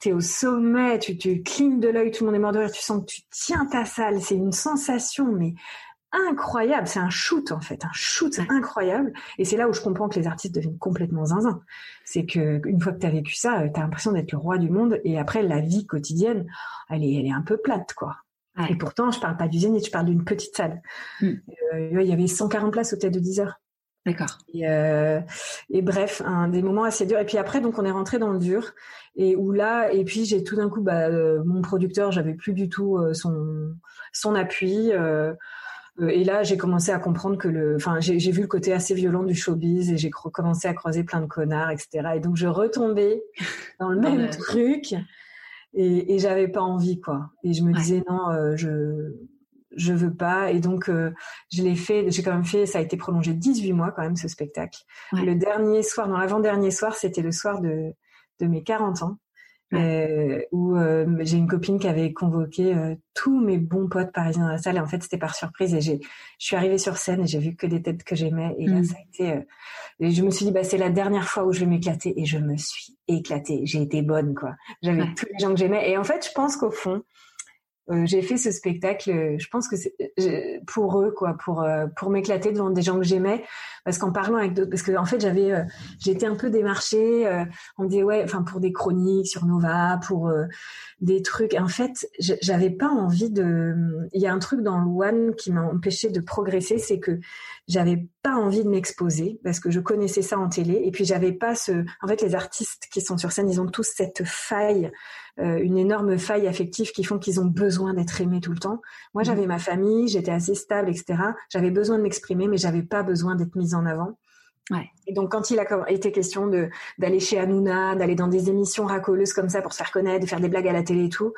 es au sommet, tu, tu clignes de l'œil, tout le monde est mort de rire, tu sens que tu tiens ta salle, c'est une sensation, mais incroyable, c'est un shoot en fait, un shoot incroyable, et c'est là où je comprends que les artistes deviennent complètement zinzin. C'est que une fois que t'as vécu ça, t'as l'impression d'être le roi du monde, et après la vie quotidienne, elle est, elle est un peu plate quoi. Et pourtant, je parle pas du Zénith, je parle d'une petite salle. Mm. Euh, il y avait 140 places au tête de 10 heures. D'accord. Et, euh, et, bref, un des moments assez durs. Et puis après, donc on est rentré dans le dur. Et où là, et puis j'ai tout d'un coup, bah, euh, mon producteur, j'avais plus du tout euh, son son appui. Euh, et là, j'ai commencé à comprendre que le, enfin, j'ai vu le côté assez violent du showbiz et j'ai commencé à croiser plein de connards, etc. Et donc je retombais dans le même truc et, et j'avais pas envie, quoi. Et je me disais non, je je veux pas. Et donc, euh, je l'ai fait, j'ai quand même fait, ça a été prolongé 18 mois quand même, ce spectacle. Le dernier soir, dans l'avant-dernier soir, c'était le soir de, de mes 40 ans. Euh, où euh, j'ai une copine qui avait convoqué tous mes bons potes parisiens dans la salle. Et en fait c'était par surprise. Et j'ai je suis arrivée sur scène et j'ai vu que des têtes que j'aimais. Et là mm. ça a été et je me suis dit bah c'est la dernière fois où je vais m'éclater. Et je me suis éclatée. J'ai été bonne quoi. J'avais tous les gens que j'aimais. Et en fait je pense qu'au fond euh, j'ai fait ce spectacle, euh, je pense que c'est euh, pour eux, quoi, pour pour m'éclater devant des gens que j'aimais, parce qu'en parlant avec d'autres, parce que en fait j'avais, j'étais un peu démarchée, on me disait ouais, enfin pour des chroniques sur Nova, pour des trucs. En fait, j'avais pas envie de. Il y a un truc dans One qui m'a empêché de progresser, c'est que j'avais pas envie de m'exposer parce que je connaissais ça en télé et puis j'avais pas ce. En fait, les artistes qui sont sur scène, ils ont tous cette faille euh, une énorme faille affective qui font qu'ils ont besoin d'être aimés tout le temps. Moi, mmh. j'avais ma famille, j'étais assez stable, etc. J'avais besoin de m'exprimer, mais j'avais pas besoin d'être mise en avant. Ouais. Et donc, quand il a été question de d'aller chez Hanouna, d'aller dans des émissions racoleuses comme ça pour se faire connaître, de faire des blagues à la télé et tout,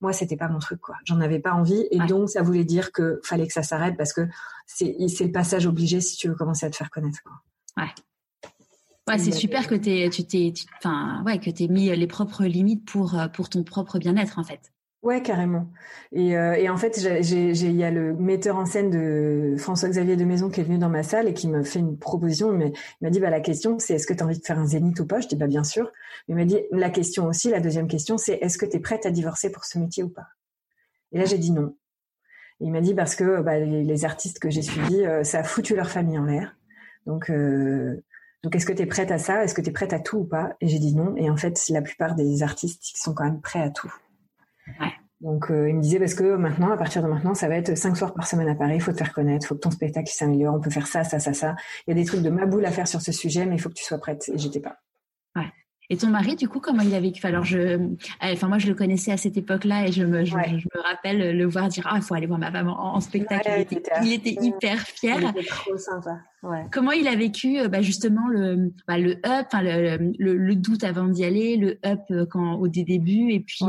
moi, c'était pas mon truc, quoi. J'en avais pas envie, et donc ça voulait dire que fallait que ça s'arrête parce que c'est c'est le passage obligé si tu veux commencer à te faire connaître. Quoi. Ouais c'est super que tu t'es, enfin, ouais, que mis les propres limites pour euh, pour ton propre bien-être en fait. Ouais, carrément. Et, euh, et en fait, il y a le metteur en scène de François-Xavier de Maison qui est venu dans ma salle et qui m'a fait une proposition. Mais il m'a dit, bah la question, c'est est-ce que tu as envie de faire un zénith ou pas? Je dis, bah bien sûr. Il m'a dit, la question aussi, la deuxième question, c'est est-ce que tu es prête à divorcer pour ce métier ou pas? Et là, j'ai dit non. il m'a dit parce que bah, les, artistes que j'ai suivis, euh, ça a foutu leur famille en l'air. Donc, donc, est-ce que tu es prête à ça? Est-ce que tu es prête à tout ou pas? Et j'ai dit non. Et en fait, la plupart des artistes sont quand même prêts à tout. Ouais. Donc, euh, il me disait parce que maintenant, à partir de maintenant, ça va être cinq soirs par semaine à Paris. Il faut te faire connaître. Il faut que ton spectacle s'améliore. On peut faire ça, ça, ça, ça. Il y a des trucs de ma boule à faire sur ce sujet, mais il faut que tu sois prête. Et j'étais pas. Et ton mari, du coup, comment il a vécu? Alors, je, euh, enfin, moi, je le connaissais à cette époque-là et je me, je, me rappelle le voir dire, ah, il faut aller voir ma femme en, spectacle. il, était, hyper fier. Il était trop sympa. Comment il a vécu, euh, bah, justement, le, bah, le up, le, le, le, doute avant d'y aller, le up euh, quand au début et puis,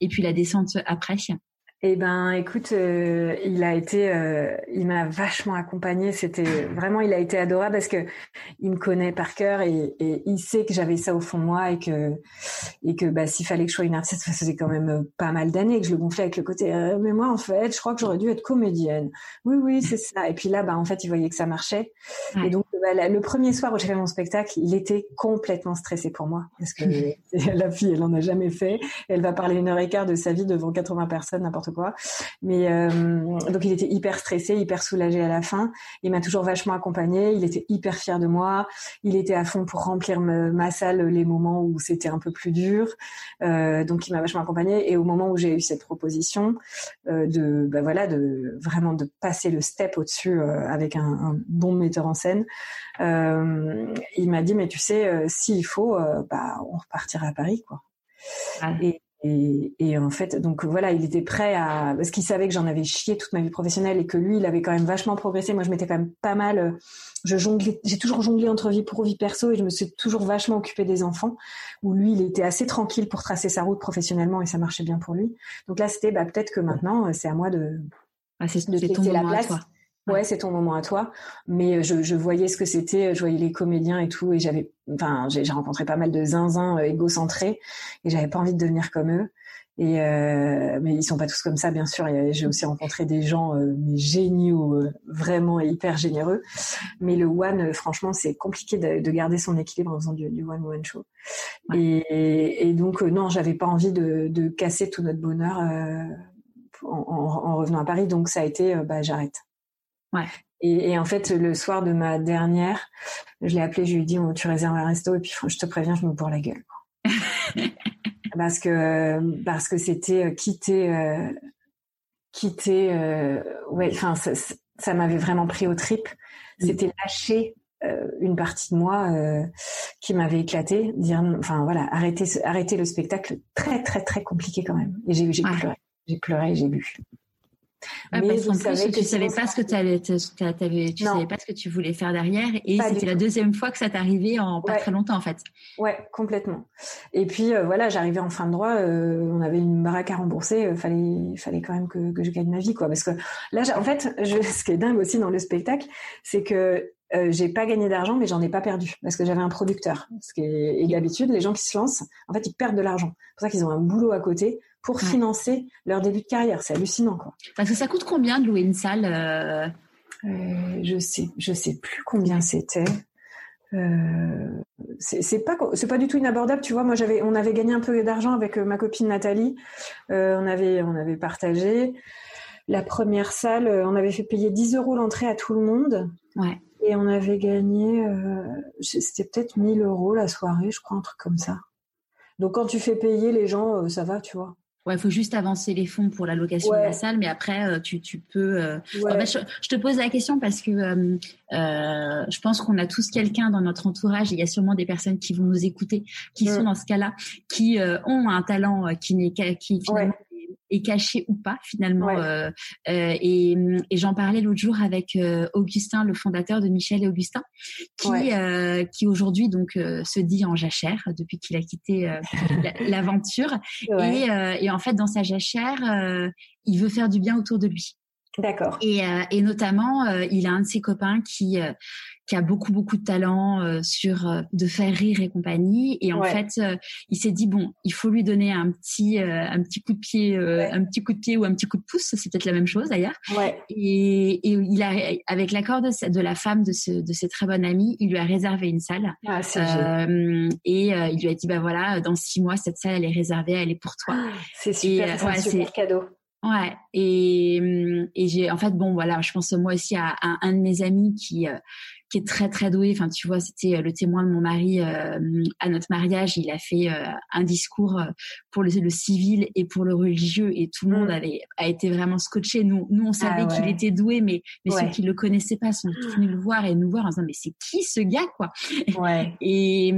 et puis la descente après? Eh ben, écoute, euh, il a été, euh, il m'a vachement accompagné. C'était vraiment, il a été adorable parce que il me connaît par cœur et, et il sait que j'avais ça au fond de moi et que et que bah s'il fallait que je sois une artiste, ça faisait quand même euh, pas mal d'années que je le gonflais avec le côté. mais moi, en fait, je crois que j'aurais dû être comédienne. Oui, oui, c'est ça. Et puis là, bah en fait, il voyait que ça marchait. Et donc, bah, le premier soir où j'ai fait mon spectacle, il était complètement stressé pour moi parce que la fille, elle en a jamais fait. Elle va parler une heure et quart de sa vie devant 80 personnes, n'importe quoi. Mais euh, donc il était hyper stressé, hyper soulagé à la fin. Il m'a toujours vachement accompagné. Il était hyper fier de moi. Il était à fond pour remplir ma salle les moments où c'était un peu plus dur. Euh, donc il m'a vachement accompagné. Et au moment où j'ai eu cette proposition euh, de, bah voilà, de vraiment de passer le step au-dessus avec un, bon metteur en scène, il m'a dit mais tu sais s'il faut, bah on repartira à Paris quoi. Et, et, et, en fait, donc voilà, il était prêt à parce qu'il savait que j'en avais chié toute ma vie professionnelle et que lui, il avait quand même vachement progressé. Moi, je m'étais quand même pas mal. Euh, je jonglais, j'ai toujours jonglé entre vie pro vie perso et je me suis toujours vachement occupée des enfants. Où lui, il était assez tranquille pour tracer sa route professionnellement et ça marchait bien pour lui. Donc là, c'était bah, peut-être que maintenant, euh, c'est à moi de, ah, de laisser la place. Ouais, c'est ton moment à toi. Mais euh, je, je voyais ce que c'était, je voyais les comédiens et tout, et j'avais, enfin, j'ai rencontré pas mal de zinzins euh, égocentrés, et j'avais pas envie de devenir comme eux. Et euh, mais ils sont pas tous comme ça, bien sûr. J'ai aussi rencontré des gens euh, géniaux, euh, vraiment hyper généreux. Mais le one, franchement, c'est compliqué de, de, garder son équilibre en faisant du, du one one show. Et, et, donc non, j'avais pas envie de, de, casser tout notre bonheur en, en, en, revenant à Paris. Donc ça a été, bah j'arrête. Ouais. Et, et, en fait, le soir de ma dernière, je l'ai appelé, je lui ai dit, oh, tu réserves un resto et puis je te préviens, je me bourre la gueule. parce que parce que c'était euh, quitter euh, quitter euh, ouais, enfin ça, ça m'avait vraiment pris au trip. Mm. C'était lâcher euh, une partie de moi qui m'avait éclaté, dire, enfin voilà, arrêter arrêter le spectacle, très très très compliqué quand même. Et j'ai j'ai pleuré, j'ai pleuré, j'ai bu. Ouais, mais parce plus, tu savais pas ce que tu avais, tu savais pas ce que tu voulais faire derrière, et c'était la deuxième fois que ça t'arrivait en pas très longtemps en fait. Ouais, complètement. Et puis euh, voilà, j'arrivais en fin de droit, euh, on avait une baraque à rembourser, euh, fallait, fallait quand même que, que je gagne ma vie quoi, parce que là, en fait, je, ce qui est dingue aussi dans le spectacle, c'est que euh, j'ai pas gagné d'argent, mais j'en ai pas perdu parce que j'avais un producteur. Parce que, et d'habitude, les gens qui se lancent, en fait, ils perdent de l'argent. C'est pour ça qu'ils ont un boulot à côté pour financer leur début de carrière. C'est hallucinant, quoi. Parce que ça coûte combien de louer une salle euh... Euh, Je sais, je sais plus combien c'était. Euh, c'est pas c'est pas du tout inabordable tu vois moi j'avais on avait gagné un peu d'argent avec euh, ma copine Nathalie on avait on avait partagé la première salle on avait fait payer 10 euros l'entrée à tout le monde ouais et on avait gagné, c'était peut-être 1000 euros la soirée, je crois, un truc comme ça. Donc quand tu fais payer les gens, euh, ça va, tu vois. Ouais, il faut juste avancer les fonds pour la location de la salle, mais après, euh, tu, tu peux. Ouais. je, je, te pose la question parce que je pense qu'on a tous quelqu'un dans notre entourage. Et il y a sûrement des personnes qui vont nous écouter, qui mm. sont dans ce cas-là, qui ont un talent qui n'est qui finalement est caché ou pas finalement. Euh, euh, et, et j'en parlais l'autre jour avec euh, Augustin, le fondateur de Michel et Augustin, qui qui aujourd'hui donc se dit en jachère depuis qu'il a quitté l'aventure. Et, et, en fait dans sa jachère, il veut faire du bien autour de lui. D'accord. Et, et, notamment, il a un de ses copains qui qui a beaucoup beaucoup de talent euh, sur euh, de faire rire et compagnie. Et en fait, euh, il s'est dit bon, il faut lui donner un petit un petit coup de pied, un petit coup de pied ou un petit coup de pouce. C'est peut-être la même chose d'ailleurs. Ouais. Et, et, il a avec l'accord de, de la femme de, ce, de ses très bonnes amies, il lui a réservé une salle. Ah, et il lui a dit bah voilà, dans six mois cette salle elle est réservée, elle est pour toi. Ah, c'est super, c'est un super cadeau. Ouais, et, et j'ai en fait bon voilà, je pense moi aussi à, à un de mes amis qui qui est très très doué. Enfin, tu vois, c'était euh, le témoin de mon mari euh, à notre mariage. Il a fait euh, un discours pour le, le, civil et pour le religieux, et tout le monde mm. avait a été vraiment scotché. Nous, nous, on savait ah qu'il était doué, mais mais ceux qui le connaissaient pas sont venus le voir et nous voir en disant mais c'est qui ce gars quoi? Ouais. Et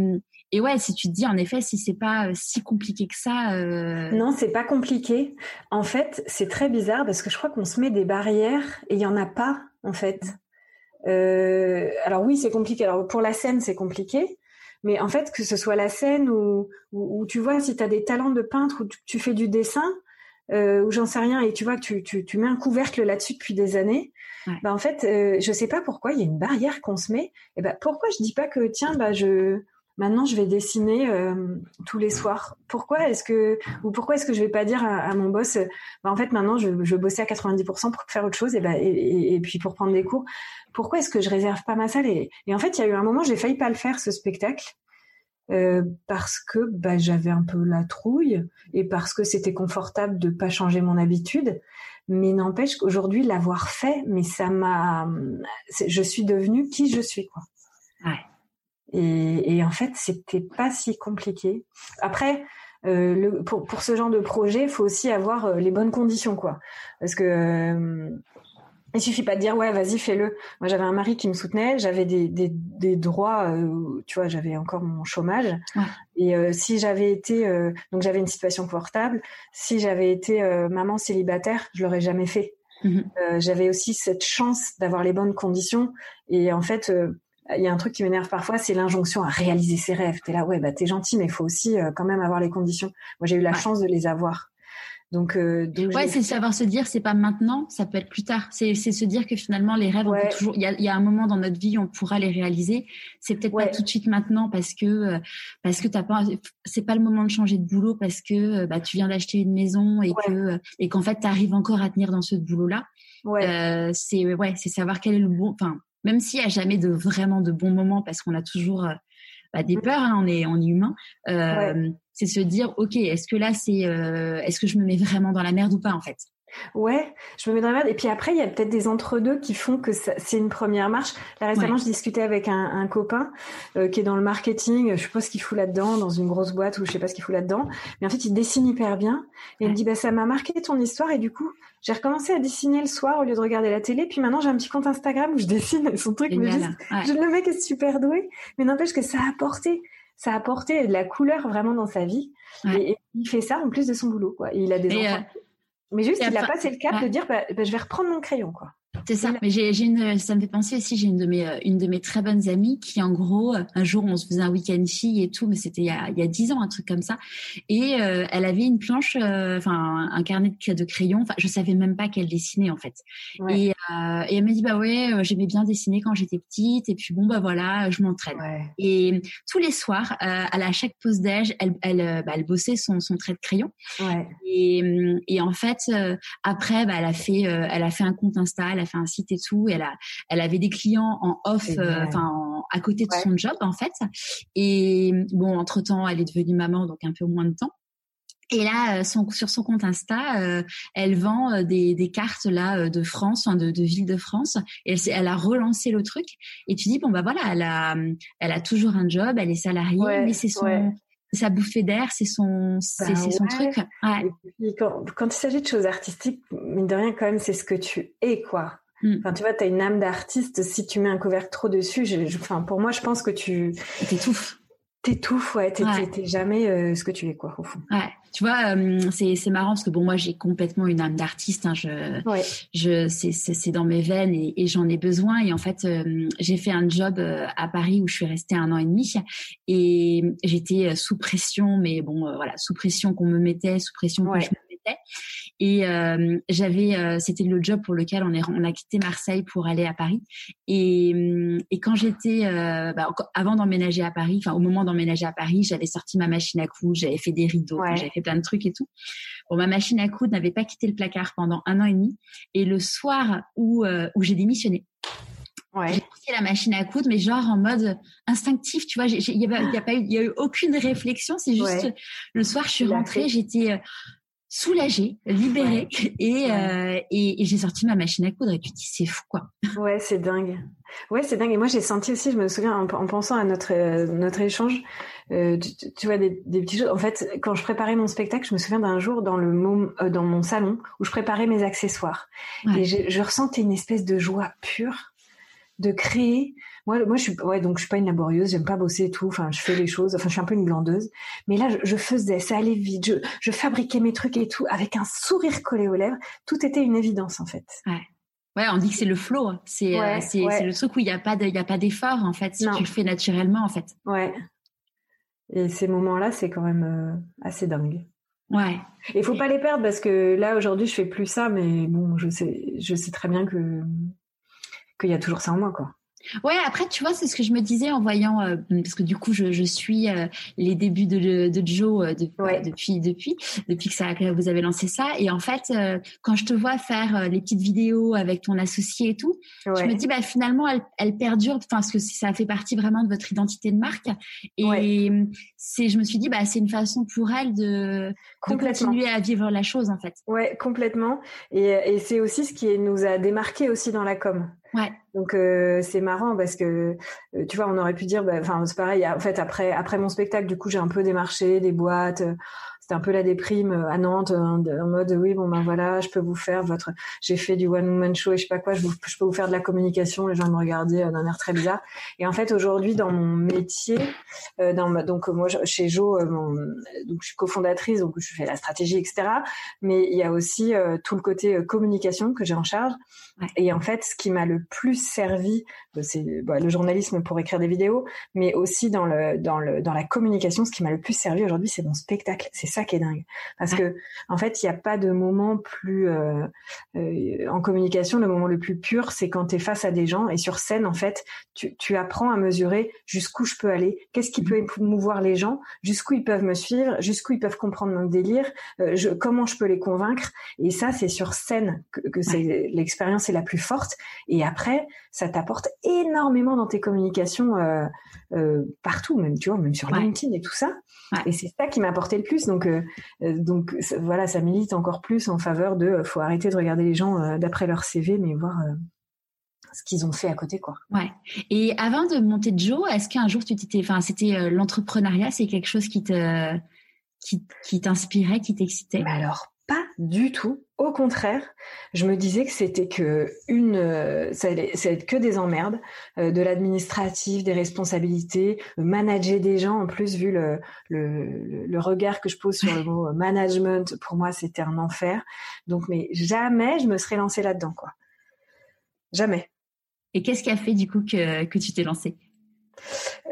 et ouais, si tu te dis en effet, si c'est pas si compliqué que ça. Euh... Non, c'est pas compliqué. En fait, c'est très bizarre parce que je crois qu'on se met des barrières et il y en a pas en fait. Euh, alors oui, c'est compliqué. Alors pour la scène, c'est compliqué. Mais en fait, que ce soit la scène ou, tu vois, si tu as des talents de peintre ou tu, fais du dessin, euh, ou j'en sais rien, et tu vois que tu, tu, tu mets un couvercle là-dessus depuis des années, bah en fait, euh, je sais pas pourquoi il y a une barrière qu'on se met. Et ben pourquoi je dis pas que tiens, bah je maintenant je vais dessiner euh, tous les soirs. Pourquoi est-ce que ou pourquoi est-ce que je vais pas dire à, mon boss, bah en fait maintenant je, je bosser à 90% pour faire autre chose et, bah, et, et, puis pour prendre des cours. Pourquoi est-ce que je réserve pas ma salle? Et, et en fait il y a eu un moment j'ai failli pas le faire ce spectacle euh, parce que bah, j'avais un peu la trouille et parce que c'était confortable de pas changer mon habitude. Mais n'empêche qu'aujourd'hui l'avoir fait, mais ça m'a, je suis devenue qui je suis quoi. Ouais. Et, et en fait c'était pas si compliqué. Après. Euh, le, pour, pour ce genre de projet, faut aussi avoir euh, les bonnes conditions, quoi. Parce que euh, il suffit pas de dire ouais vas-y fais-le. Moi j'avais un mari qui me soutenait, j'avais des, des, des droits, euh, tu vois j'avais encore mon chômage et euh, si j'avais été euh, donc j'avais une situation confortable, si j'avais été maman célibataire je l'aurais jamais fait. Mhm. j'avais aussi cette chance d'avoir les bonnes conditions et en fait il y a un truc qui m'énerve parfois, c'est l'injonction à réaliser ses rêves. T'es là, ouais, bah t'es gentil, mais il faut aussi quand même avoir les conditions. Moi, j'ai eu la chance de les avoir. Donc, euh, ouais, c'est savoir se dire, c'est pas maintenant, ça peut être plus tard. C'est se dire que finalement, les rêves, on peut toujours. Il y a, y a, un moment dans notre vie, on pourra les réaliser. C'est peut-être pas tout de suite maintenant parce que euh, parce que t'as pas. C'est pas le moment de changer de boulot parce que euh, bah tu viens d'acheter une maison et que et qu'en fait tu arrives encore à tenir dans ce boulot-là. Ouais. c'est ouais, c'est savoir quel est le bon. Enfin, même s'il y a jamais de vraiment de bons moments parce qu'on a toujours bah, des mmh. peurs, hein, on est on est humain. Euh, c'est se dire ok, est-ce que là c'est, euh, est-ce que je me mets vraiment dans la merde ou pas en fait? Ouais, je me mets dans la merde. Et puis après, il y a peut-être des entre-deux qui font que c'est une première marche. Là, récemment, je discutais avec un, un copain euh, qui est dans le marketing. Je sais pas ce qu'il fout là-dedans, dans une grosse boîte ou je sais pas ce qu'il fout là-dedans. Mais en fait, il dessine hyper bien. Et il me dit, bah, ça m'a marqué ton histoire. Et du coup, j'ai recommencé à dessiner le soir au lieu de regarder la télé. Puis maintenant, j'ai un petit compte Instagram où je dessine son truc je, le mec est super doué. Mais n'empêche que ça a apporté, ça a apporté de la couleur vraiment dans sa vie. Et, il fait ça en plus de son boulot, quoi. Et il a des enfants. Euh, mais juste, il a passé le cap de dire, bah, bah, je vais reprendre mon crayon, quoi. C'est ça. Mais j'ai, une, ça me fait penser aussi, j'ai une de mes, une de mes très bonnes amies qui, en gros, un jour, on se faisait un week-end fille et tout, mais c'était il y a, il y a dix ans, un truc comme ça. Et euh, elle avait une planche, euh, enfin, un carnet de, de crayons. Enfin, je savais même pas qu'elle dessinait, en fait. Et, euh, et elle m'a dit, bah ouais, j'aimais bien dessiner quand j'étais petite. Et puis bon, bah voilà, je m'entraîne. Et tous les soirs, à la chaque pause déj, elle, elle, bah, elle bossait son, son trait de crayon. Ouais. Et, et en fait, après, bah, elle a fait, elle a fait un compte Insta, elle a fait un site et tout. elle a, elle avait des clients en off, euh, enfin à côté de son job en fait. Et bon, entre temps, elle est devenue maman, donc un peu moins de temps. Et là, euh, son, sur son compte Insta, euh, elle vend des, des, cartes là de France, de, de ville de France. Et elle, elle, a relancé le truc. Et tu dis bon bah voilà, elle a, elle a toujours un job, elle est salariée, mais c'est son, sa bouffée d'air, c'est son, c'est, bah son truc. quand, quand, il s'agit de choses artistiques, mine de rien, quand même, c'est ce que tu es, quoi. Mm. Enfin, tu vois, tu as une âme d'artiste. Si tu mets un couvercle trop dessus, je, enfin, pour moi, je pense que tu t'étouffes. T'étouffes, ouais. T'es jamais euh, ce que tu es, quoi, au fond. Ouais. Tu vois, euh, c'est c'est marrant parce que bon, moi, j'ai complètement une âme d'artiste. Hein, je, je, c'est c'est dans mes veines et, et j'en ai besoin. Et en fait, euh, j'ai fait un job à Paris où je suis restée un an et demi et j'étais sous pression, mais bon, voilà, sous pression qu'on me mettait, sous pression que je me mettais. Et euh, j'avais, euh, c'était le job pour lequel on, est, on a quitté Marseille pour aller à Paris. Et, euh, et quand j'étais, euh, bah, avant d'emménager à Paris, enfin au moment d'emménager à Paris, j'avais sorti ma machine à coudre, j'avais fait des rideaux, j'avais fait plein de trucs et tout. Bon, ma machine à coudre n'avait pas quitté le placard pendant un an et demi. Et le soir où, où j'ai démissionné, Ouais. J'ai pris la machine à coudre, mais genre en mode instinctif, tu vois. Il y, a, pas eu, y a eu aucune réflexion. C'est juste le soir, je suis rentrée, j'étais, soulagée, libérée, et, euh, et, et j'ai sorti ma machine à coudre et tu te dis c'est fou quoi. Ouais, c'est dingue. Ouais, c'est dingue. Et moi j'ai senti aussi, je me souviens en, pensant à notre euh, notre échange, euh, tu, vois des, des petites choses. En fait, quand je préparais mon spectacle, je me souviens d'un jour dans le euh, dans mon salon où je préparais mes accessoires et je, je ressentais une espèce de joie pure de créer. Moi, moi, je suis, ouais, donc je suis pas une laborieuse, j'aime pas bosser et tout. Enfin, je fais les choses. Enfin, je suis un peu une glandeuse. Mais là, je, faisais, ça allait vite. Je, je fabriquais mes trucs et tout avec un sourire collé aux lèvres. Tout était une évidence en fait. Ouais. Ouais, on dit que c'est le flow. C'est euh, c'est le truc où il y a pas de, il y a pas d'effort en fait. Si tu le fais naturellement en fait. Ouais. Et ces moments-là, c'est quand même euh, assez dingue. Ouais. Il faut pas les perdre parce que là aujourd'hui je fais plus ça, mais bon, je sais, je sais très bien que qu'il y a toujours ça en moi, quoi. Ouais, après, tu vois, c'est ce que je me disais en voyant, euh, parce que du coup, je, je suis euh, les débuts de, de Joe euh, depuis, depuis, depuis que, ça, que vous avez lancé ça. Et en fait, quand je te vois faire les petites vidéos avec ton associé et tout, je me dis, bah, finalement, elle, elle perdure, parce que ça fait partie vraiment de votre identité de marque. Et c'est, je me suis dit, bah, c'est une façon pour elle de, de continuer à vivre la chose, en fait. Ouais, complètement. Et, et c'est aussi ce qui nous a démarqué aussi dans la com. Ouais. Donc euh, c'est marrant parce que euh, tu vois, on aurait pu dire, bah, enfin c'est pareil. En fait, après après mon spectacle, du coup, j'ai un peu démarché des boîtes c'était un peu la déprime euh, à Nantes hein, en mode oui bon ben voilà je peux vous faire votre j'ai fait du one woman show et je sais pas quoi je, je peux vous faire de la communication les gens me regardaient euh, d'un air très bizarre. Et en fait aujourd'hui dans mon métier euh, dans donc moi chez Jo donc je suis cofondatrice donc je fais la stratégie etc mais il y a aussi tout le côté communication que j'ai en charge. Et en fait ce qui m'a le plus servi c'est bah, le journalisme pour écrire des vidéos mais aussi dans le dans le dans la communication ce qui m'a le plus servi aujourd'hui c'est mon spectacle c'est ça qui est dingue. Parce que en fait, il n'y a pas de moment plus euh, euh, en communication. Le moment le plus pur, c'est quand tu es face à des gens et sur scène, en fait, tu, tu apprends à mesurer jusqu'où je peux aller, qu'est-ce qui peut émouvoir les gens, jusqu'où ils peuvent me suivre, jusqu'où ils peuvent comprendre mon délire, euh, je, comment je peux les convaincre. Et ça, c'est sur scène que, que c'est l'expérience est la plus forte. Et après, ça t'apporte énormément dans tes communications euh, partout, même tu vois, même sur LinkedIn et tout ça. Et c'est ça qui m'a apporté le plus. Donc, euh, donc voilà, ça milite encore plus en faveur de, faut arrêter de regarder les gens d'après leur CV, mais voir ce qu'ils ont fait à côté, quoi. Ouais. Et avant de monter Joe, est-ce qu'un jour tu t'étais, enfin, c'était l'entrepreneuriat, c'est quelque chose qui te, qui, qui t'inspirait, qui t'excitait? Alors pas du tout. Au contraire, je me disais que c'était que une, euh, ça allait, être que des emmerdes, euh, de l'administratif, des responsabilités, manager des gens. En plus, vu le, le, le regard que je pose sur le mot management, pour moi, c'était un enfer. Donc, mais jamais je me serais lancée là-dedans, quoi. Jamais. Et qu'est-ce qui a fait du coup que, que tu t'es lancée?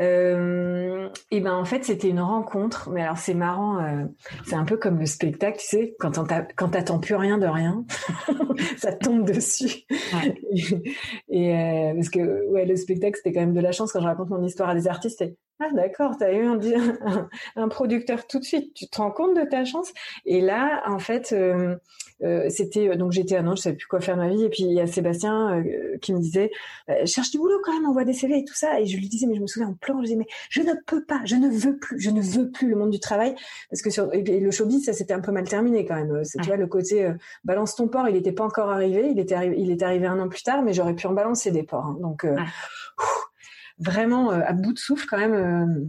Euh, et ben en fait c'était une rencontre, mais alors c'est marrant, euh, c'est un peu comme le spectacle, tu sais, quand quand t'attends plus rien de rien, ça tombe dessus. et, euh, parce que ouais le spectacle c'était quand même de la chance quand je raconte mon histoire à des artistes. ah d'accord, t'as eu un, un, producteur tout de suite, tu te rends compte de ta chance? Et là en fait c'était donc j'étais à Nantes, je savais plus quoi faire de ma vie et puis il y a Sébastien qui me disait cherche du boulot quand même, envoie des CV et tout ça et je lui disais mais je me souviens en plan je disais mais je ne peux pas, je ne veux plus, je ne veux plus le monde du travail parce que sur et, le showbiz ça s'était un peu mal terminé quand même. Tu vois le côté balance ton port, il n'était pas encore arrivé, il était arrivé, il est arrivé un an plus tard mais j'aurais pu en balancer des ports. Hein. donc vraiment à bout de souffle quand même.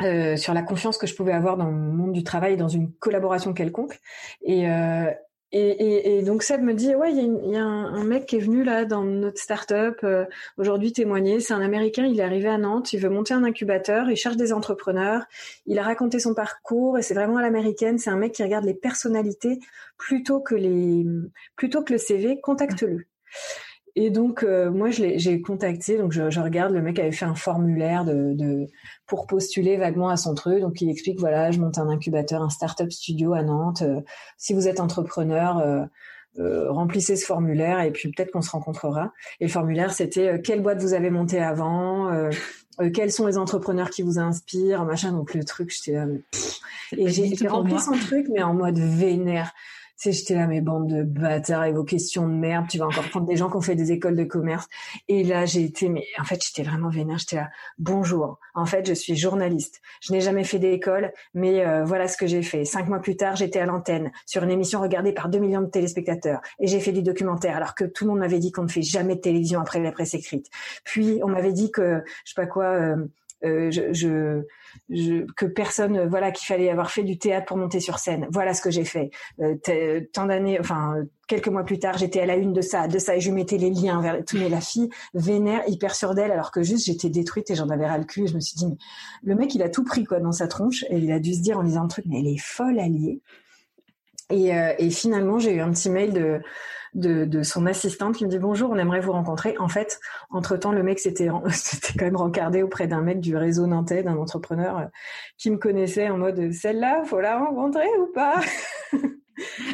Euh, sur la confiance que je pouvais avoir dans le monde du travail, dans une collaboration quelconque. Et, euh, et, et, et, donc Seb me dit ouais il y a, un, mec qui est venu là dans notre start-up euh, aujourd'hui témoigner. C'est un américain il est arrivé à Nantes il veut monter un incubateur il cherche des entrepreneurs. Il a raconté son parcours et c'est vraiment à l'américaine. C'est un mec qui regarde les personnalités plutôt que les plutôt que le CV contacte-le et donc, euh, moi, j'ai contacté, donc je, je, regarde, le mec avait fait un formulaire de, de, pour postuler vaguement à son truc. Donc, il explique, voilà, je monte un incubateur, un startup studio à Nantes. Euh, si vous êtes entrepreneur, euh, euh, remplissez ce formulaire et puis peut-être qu'on se rencontrera. Et le formulaire, c'était quelle boîte vous avez monté avant, quels sont les entrepreneurs qui vous inspirent, machin. Donc, le truc, j'étais là, et j'ai rempli son truc, mais en mode vénère sais, j'étais là, mes bandes de bâtards et vos questions de merde, tu vas encore prendre des gens qui ont fait des écoles de commerce. Et là, j'ai été, mais en fait, j'étais vraiment vénère. J'étais là, bonjour. En fait, je suis journaliste. Je n'ai jamais fait d'école, mais euh, voilà ce que j'ai fait. Cinq mois plus tard, j'étais à l'antenne sur une émission regardée par deux millions de téléspectateurs. Et j'ai fait du documentaire, alors que tout le monde m'avait dit qu'on ne fait jamais de télévision après la presse écrite. Puis, on m'avait dit que, je sais pas quoi, euh, euh, je, je, je, que personne, voilà, qu'il fallait avoir fait du théâtre pour monter sur scène. Voilà ce que j'ai fait. Euh, tant d'années, enfin quelques mois plus tard, j'étais à la une de ça, de ça, et je mettais les liens vers tout. Mais la fille vénère, hyper sûre d'elle, alors que juste j'étais détruite et j'en avais ras le cul. Et je me suis dit, mais le mec, il a tout pris quoi dans sa tronche, et il a dû se dire en lisant le truc, mais elle est folle alliée. Et, euh, et finalement, j'ai eu un petit mail de de, son assistante qui me dit bonjour, on aimerait vous rencontrer. En fait, entre temps, le mec s'était quand même rencardé auprès d'un mec du réseau nantais, d'un entrepreneur euh, qui me connaissait en mode celle-là, faut la rencontrer ou pas?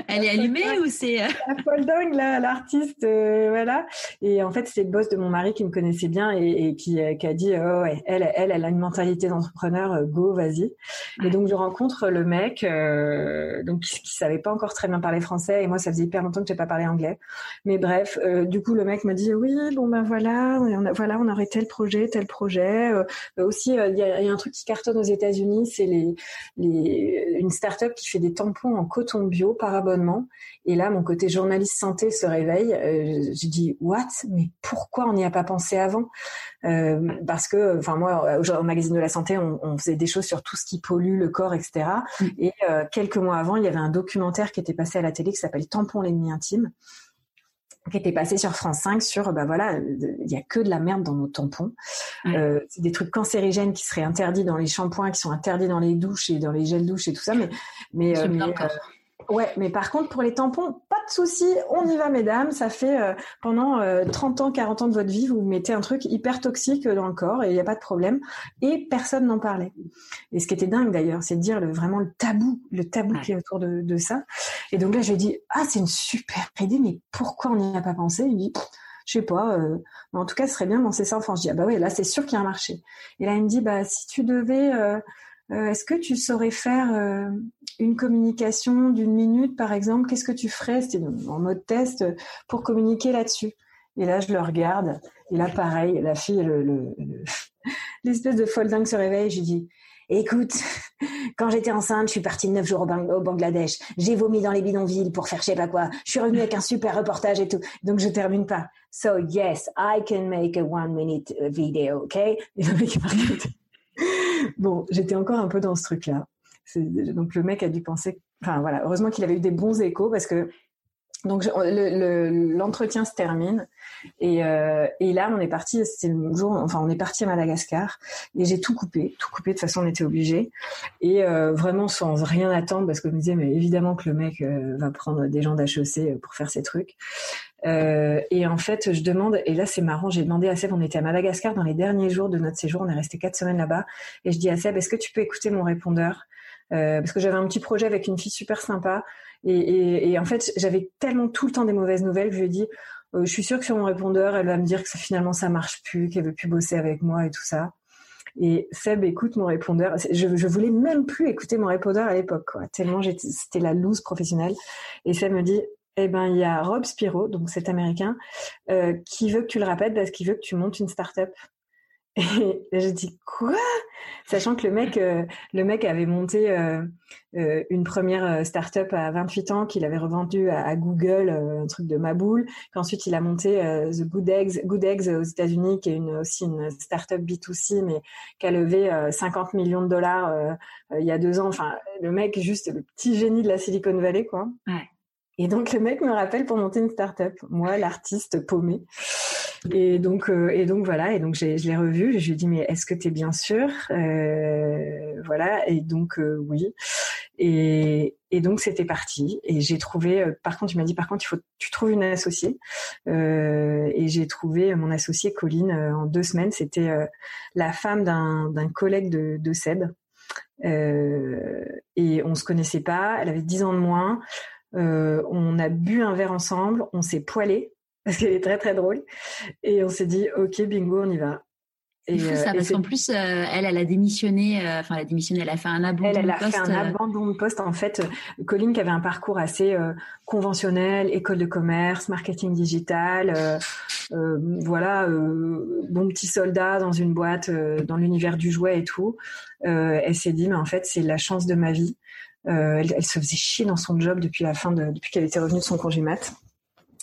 Elle est allumée ou c'est euh, la folle dingue l'artiste euh, voilà. Et en fait c'est le boss de mon mari qui me connaissait bien et, qui, euh, qui, a dit oh ouais elle elle elle a une mentalité d'entrepreneur go vas-y. Et donc je rencontre le mec donc qui, qui, savait pas encore très bien parler français et moi ça faisait hyper longtemps que j'ai pas parlé anglais. Mais bref du coup le mec me dit oui bon ben voilà on a, voilà on aurait tel projet tel projet. Aussi il y a, y, a, un truc qui cartonne aux États-Unis c'est les, les une start-up qui fait des tampons en coton bio par abonnement. Et là, mon côté journaliste santé se réveille. Euh, je dis what? Mais pourquoi on n'y a pas pensé avant? Euh, Parce que, enfin moi, au, magazine de la santé, on, faisait des choses sur tout ce qui pollue le corps, etc. Mm. Et euh, quelques mois avant, il y avait un documentaire qui était passé à la télé qui s'appelle Tampon l'ennemi intime qui était passé sur France 5 sur bah voilà il y a que de la merde dans nos tampons euh, c'est des trucs cancérigènes qui seraient interdits dans les shampoings qui sont interdits dans les douches et dans les gels douches et tout ça mais mais, mais Ouais, mais par contre, pour les tampons, pas de souci, on y va, mesdames. Ça fait euh, pendant 30 euh, ans, 40 ans de votre vie, vous mettez un truc hyper toxique dans le corps et il n'y a pas de problème. Et personne n'en parlait. Et ce qui était dingue d'ailleurs, c'est de dire le, vraiment le tabou, le tabou qui est autour de, de ça. Et donc là, j'ai dit, ah, c'est une super idée, mais pourquoi on n'y a pas pensé? Il dit, je sais pas, euh, en tout cas, ce serait bien de lancer ça en France. Je dis, ah bah oui, là, c'est sûr qu'il y a un marché. Et là, il me dit, bah, si tu devais euh, est-ce que tu saurais faire euh, une communication d'une minute, par exemple? Qu'est-ce que tu ferais en mode test euh, pour communiquer là-dessus? Et là, je le regarde. Et là, pareil, la fille, l'espèce de folle dingue se réveille. Je lui dis, écoute, quand j'étais enceinte, je suis partie neuf jours au, Bangladesh. J'ai vomi dans les bidonvilles pour faire je sais pas quoi. Je suis revenue avec un super reportage et tout. Donc, je termine pas. So, yes, I can make a one minute video, okay? bon, j'étais encore un peu dans ce truc-là. Donc le mec a dû penser, enfin voilà, heureusement qu'il avait eu des bons échos parce que donc l'entretien se termine et, euh, et, là on est parti, c'était le jour, enfin on est parti à Madagascar et j'ai tout coupé, tout coupé de façon on était obligé et euh, vraiment sans rien attendre parce que je me disais mais évidemment que le mec euh, va prendre des gens d'HEC pour faire ses trucs euh, et en fait, je demande, et là c'est marrant, j'ai demandé à Seb, on était à Madagascar dans les derniers jours de notre séjour, on est resté quatre semaines là-bas, et je dis à Seb, est-ce que tu peux écouter mon répondeur? Euh, Parce que j'avais un petit projet avec une fille super sympa, et, et, en fait, j'avais tellement tout le temps des mauvaises nouvelles je lui ai dit, euh, je suis sûre que sur mon répondeur, elle va me dire que finalement ça marche plus, qu'elle veut plus bosser avec moi et tout ça. Et Seb écoute mon répondeur. Je, je voulais même plus écouter mon répondeur à l'époque, quoi. Tellement c'était la loose professionnelle. Et Seb me dit, eh ben, il y a Rob Spiro, donc cet américain, euh, qui veut que tu le rappelles parce qu'il veut que tu montes une start-up. Et je dis quoi? Sachant que le mec, euh, le mec avait monté euh, une première start-up à 28 ans, qu'il avait revendu à, Google, un truc de maboule. Qu'ensuite il a monté The Good Eggs, Good Eggs aux États-Unis, qui est une, aussi une start-up B2C, mais qui a levé 50 millions de dollars il y a deux ans. Enfin, le mec, juste le petit génie de la Silicon Valley, quoi. Ouais. Et donc le mec me rappelle pour monter une start-up, moi l'artiste paumé. Et donc euh, et donc voilà et donc je l'ai revu, je lui ai dit mais est-ce que tu es bien sûr? Euh, voilà et donc euh, oui. Et, et donc c'était parti et j'ai trouvé euh, par contre tu m'as dit par contre il faut tu trouves une associée et j'ai trouvé mon associée Colline en deux semaines, c'était la femme d'un d'un collègue de de Seb. et on se connaissait pas, elle avait dix ans de moins. Euh, on a bu un verre ensemble, on s'est poilé parce qu'elle est très très drôle et on s'est dit ok bingo on y va. Et, fou ça, euh, parce qu'en plus, euh, elle, elle a démissionné, enfin, elle a démissionné, elle a fait un abandon elle, elle a fait un abandon de poste. En fait, Colline, qui avait un parcours assez conventionnel, école de commerce, marketing digital, voilà, bon petit soldat dans une boîte, dans l'univers du jouet et tout. elle s'est dit, mais en fait, c'est la chance de ma vie. Euh, elle, se faisait chier dans son job depuis la fin de, depuis qu'elle était revenue de son congé mat.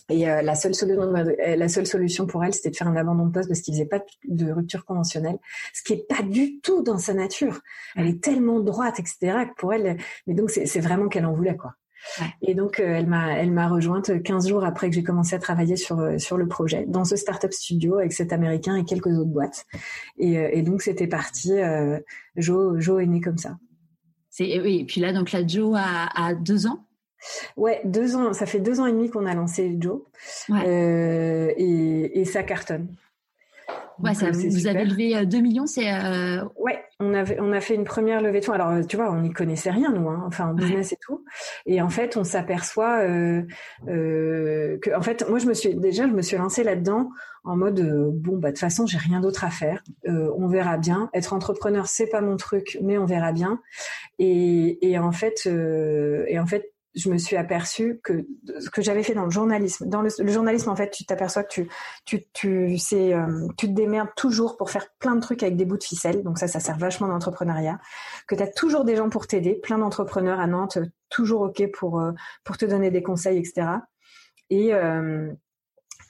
Et euh, la seule solution, euh, la seule solution pour elle, c'était de faire un abandon de poste parce qu'il faisait pas de rupture conventionnelle, ce qui est pas du tout dans sa nature. Elle est tellement droite, etc. que pour elle, mais donc c'est vraiment qu'elle en voulait quoi. Et donc elle m'a elle m'a rejointe 15 jours après que j'ai commencé à travailler sur sur le projet dans ce startup studio avec cet américain et quelques autres boîtes. Et, et donc c'était parti. Euh, Joe Joe est né comme ça. C'est oui. Et puis là, donc la Joe a, a deux ans. Ouais, deux ans. Ça fait deux ans et demi qu'on a lancé Joe, euh, et, ça cartonne. Ouais, ça, vous avez levé 2 millions, c'est. Euh... Ouais, on avait, on a fait une première levée de fonds. Alors, tu vois, on n'y connaissait rien nous, hein, enfin business et tout. Et en fait, on s'aperçoit euh, euh, que, en fait, moi, je me suis déjà, je me suis lancée là-dedans en mode euh, bon, bah de toute façon, j'ai rien d'autre à faire. Euh, on verra bien. Être entrepreneur, c'est pas mon truc, mais on verra bien. Et, et en fait, euh, et en fait, je me suis aperçue que ce que j'avais fait dans le journalisme, dans le, journalisme en fait, tu t'aperçois que tu tu tu sais, euh, tu te démerdes toujours pour faire plein de trucs avec des bouts de ficelle. Donc ça, ça sert vachement d'entrepreneuriat. Que tu as toujours des gens pour t'aider, plein d'entrepreneurs à Nantes, toujours ok pour euh, pour te donner des conseils, etc. Et euh,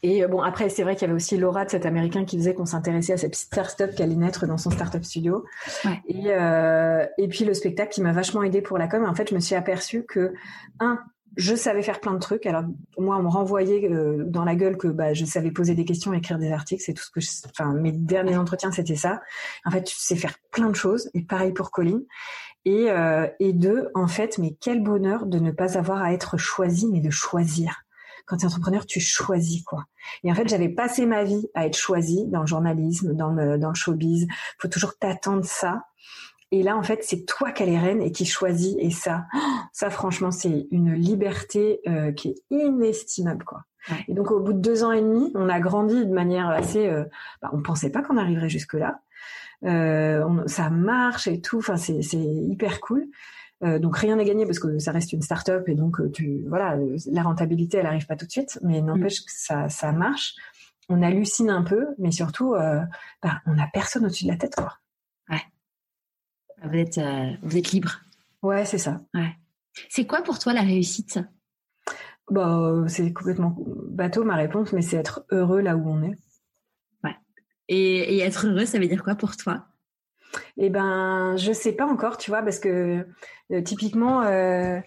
et euh, bon, après, c'est vrai qu'il y avait aussi Laura de cet Américain qui faisait qu'on s'intéressait à cette petite start-up qui allait naître dans son start-up studio. Ouais. Et, euh, et puis le spectacle qui m'a vachement aidé pour la com. En fait, je me suis aperçue que, un, je savais faire plein de trucs. Alors moi, on me renvoyait euh, dans la gueule que bah, je savais poser des questions, écrire des articles, c'est tout ce que. Je... Enfin, mes derniers entretiens, c'était ça. En fait, tu sais faire plein de choses. Et pareil pour Colline. Et, euh, et deux, en fait, mais quel bonheur de ne pas avoir à être choisi, mais de choisir quand tu es entrepreneur, tu choisis quoi. Et en fait, j'avais passé ma vie à être choisie dans le journalisme, dans le, dans le showbiz. Faut toujours t'attendre ça. Et là, en fait, c'est toi qui as les rênes et qui choisis. Et ça, ça, franchement, c'est une liberté euh, qui est inestimable, quoi. Et donc, au bout de deux ans et demi, on a grandi de manière assez. Euh, bah, on pensait pas qu'on arriverait jusque là. Euh, ça marche et tout. Enfin, c'est hyper cool. Euh, donc rien n'est gagné parce que ça reste une start-up et donc euh, tu voilà euh, la rentabilité elle arrive pas tout de suite, mais n'empêche mm. que ça ça marche. On hallucine un peu, mais surtout bah, on a personne au-dessus de la tête quoi. Ouais. Vous êtes vous êtes libre. Ouais c'est ça. Ouais. C'est quoi pour toi la réussite? Bah c'est complètement bateau ma réponse, mais c'est être heureux là où on est. Ouais. Et, et être heureux, ça veut dire quoi pour toi? Eh ben, je sais pas encore, tu vois, parce que euh, typiquement, euh,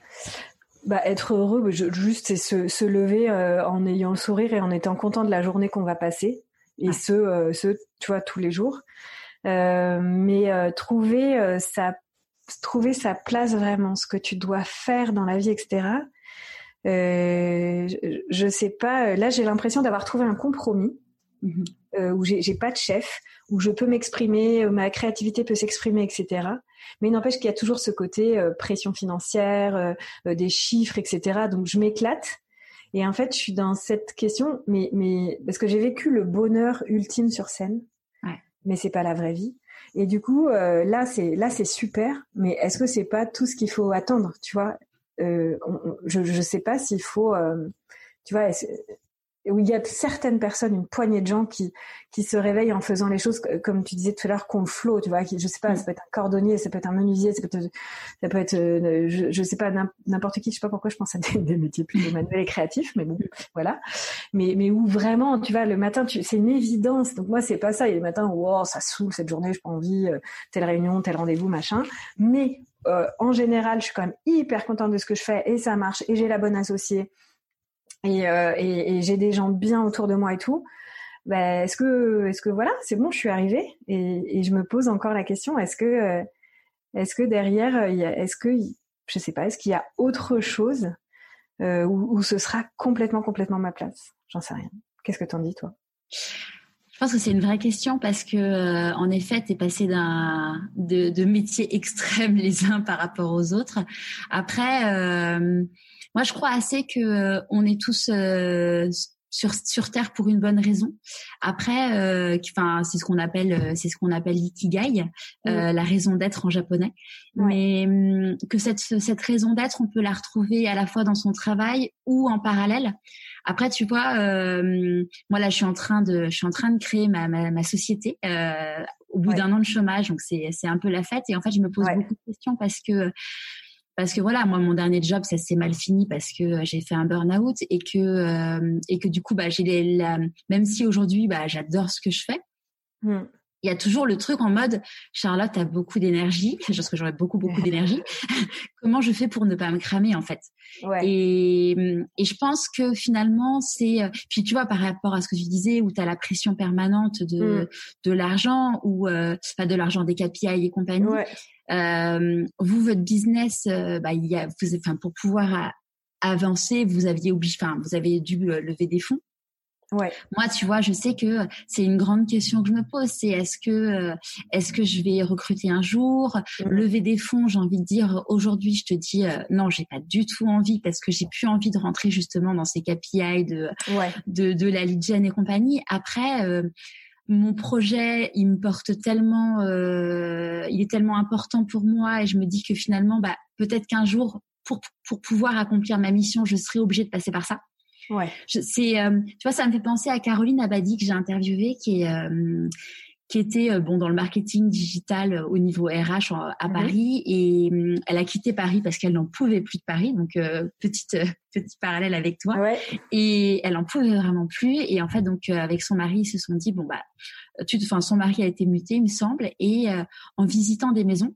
bah, être heureux, bah, juste c'est se, lever euh, en ayant le sourire et en étant content de la journée qu'on va passer, et ce, ce, tu vois, tous les jours. mais trouver sa trouver sa place vraiment, ce que tu dois faire dans la vie, etc. je, je sais pas. Là, j'ai l'impression d'avoir trouvé un compromis Mhm. Euh, où j'ai pas de chef, où je peux m'exprimer, ma créativité peut s'exprimer, etc. Mais n'empêche qu'il y a toujours ce côté euh, pression financière, euh, des chiffres, etc. Donc je m'éclate. Et en fait, je suis dans cette question, mais, mais parce que j'ai vécu le bonheur ultime sur scène, ouais. mais c'est pas la vraie vie. Et du coup, là, c'est là, c'est super. Mais est-ce que c'est pas tout ce qu'il faut attendre, tu vois? Je je sais pas s'il faut, tu vois, où il y a certaines personnes, une poignée de gens qui qui se réveillent en faisant les choses comme tu disais tout à l'heure qu'on flow, tu vois, qui, je sais pas, mm. ça peut être un cordonnier, ça peut être un menuisier, ça peut être, ça peut être, euh, je, je sais pas n'importe qui, je sais pas pourquoi je pense à des, des métiers plus manuels et créatifs, mais bon, voilà. Mais mais où vraiment, tu vois, le matin, tu, c'est une évidence. Donc moi, c'est pas ça. Il y a des matins, wow, ça saoule cette journée, je pas envie, euh, telle réunion, tel rendez-vous, machin. Mais euh, en général, je suis quand même hyper contente de ce que je fais et ça marche et j'ai la bonne associée euh, et, et, j'ai des gens bien autour de moi et tout, ben, est-ce que, est-ce que voilà, c'est bon, je suis arrivée et, et, je me pose encore la question, est-ce que, euh, est-ce que derrière, est-ce que, je sais pas, est-ce qu'il y a autre chose euh, où, où, ce sera complètement, complètement ma place? J'en sais rien. Qu'est-ce que t'en dis toi? Je pense que c'est une vraie question parce que, euh, en effet, tu es passé d'un de, de métiers extrêmes les uns par rapport aux autres. Après, euh, moi, je crois assez que euh, on est tous euh, sur, sur terre pour une bonne raison. Après, euh, enfin, c'est ce qu'on appelle, euh, c'est ce qu'on appelle l'ikigai, euh, la raison d'être en japonais. Mais hum, que cette cette raison d'être, on peut la retrouver à la fois dans son travail ou en parallèle. Après, tu vois, euh, moi là, je suis en train de, je suis en train de créer ma ma, ma société euh, au bout d'un an de chômage, donc c'est c'est un peu la fête. Et en fait, je me pose beaucoup de questions parce que parce que voilà, moi mon dernier job ça s'est mal fini parce que euh, j'ai fait un burn-out et que euh, et que du coup bah j'ai la, même si aujourd'hui bah j'adore ce que je fais. Hmm. Il y a toujours le truc en mode Charlotte a beaucoup d'énergie, je pense que j'aurais beaucoup beaucoup d'énergie. Comment je fais pour ne pas me cramer en fait? Ouais. Et et je pense que finalement c'est euh, puis tu vois par rapport à ce que tu disais où tu as la pression permanente de hmm. de l'argent ou euh, pas de l'argent des KPI et compagnie. Ouais. Euh, vous, votre business, euh, bah, il y a, vous, enfin, pour pouvoir avancé, vous aviez obligé, enfin, vous avez dû lever des fonds. Ouais. Moi, tu vois, je sais que c'est une grande question que je me pose. C'est est-ce que euh, est-ce que je vais recruter un jour, mmh. lever des fonds J'ai envie de dire aujourd'hui, je te dis euh, non, j'ai pas du tout envie parce que j'ai plus envie de rentrer justement dans ces KPI de de, de la lead gen et compagnie. Après. Euh, mon projet, il me porte tellement, il est tellement important pour moi et je me dis que finalement, bah, peut-être qu'un jour, pour, pour pouvoir accomplir ma mission, je serai obligée de passer par ça. Ouais. C'est, euh, tu vois, ça me fait penser à Caroline Abadi que j'ai interviewée, qui est euh, qui était euh, bon dans le marketing digital au niveau RH à mhm. Paris et elle a quitté Paris parce qu'elle n'en pouvait plus de Paris donc petite petit parallèle avec toi ouais. et elle en pouvait vraiment plus et en fait donc avec son mari ils se sont dit bon bah tu enfin son mari a été muté il me semble et en visitant des maisons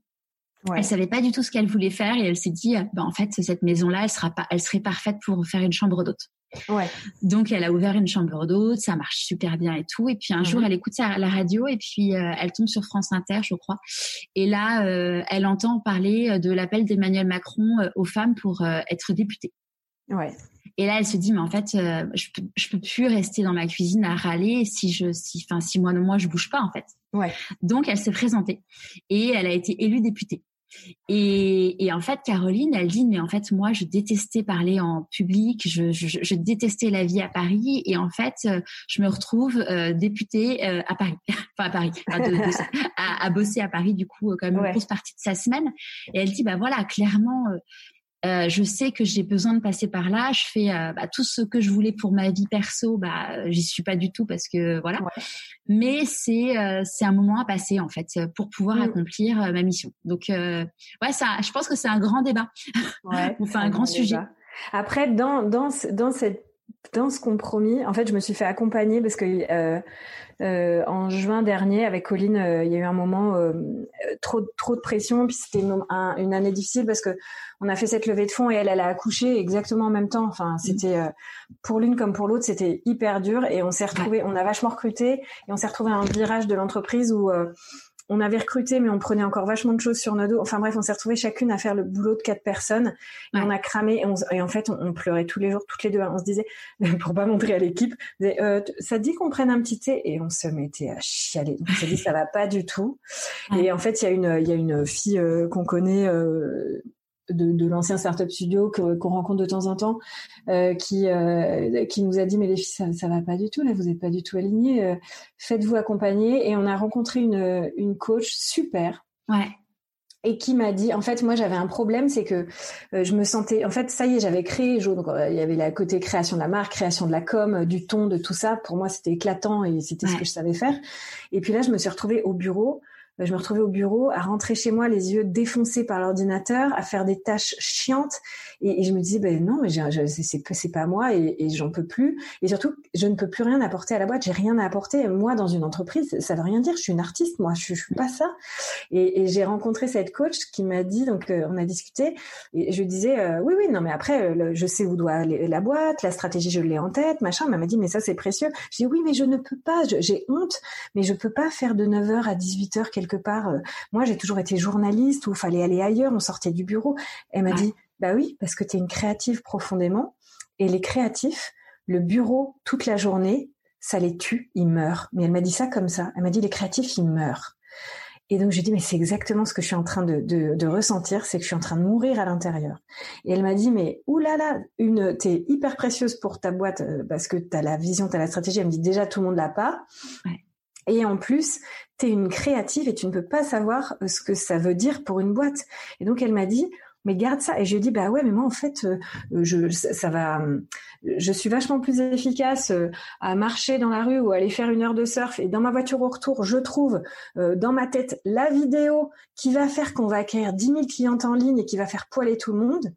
Ouais. Elle savait pas du tout ce qu'elle voulait faire et elle s'est dit, bah, en fait, cette maison-là, elle sera pas, elle serait parfaite pour faire une chambre d'hôte. Ouais. Donc elle a ouvert une chambre d'hôte, ça marche super bien et tout. Et puis un jour, mhm. elle écoute la radio et puis euh, elle tombe sur France Inter, je crois. Et là, euh, elle entend parler euh, de l'appel d'Emmanuel Macron aux femmes pour être députée. Ouais. Et là, elle se dit, mais en fait, je, peux, je peux plus rester dans ma cuisine à râler si je, si, enfin, si moi, moi, je bouge pas, en fait. Ouais. Donc, elle s'est présentée et elle a été élue députée. Et, et, en fait, Caroline, elle dit, mais en fait, moi, je détestais parler en public, je, je, je détestais la vie à Paris, et en fait, euh, je me retrouve euh, députée euh, à Paris, enfin à Paris, à, à, bosser à Paris, du coup, quand même une grosse partie de sa semaine. Et elle dit, bah voilà, clairement, euh, je sais que j'ai besoin de passer par là. Je fais euh, bah, tout ce que je voulais pour ma vie perso, bah j'y suis pas du tout parce que voilà. Mais c'est euh, c'est un moment à passer en fait pour pouvoir mm. accomplir ma mission. Donc ouais, ça, je pense que c'est un grand débat. Ouais, enfin un grand, sujet. Après, dans dans dans cette dans ce compromis, en fait, je me suis fait accompagner parce que euh, euh, en juin dernier, avec Colline, euh, il y a eu un moment euh, trop trop de pression, puis c'était une, une, année difficile parce que on a fait cette levée de fonds et elle, elle a accouché exactement en même temps. Enfin, mmh. c'était euh, pour l'une comme pour l'autre, c'était hyper dur et on s'est retrouvé, on a vachement recruté et on s'est retrouvé à un virage de l'entreprise où on avait recruté, mais on prenait encore vachement de choses sur nos dos. Enfin bref, on s'est retrouvés chacune à faire le boulot de quatre personnes. Et on a cramé. Et, en fait, on, pleurait tous les jours, toutes les deux. On se disait, pour pas montrer à l'équipe, euh, ça dit qu'on prenne un petit thé? Et on se mettait à chialer. on s'est dit, ça va pas du tout. Et en fait, il y a une, il y a une fille euh, qu'on connaît. Euh, de, de l'ancien startup studio qu'on rencontre de temps en temps, euh, qui euh, qui nous a dit mais les filles ça, ça va pas du tout là, vous êtes pas du tout alignées, euh, faites-vous accompagner. Et on a rencontré une une coach super. Ouais. Et qui m'a dit, en fait, moi j'avais un problème, c'est que je me sentais, en fait, ça y est, j'avais créé, donc il y avait la côté création de la marque, création de la com, du ton, de tout ça. Pour moi, c'était éclatant et c'était ce que je savais faire. Et puis là, je me suis retrouvée au bureau je me retrouvais au bureau à rentrer chez moi les yeux défoncés par l'ordinateur, à faire des tâches chiantes. Et, je me disais, ben non, mais c'est pas moi et, et j'en peux plus. Et surtout, je ne peux plus rien apporter à la boîte. J'ai rien à apporter. Moi, dans une entreprise, ça veut rien dire. Je suis une artiste, moi. Je, je suis pas ça. Et, j'ai rencontré cette coach qui m'a dit, donc euh, on a discuté, et je disais, euh, oui, oui, non, mais après, je sais où doit aller la boîte, la stratégie, je l'ai en tête, machin. Elle m'a dit, mais ça, c'est précieux. Je dis, oui, mais je ne peux pas. J'ai honte, mais je peux pas faire de 9h à 18h quelque part. Euh, moi, j'ai toujours été journaliste où il fallait aller ailleurs, on sortait du bureau. Elle m'a dit, bah oui, parce que tu es une créative profondément. Et les créatifs, le bureau toute la journée, ça les tue, ils meurent. Mais elle m'a dit ça comme ça. Elle m'a dit, les créatifs, ils meurent. Et donc j'ai dit mais c'est exactement ce que je suis en train de, de, ressentir, c'est que je suis en train de mourir à l'intérieur. Et elle m'a dit mais oulala, une t'es hyper précieuse pour ta boîte euh, parce que t'as la vision, t'as la stratégie. Elle me dit déjà tout le monde l'a pas. Ouais. Et en plus, tu es une créative et tu ne peux pas savoir euh, ce que ça veut dire pour une boîte. Et donc elle m'a dit, mais garde ça. Et je lui dit, bah ouais, mais moi en fait, euh, je, ça va, je suis vachement plus efficace euh, à marcher dans la rue ou aller faire une heure de surf. Et dans ma voiture au retour, je trouve dans ma tête la vidéo qui va faire qu'on va acquérir 10 000 clientes en ligne et qui va faire poiler tout le monde.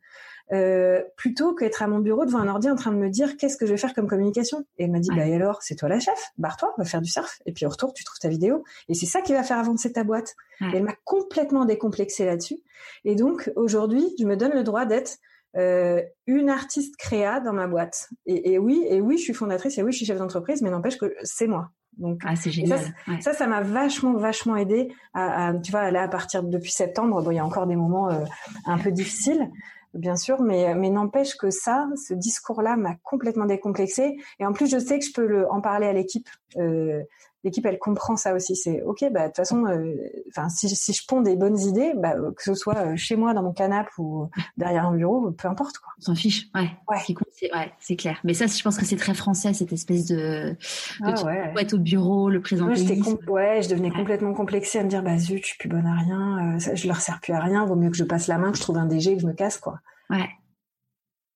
Euh, plutôt qu'être à mon bureau devant un ordi en train de me dire qu'est-ce que je vais faire comme communication? Et elle m'a dit, bah et alors, c'est toi la chef, barre-toi, on va faire du surf. Et puis au retour, tu trouves ta vidéo. Et c'est ça qui va faire avancer ta boîte. Et elle m'a complètement décomplexée là-dessus. Et donc aujourd'hui, je me donne le droit d'être euh, une artiste créa dans ma boîte. Et, et, oui, et oui, je suis fondatrice, et oui, je suis chef d'entreprise, mais n'empêche que c'est moi. Donc, ah, c'est génial. Ça, ça, m'a vachement, vachement aidé. À, à, tu vois, là, à partir de, depuis septembre, bon, il y a encore des moments euh, un peu difficiles, bien sûr, mais, mais n'empêche que ça, ce discours-là m'a complètement décomplexé. Et en plus, je sais que je peux le, en parler à l'équipe. Euh, l'équipe, elle comprend ça aussi. C'est ok, bah de toute façon, euh, enfin, si, si je ponds des bonnes idées, bah, que ce soit euh, chez moi dans mon canapé ou derrière un bureau, peu importe quoi. On s'en fiche, ouais. Ouais. c'est clair. Mais ça, je pense que c'est très français cette espèce de, de ah, ouais. être au bureau, le présenter. Ouais, je devenais complètement complexée à me dire bah zut, je suis plus bonne à rien, euh, je leur sers plus à rien. Vaut mieux que je passe la main, que je trouve un DG, que je me casse quoi. Ouais.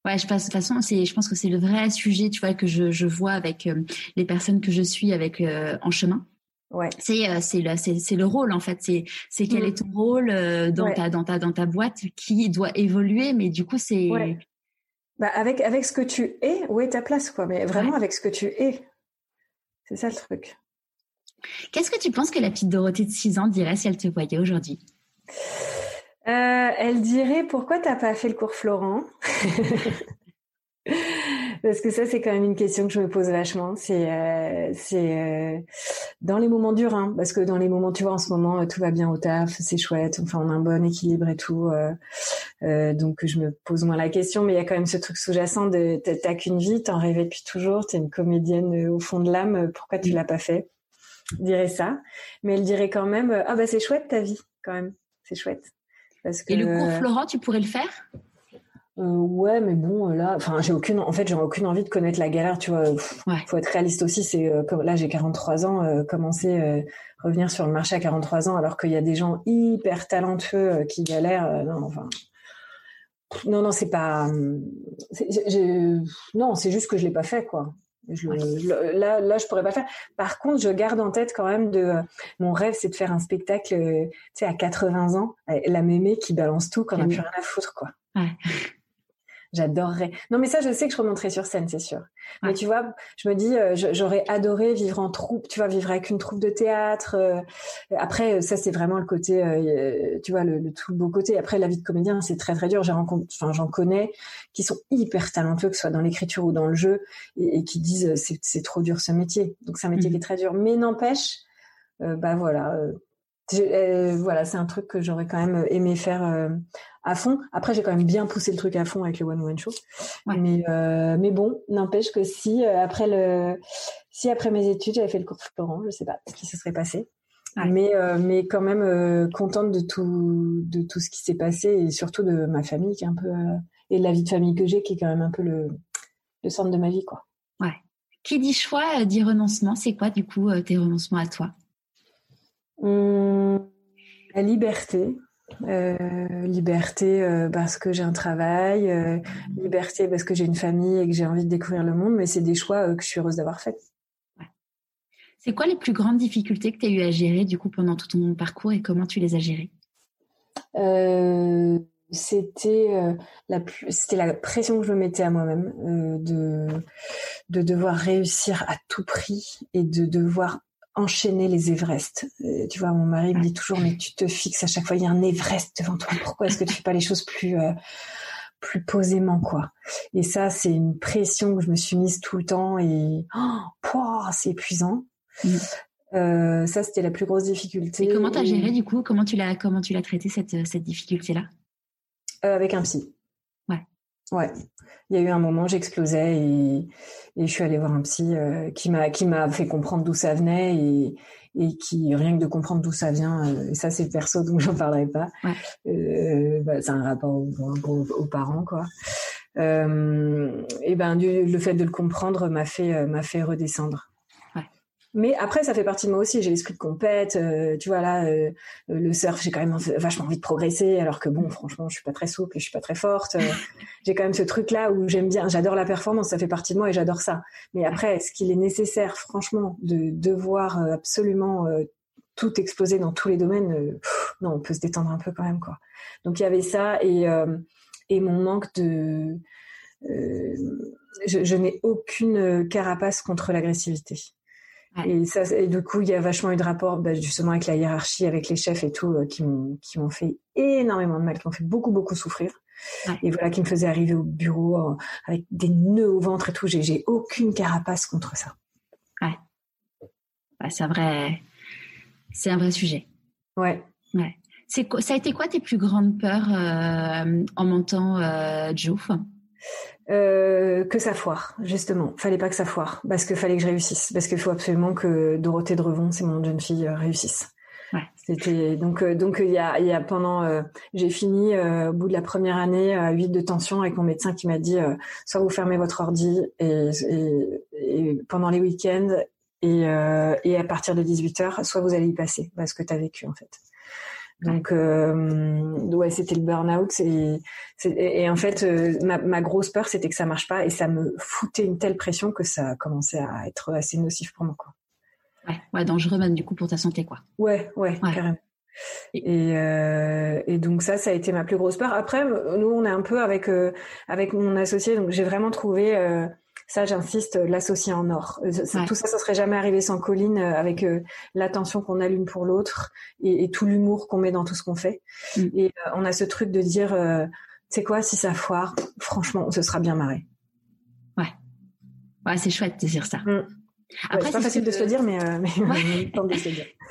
Ouais, je pense, de toute façon, c'est, je pense que c'est le vrai sujet, tu vois, que je, je vois avec euh, les personnes que je suis avec euh, en chemin. Ouais. C'est, euh, c'est, le, c'est, c'est le rôle en fait. C'est, c'est quel mm. est ton rôle dans ta, dans ta, dans ta boîte qui doit évoluer, mais du coup c'est. Ouais. Bah avec avec ce que tu es, où est ta place quoi Mais vraiment avec ce que tu es, c'est ça le truc. Qu'est-ce que tu penses que la petite Dorothée de 6 ans dirait si elle te voyait aujourd'hui? Euh, elle dirait pourquoi t'as pas fait le cours Florent? Parce que ça, c'est quand même une question que je me pose vachement. C'est, euh, c'est euh, dans les moments durs, hein, parce que dans les moments, tu vois, en ce moment, tout va bien au taf, c'est chouette, enfin, on a un bon équilibre et tout. donc, je me pose moins la question, mais il y a quand même ce truc sous-jacent de t'as qu'une vie, t'en rêvais depuis toujours, t'es une comédienne au fond de l'âme, pourquoi tu l'as pas fait? Dirait ça, mais elle dirait quand même, ah bah c'est chouette ta vie, quand même, c'est chouette. Et le cours Florent, tu pourrais le faire? Euh, ouais, mais bon, là, enfin, j'ai aucune, en fait, j'ai aucune envie de connaître la galère, tu vois. Faut être réaliste aussi. C'est euh, là, j'ai 43 ans, euh, commencer revenir sur le marché à 43 ans, alors qu'il y a des gens hyper talentueux qui galèrent. non, enfin, non, non, c'est pas. non, c'est juste que je l'ai pas fait, quoi. Je, là, là, je pourrais pas faire. Par contre, je garde en tête quand même de mon rêve, c'est de faire un spectacle, tu sais, à 80 ans, la mémé qui balance tout quand on n'a plus rien à foutre, quoi. Ouais. J'adorerais. Non, mais ça, je sais que je remonterai sur scène, c'est sûr. Mais tu vois, je me dis, euh, j'aurais adoré vivre en troupe, tu vois, vivre avec une troupe de théâtre. Euh, après, ça, c'est vraiment le côté, euh, tu vois, le, tout beau côté. Après, la vie de comédien, c'est très, très dur. enfin, j'en connais qui sont hyper talentueux, que ce soit dans l'écriture ou dans le jeu, et, qui disent, c'est trop dur ce métier. Donc, c'est un métier qui est mmh. très dur. Mais n'empêche, bah voilà, voilà, c'est un truc que j'aurais quand même aimé faire à fond. Après, j'ai quand même bien poussé le truc à fond avec le One One Show. Mais, euh, mais bon, n'empêche que si euh, après le, si après mes études j'avais fait le cours Florent, je sais pas ce qui se serait passé. Mais, euh, mais quand même contente de tout, de tout ce qui s'est passé et surtout de ma famille qui est un peu et de la vie de famille que j'ai qui est quand même un peu le, le centre de ma vie, quoi. Ouais. Qui dit choix dit renoncement. C'est quoi du coup tes renoncements à toi? Hum, La liberté. Euh, liberté euh, parce que j'ai un travail, euh, liberté parce que j'ai une famille et que j'ai envie de découvrir le monde, mais c'est des choix que je suis heureuse d'avoir fait. C'est quoi les plus grandes difficultés que tu as eu à gérer du coup pendant tout ton parcours et comment tu les as gérées? C'était la c'était la pression que je me mettais à moi-même de de devoir réussir à tout prix et de devoir enchaîner les Everest. Euh, tu vois, mon mari me dit toujours, mais tu te fixes à chaque fois, il y a un Everest devant toi. Pourquoi est-ce que tu fais pas les choses plus euh, plus posément, quoi? Et ça, c'est une pression que je me suis mise tout le temps et oh, c'est épuisant. Mm. Euh, ça, c'était la plus grosse difficulté. Et comment tu as géré du coup? Comment tu l'as comment tu l'as traité cette cette difficulté là Avec un psy. Ouais. Ouais il y a eu un moment, j'explosais et, et je suis allée voir un psy euh, qui m'a qui m'a fait comprendre d'où ça venait et, et qui rien que de comprendre d'où ça vient, euh, et ça c'est perso donc j'en parlerai pas. Euh, bah, c'est un rapport aux, parents quoi. et ben le fait de le comprendre m'a fait m'a fait redescendre. Mais après, ça fait partie de moi aussi. J'ai l'esprit de compète. Euh, tu vois là, euh, le surf, j'ai quand même vachement envie de progresser. Alors que bon, franchement, je suis pas très souple, je suis pas très forte. Euh, j'ai quand même ce truc là où j'aime bien. J'adore la performance, ça fait partie de moi et j'adore ça. Mais après, est-ce qu'il est nécessaire, franchement, de devoir absolument tout exploser dans tous les domaines Non, on peut se détendre un peu quand même, quoi. Donc il y avait ça et et mon manque de je, je n'ai aucune carapace contre l'agressivité. Et, ça, et du coup, il y a vachement eu de rapports bah, justement avec la hiérarchie, avec les chefs et tout, euh, qui m'ont qui m'ont fait énormément de mal, qui m'ont fait beaucoup beaucoup souffrir. Et voilà, qui me faisaient arriver au bureau euh, avec des nœuds au ventre et tout. J'ai aucune carapace contre ça. Ouais. c'est un vrai, c'est un vrai sujet. Ouais. Ouais. C'est ça a été quoi tes plus grandes peurs en montant Joe que ça foire, justement. Fallait pas que ça foire, parce qu'il fallait que je réussisse, parce qu'il faut absolument que Dorothée Drevon, c'est mon jeune fille, réussisse. C'était donc euh, donc il y a, il y a pendant euh, j'ai fini euh, au bout de la première année à 8 de tension avec mon médecin qui m'a dit soit vous fermez votre ordi et, et, pendant les week-ends et, et à partir de 18 heures soit vous allez y passer parce que tu as vécu en fait. Donc ouais, c'était le burn-out et, et, en fait ma, ma grosse peur c'était que ça marche pas et ça me foutait une telle pression que ça commençait à être assez nocif pour moi quoi. Ouais, ouais, dangereux même du coup pour ta santé, quoi. Ouais, ouais, carrément. Et, euh, et, donc ça, ça a été ma plus grosse peur. Après, nous, on est un peu avec euh, avec mon associé, donc j'ai vraiment trouvé euh, ça, j'insiste, l'associé en or. Euh, tout ça, ça serait jamais arrivé sans Colline, euh, avec l'attention qu'on a l'une pour l'autre et, et, tout l'humour qu'on met dans tout ce qu'on fait. Mm. Et on a ce truc de dire, c'est quoi, si ça foire, franchement, on se sera bien marré. Ouais, ouais, c'est chouette de dire ça. Mm. Après, c'est pas facile de se le dire, mais, euh,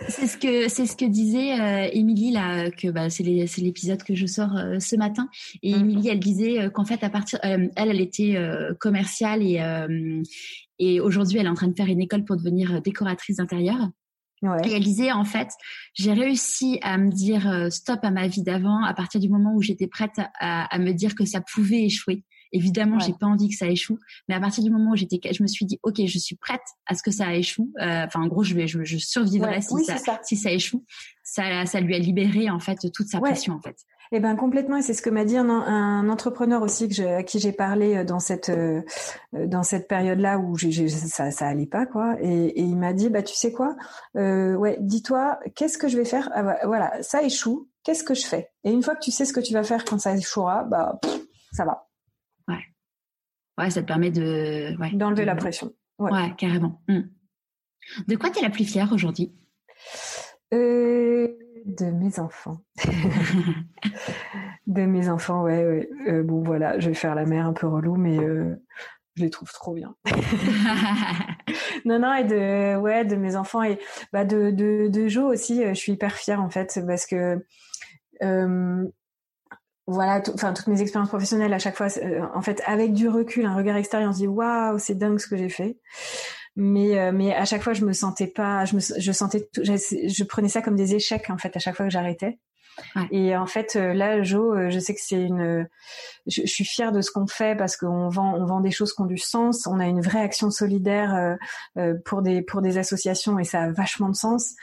c'est ce que c'est ce que disait euh, Émilie là, que bah, c'est l'épisode que je sors euh, ce matin. Et. Émilie, elle disait qu'en fait, à partir, elle, elle était commerciale et et aujourd'hui, elle est en train de faire une école pour devenir décoratrice d'intérieur. Ouais. Et elle disait en fait, j'ai réussi à me dire stop à ma vie d'avant à partir du moment où j'étais prête à, à, me dire que ça pouvait échouer. Évidemment, j'ai pas envie que ça échoue, mais à partir du moment où j'étais, je me suis dit, ok, je suis prête à ce que ça échoue. Euh, enfin, en gros, je vais, je, je survivrai si, ça, si ça échoue. Ça, ça lui a libéré en fait toute sa pression en fait. Eh ben complètement, et c'est ce que m'a dit un, un, entrepreneur aussi que je, à qui j'ai parlé euh, dans cette euh, dans cette période-là où ça ça allait pas quoi, et, et il m'a dit bah tu sais quoi, euh, ouais, dis-toi qu'est-ce que je vais faire, ah, voilà ça échoue, qu'est-ce que je fais, et une fois que tu sais ce que tu vas faire quand ça échouera, bah ça va. Ouais, ça te permet de ouais, d'enlever la pression. Ouais, carrément. Hmm. De quoi tu es la plus fière aujourd'hui? Euh, De mes enfants. de mes enfants, ouais. ouais. Euh, bon, voilà, je vais faire la mère un peu relou, mais euh, je les trouve trop bien. non, non, et de, ouais, de mes enfants et bah de, de, de Joe aussi, je suis hyper fière en fait parce que voilà, enfin toutes mes expériences professionnelles à chaque fois, euh, en fait, avec du recul, un regard extérieur, on se dit waouh, c'est dingue ce que j'ai fait. Mais euh, mais à chaque fois, je me sentais pas, je me, je sentais, je, prenais ça comme des échecs en fait à chaque fois que j'arrêtais. Et en fait, euh, là, Jo, je sais que c'est une, je, je, suis fière de ce qu'on fait parce qu'on vend, on vend des choses qui ont du sens. On a une vraie action solidaire pour des pour des associations et ça a vachement de sens.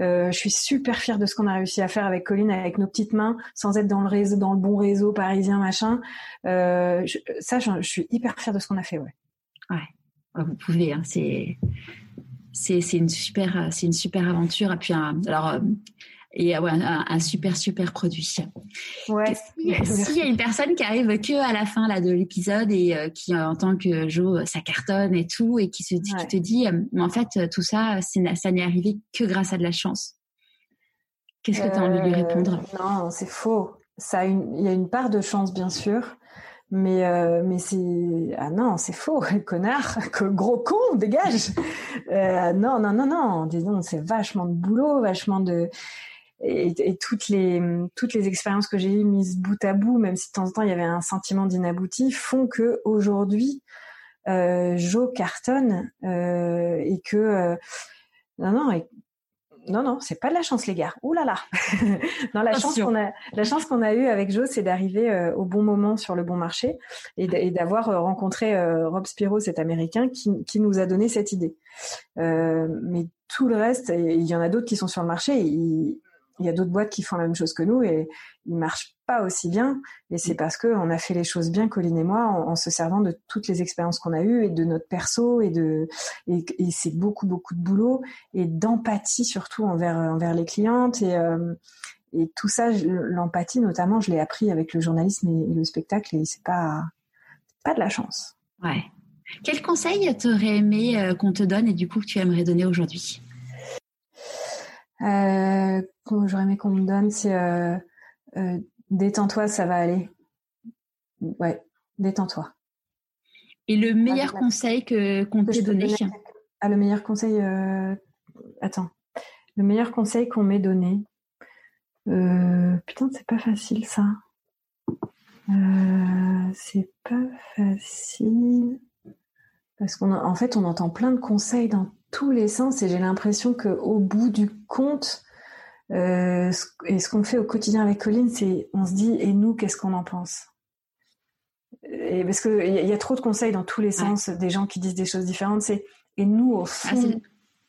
Euh, je suis super fière de ce qu'on a réussi à faire avec Colline, avec nos petites mains, sans être dans le bon réseau parisien, machin. Euh, ça, je, suis hyper fière de ce qu'on a fait, ouais. Ouais, vous pouvez. Hein, c'est une super c'est une super aventure. Et puis alors euh, et ouais, un, super super produit. Ouais. S'il y a une personne qui arrive que à la fin là de l'épisode et euh, qui en tant que Jo ça cartonne et tout et qui se dit qui te dit euh, mais en fait tout ça ça n'est arrivé que grâce à de la chance. Qu'est-ce que tu as envie de lui euh, répondre? Non, c'est faux. Ça il y a une part de chance bien sûr. Mais mais c'est ah non c'est faux connard gros con dégage non non non non disons c'est vachement de boulot vachement de et, toutes les toutes les expériences que j'ai eues mises bout à bout, même si de temps en temps il y avait un sentiment d'inabouti, font que aujourd'hui euh, Jo cartonne euh, et que euh, non non et, non non c'est pas de la chance les gars. Ouh là là. non la chance qu'on a la chance qu'on a eue avec Jo c'est d'arriver euh, au bon moment sur le bon marché et d'avoir euh, rencontré euh, Rob Spiro cet américain qui qui nous a donné cette idée. mais tout le reste, il y en a d'autres qui sont sur le marché. Et, il y a d'autres boîtes qui font la même chose que nous et ils marchent pas aussi bien. Et c'est mm. parce que on a fait les choses bien, Colline et moi, en, se servant de toutes les expériences qu'on a eues et de notre perso et de et, c'est beaucoup beaucoup de boulot et d'empathie surtout envers envers les clientes et euh, et tout ça, l'empathie notamment, je l'ai appris avec le journalisme et, le spectacle et c'est pas pas de la chance. Ouais. Quel conseil t'aurais aimé euh, qu'on te donne et du coup que tu aimerais donner aujourd'hui? Euh, j'aurais aimé qu'on me donne, c'est euh, euh, détends-toi, ça va aller. Ouais, détends-toi. Et le meilleur conseil que qu'on t'ait donné Ah, le meilleur conseil. Euh... Attends, le meilleur conseil qu'on m'ait donné. Putain, c'est pas facile ça. C'est pas facile parce qu'en en fait, on entend plein de conseils dans tous les sens et j'ai l'impression que au bout du compte, euh, et ce qu'on fait au quotidien avec Colline, c'est on se dit et nous, qu'est-ce qu'on en pense? Et parce qu'il y, y, a trop de conseils dans tous les sens, des gens qui disent des choses différentes. C'est et nous au ah, fond,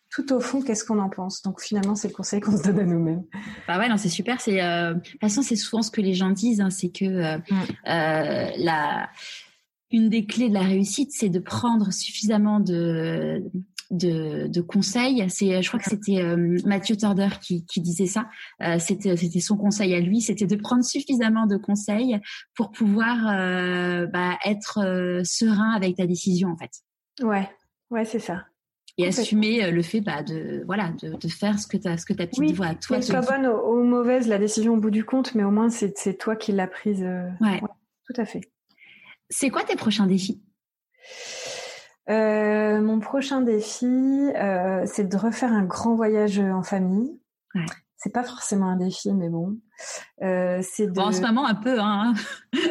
tout au fond, qu'est-ce qu'on en pense? Donc finalement, c'est le conseil qu'on se donne à nous-mêmes. Bah ouais, non, c'est super. C'est euh, de toute façon, c'est souvent ce que les gens disent, hein, c'est que euh, mm. euh, la une des clés de la réussite, c'est de prendre suffisamment de de, de conseils. C'est, je crois que c'était euh, Mathieu Torder qui, qui disait ça. Euh, c'était, c'était son conseil à lui, c'était de prendre suffisamment de conseils pour pouvoir euh, bah, être serein avec ta décision en fait. Ouais, ouais, c'est ça. Et assumer le fait bah, de voilà de, de faire ce que ta ce que ta petite voix à toi. Qu'elle soit bonne ou, mauvaise, la décision au bout du compte, mais au moins c'est, c'est toi qui l'as prise. ouais. Tout à fait. C'est quoi tes prochains défis? Euh, mon prochain défi, euh, c'est de refaire un grand voyage en famille. Ouais. C'est pas forcément un défi, mais bon. Euh, c'est de... bon, en ce moment un peu, hein.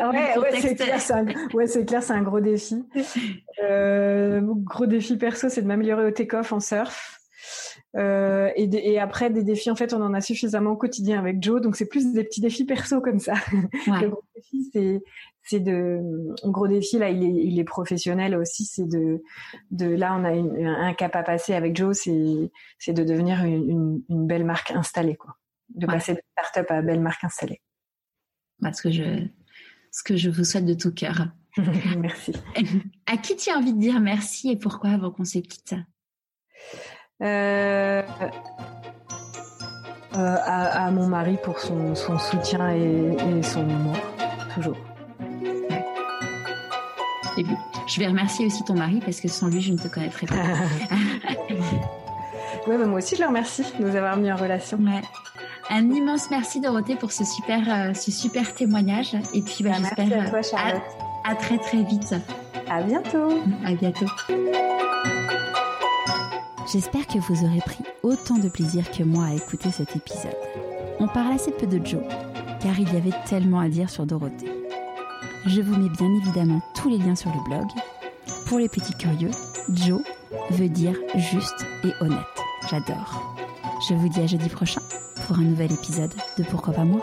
Ah ouais, ouais c'est clair, c'est un... ouais, c'est clair, c'est un gros défi. Euh, mon gros défi perso, c'est de m'améliorer au take-off en surf. Euh, et, et, après des défis, en fait, on en a suffisamment au quotidien avec Joe, donc c'est plus des petits défis perso comme ça. Ouais. Le gros défi, c'est c'est de un gros défi là il est, il est professionnel aussi c'est de de là on a une, un cap à passer avec Joe c'est c'est de devenir une, une, belle marque installée quoi. De passer de start-up à belle marque installée. Bah, ce que je ce que je vous souhaite de tout cœur. Merci. À qui tu as envie de dire merci et pourquoi avant qu'on se quitte euh, euh, à, à, mon mari pour son, son soutien et, et son humour toujours je vais remercier aussi ton mari parce que sans lui, je ne te connaîtrais pas. ouais, moi aussi, je le remercie de nous avoir mis en relation. Ouais. Un immense merci Dorothée pour ce super, euh, ce super témoignage. Et puis, bah, bah j'espère à. À, très très vite. À bientôt. À bientôt. J'espère que vous aurez pris autant de plaisir que moi à écouter cet épisode. On parle assez peu de Joe, car il y avait tellement à dire sur Dorothée. Je vous mets bien évidemment tous les liens sur le blog. Pour les petits curieux, Joe veut dire juste et honnête. J'adore. Je vous dis à jeudi prochain pour un nouvel épisode de Pourquoi pas moi?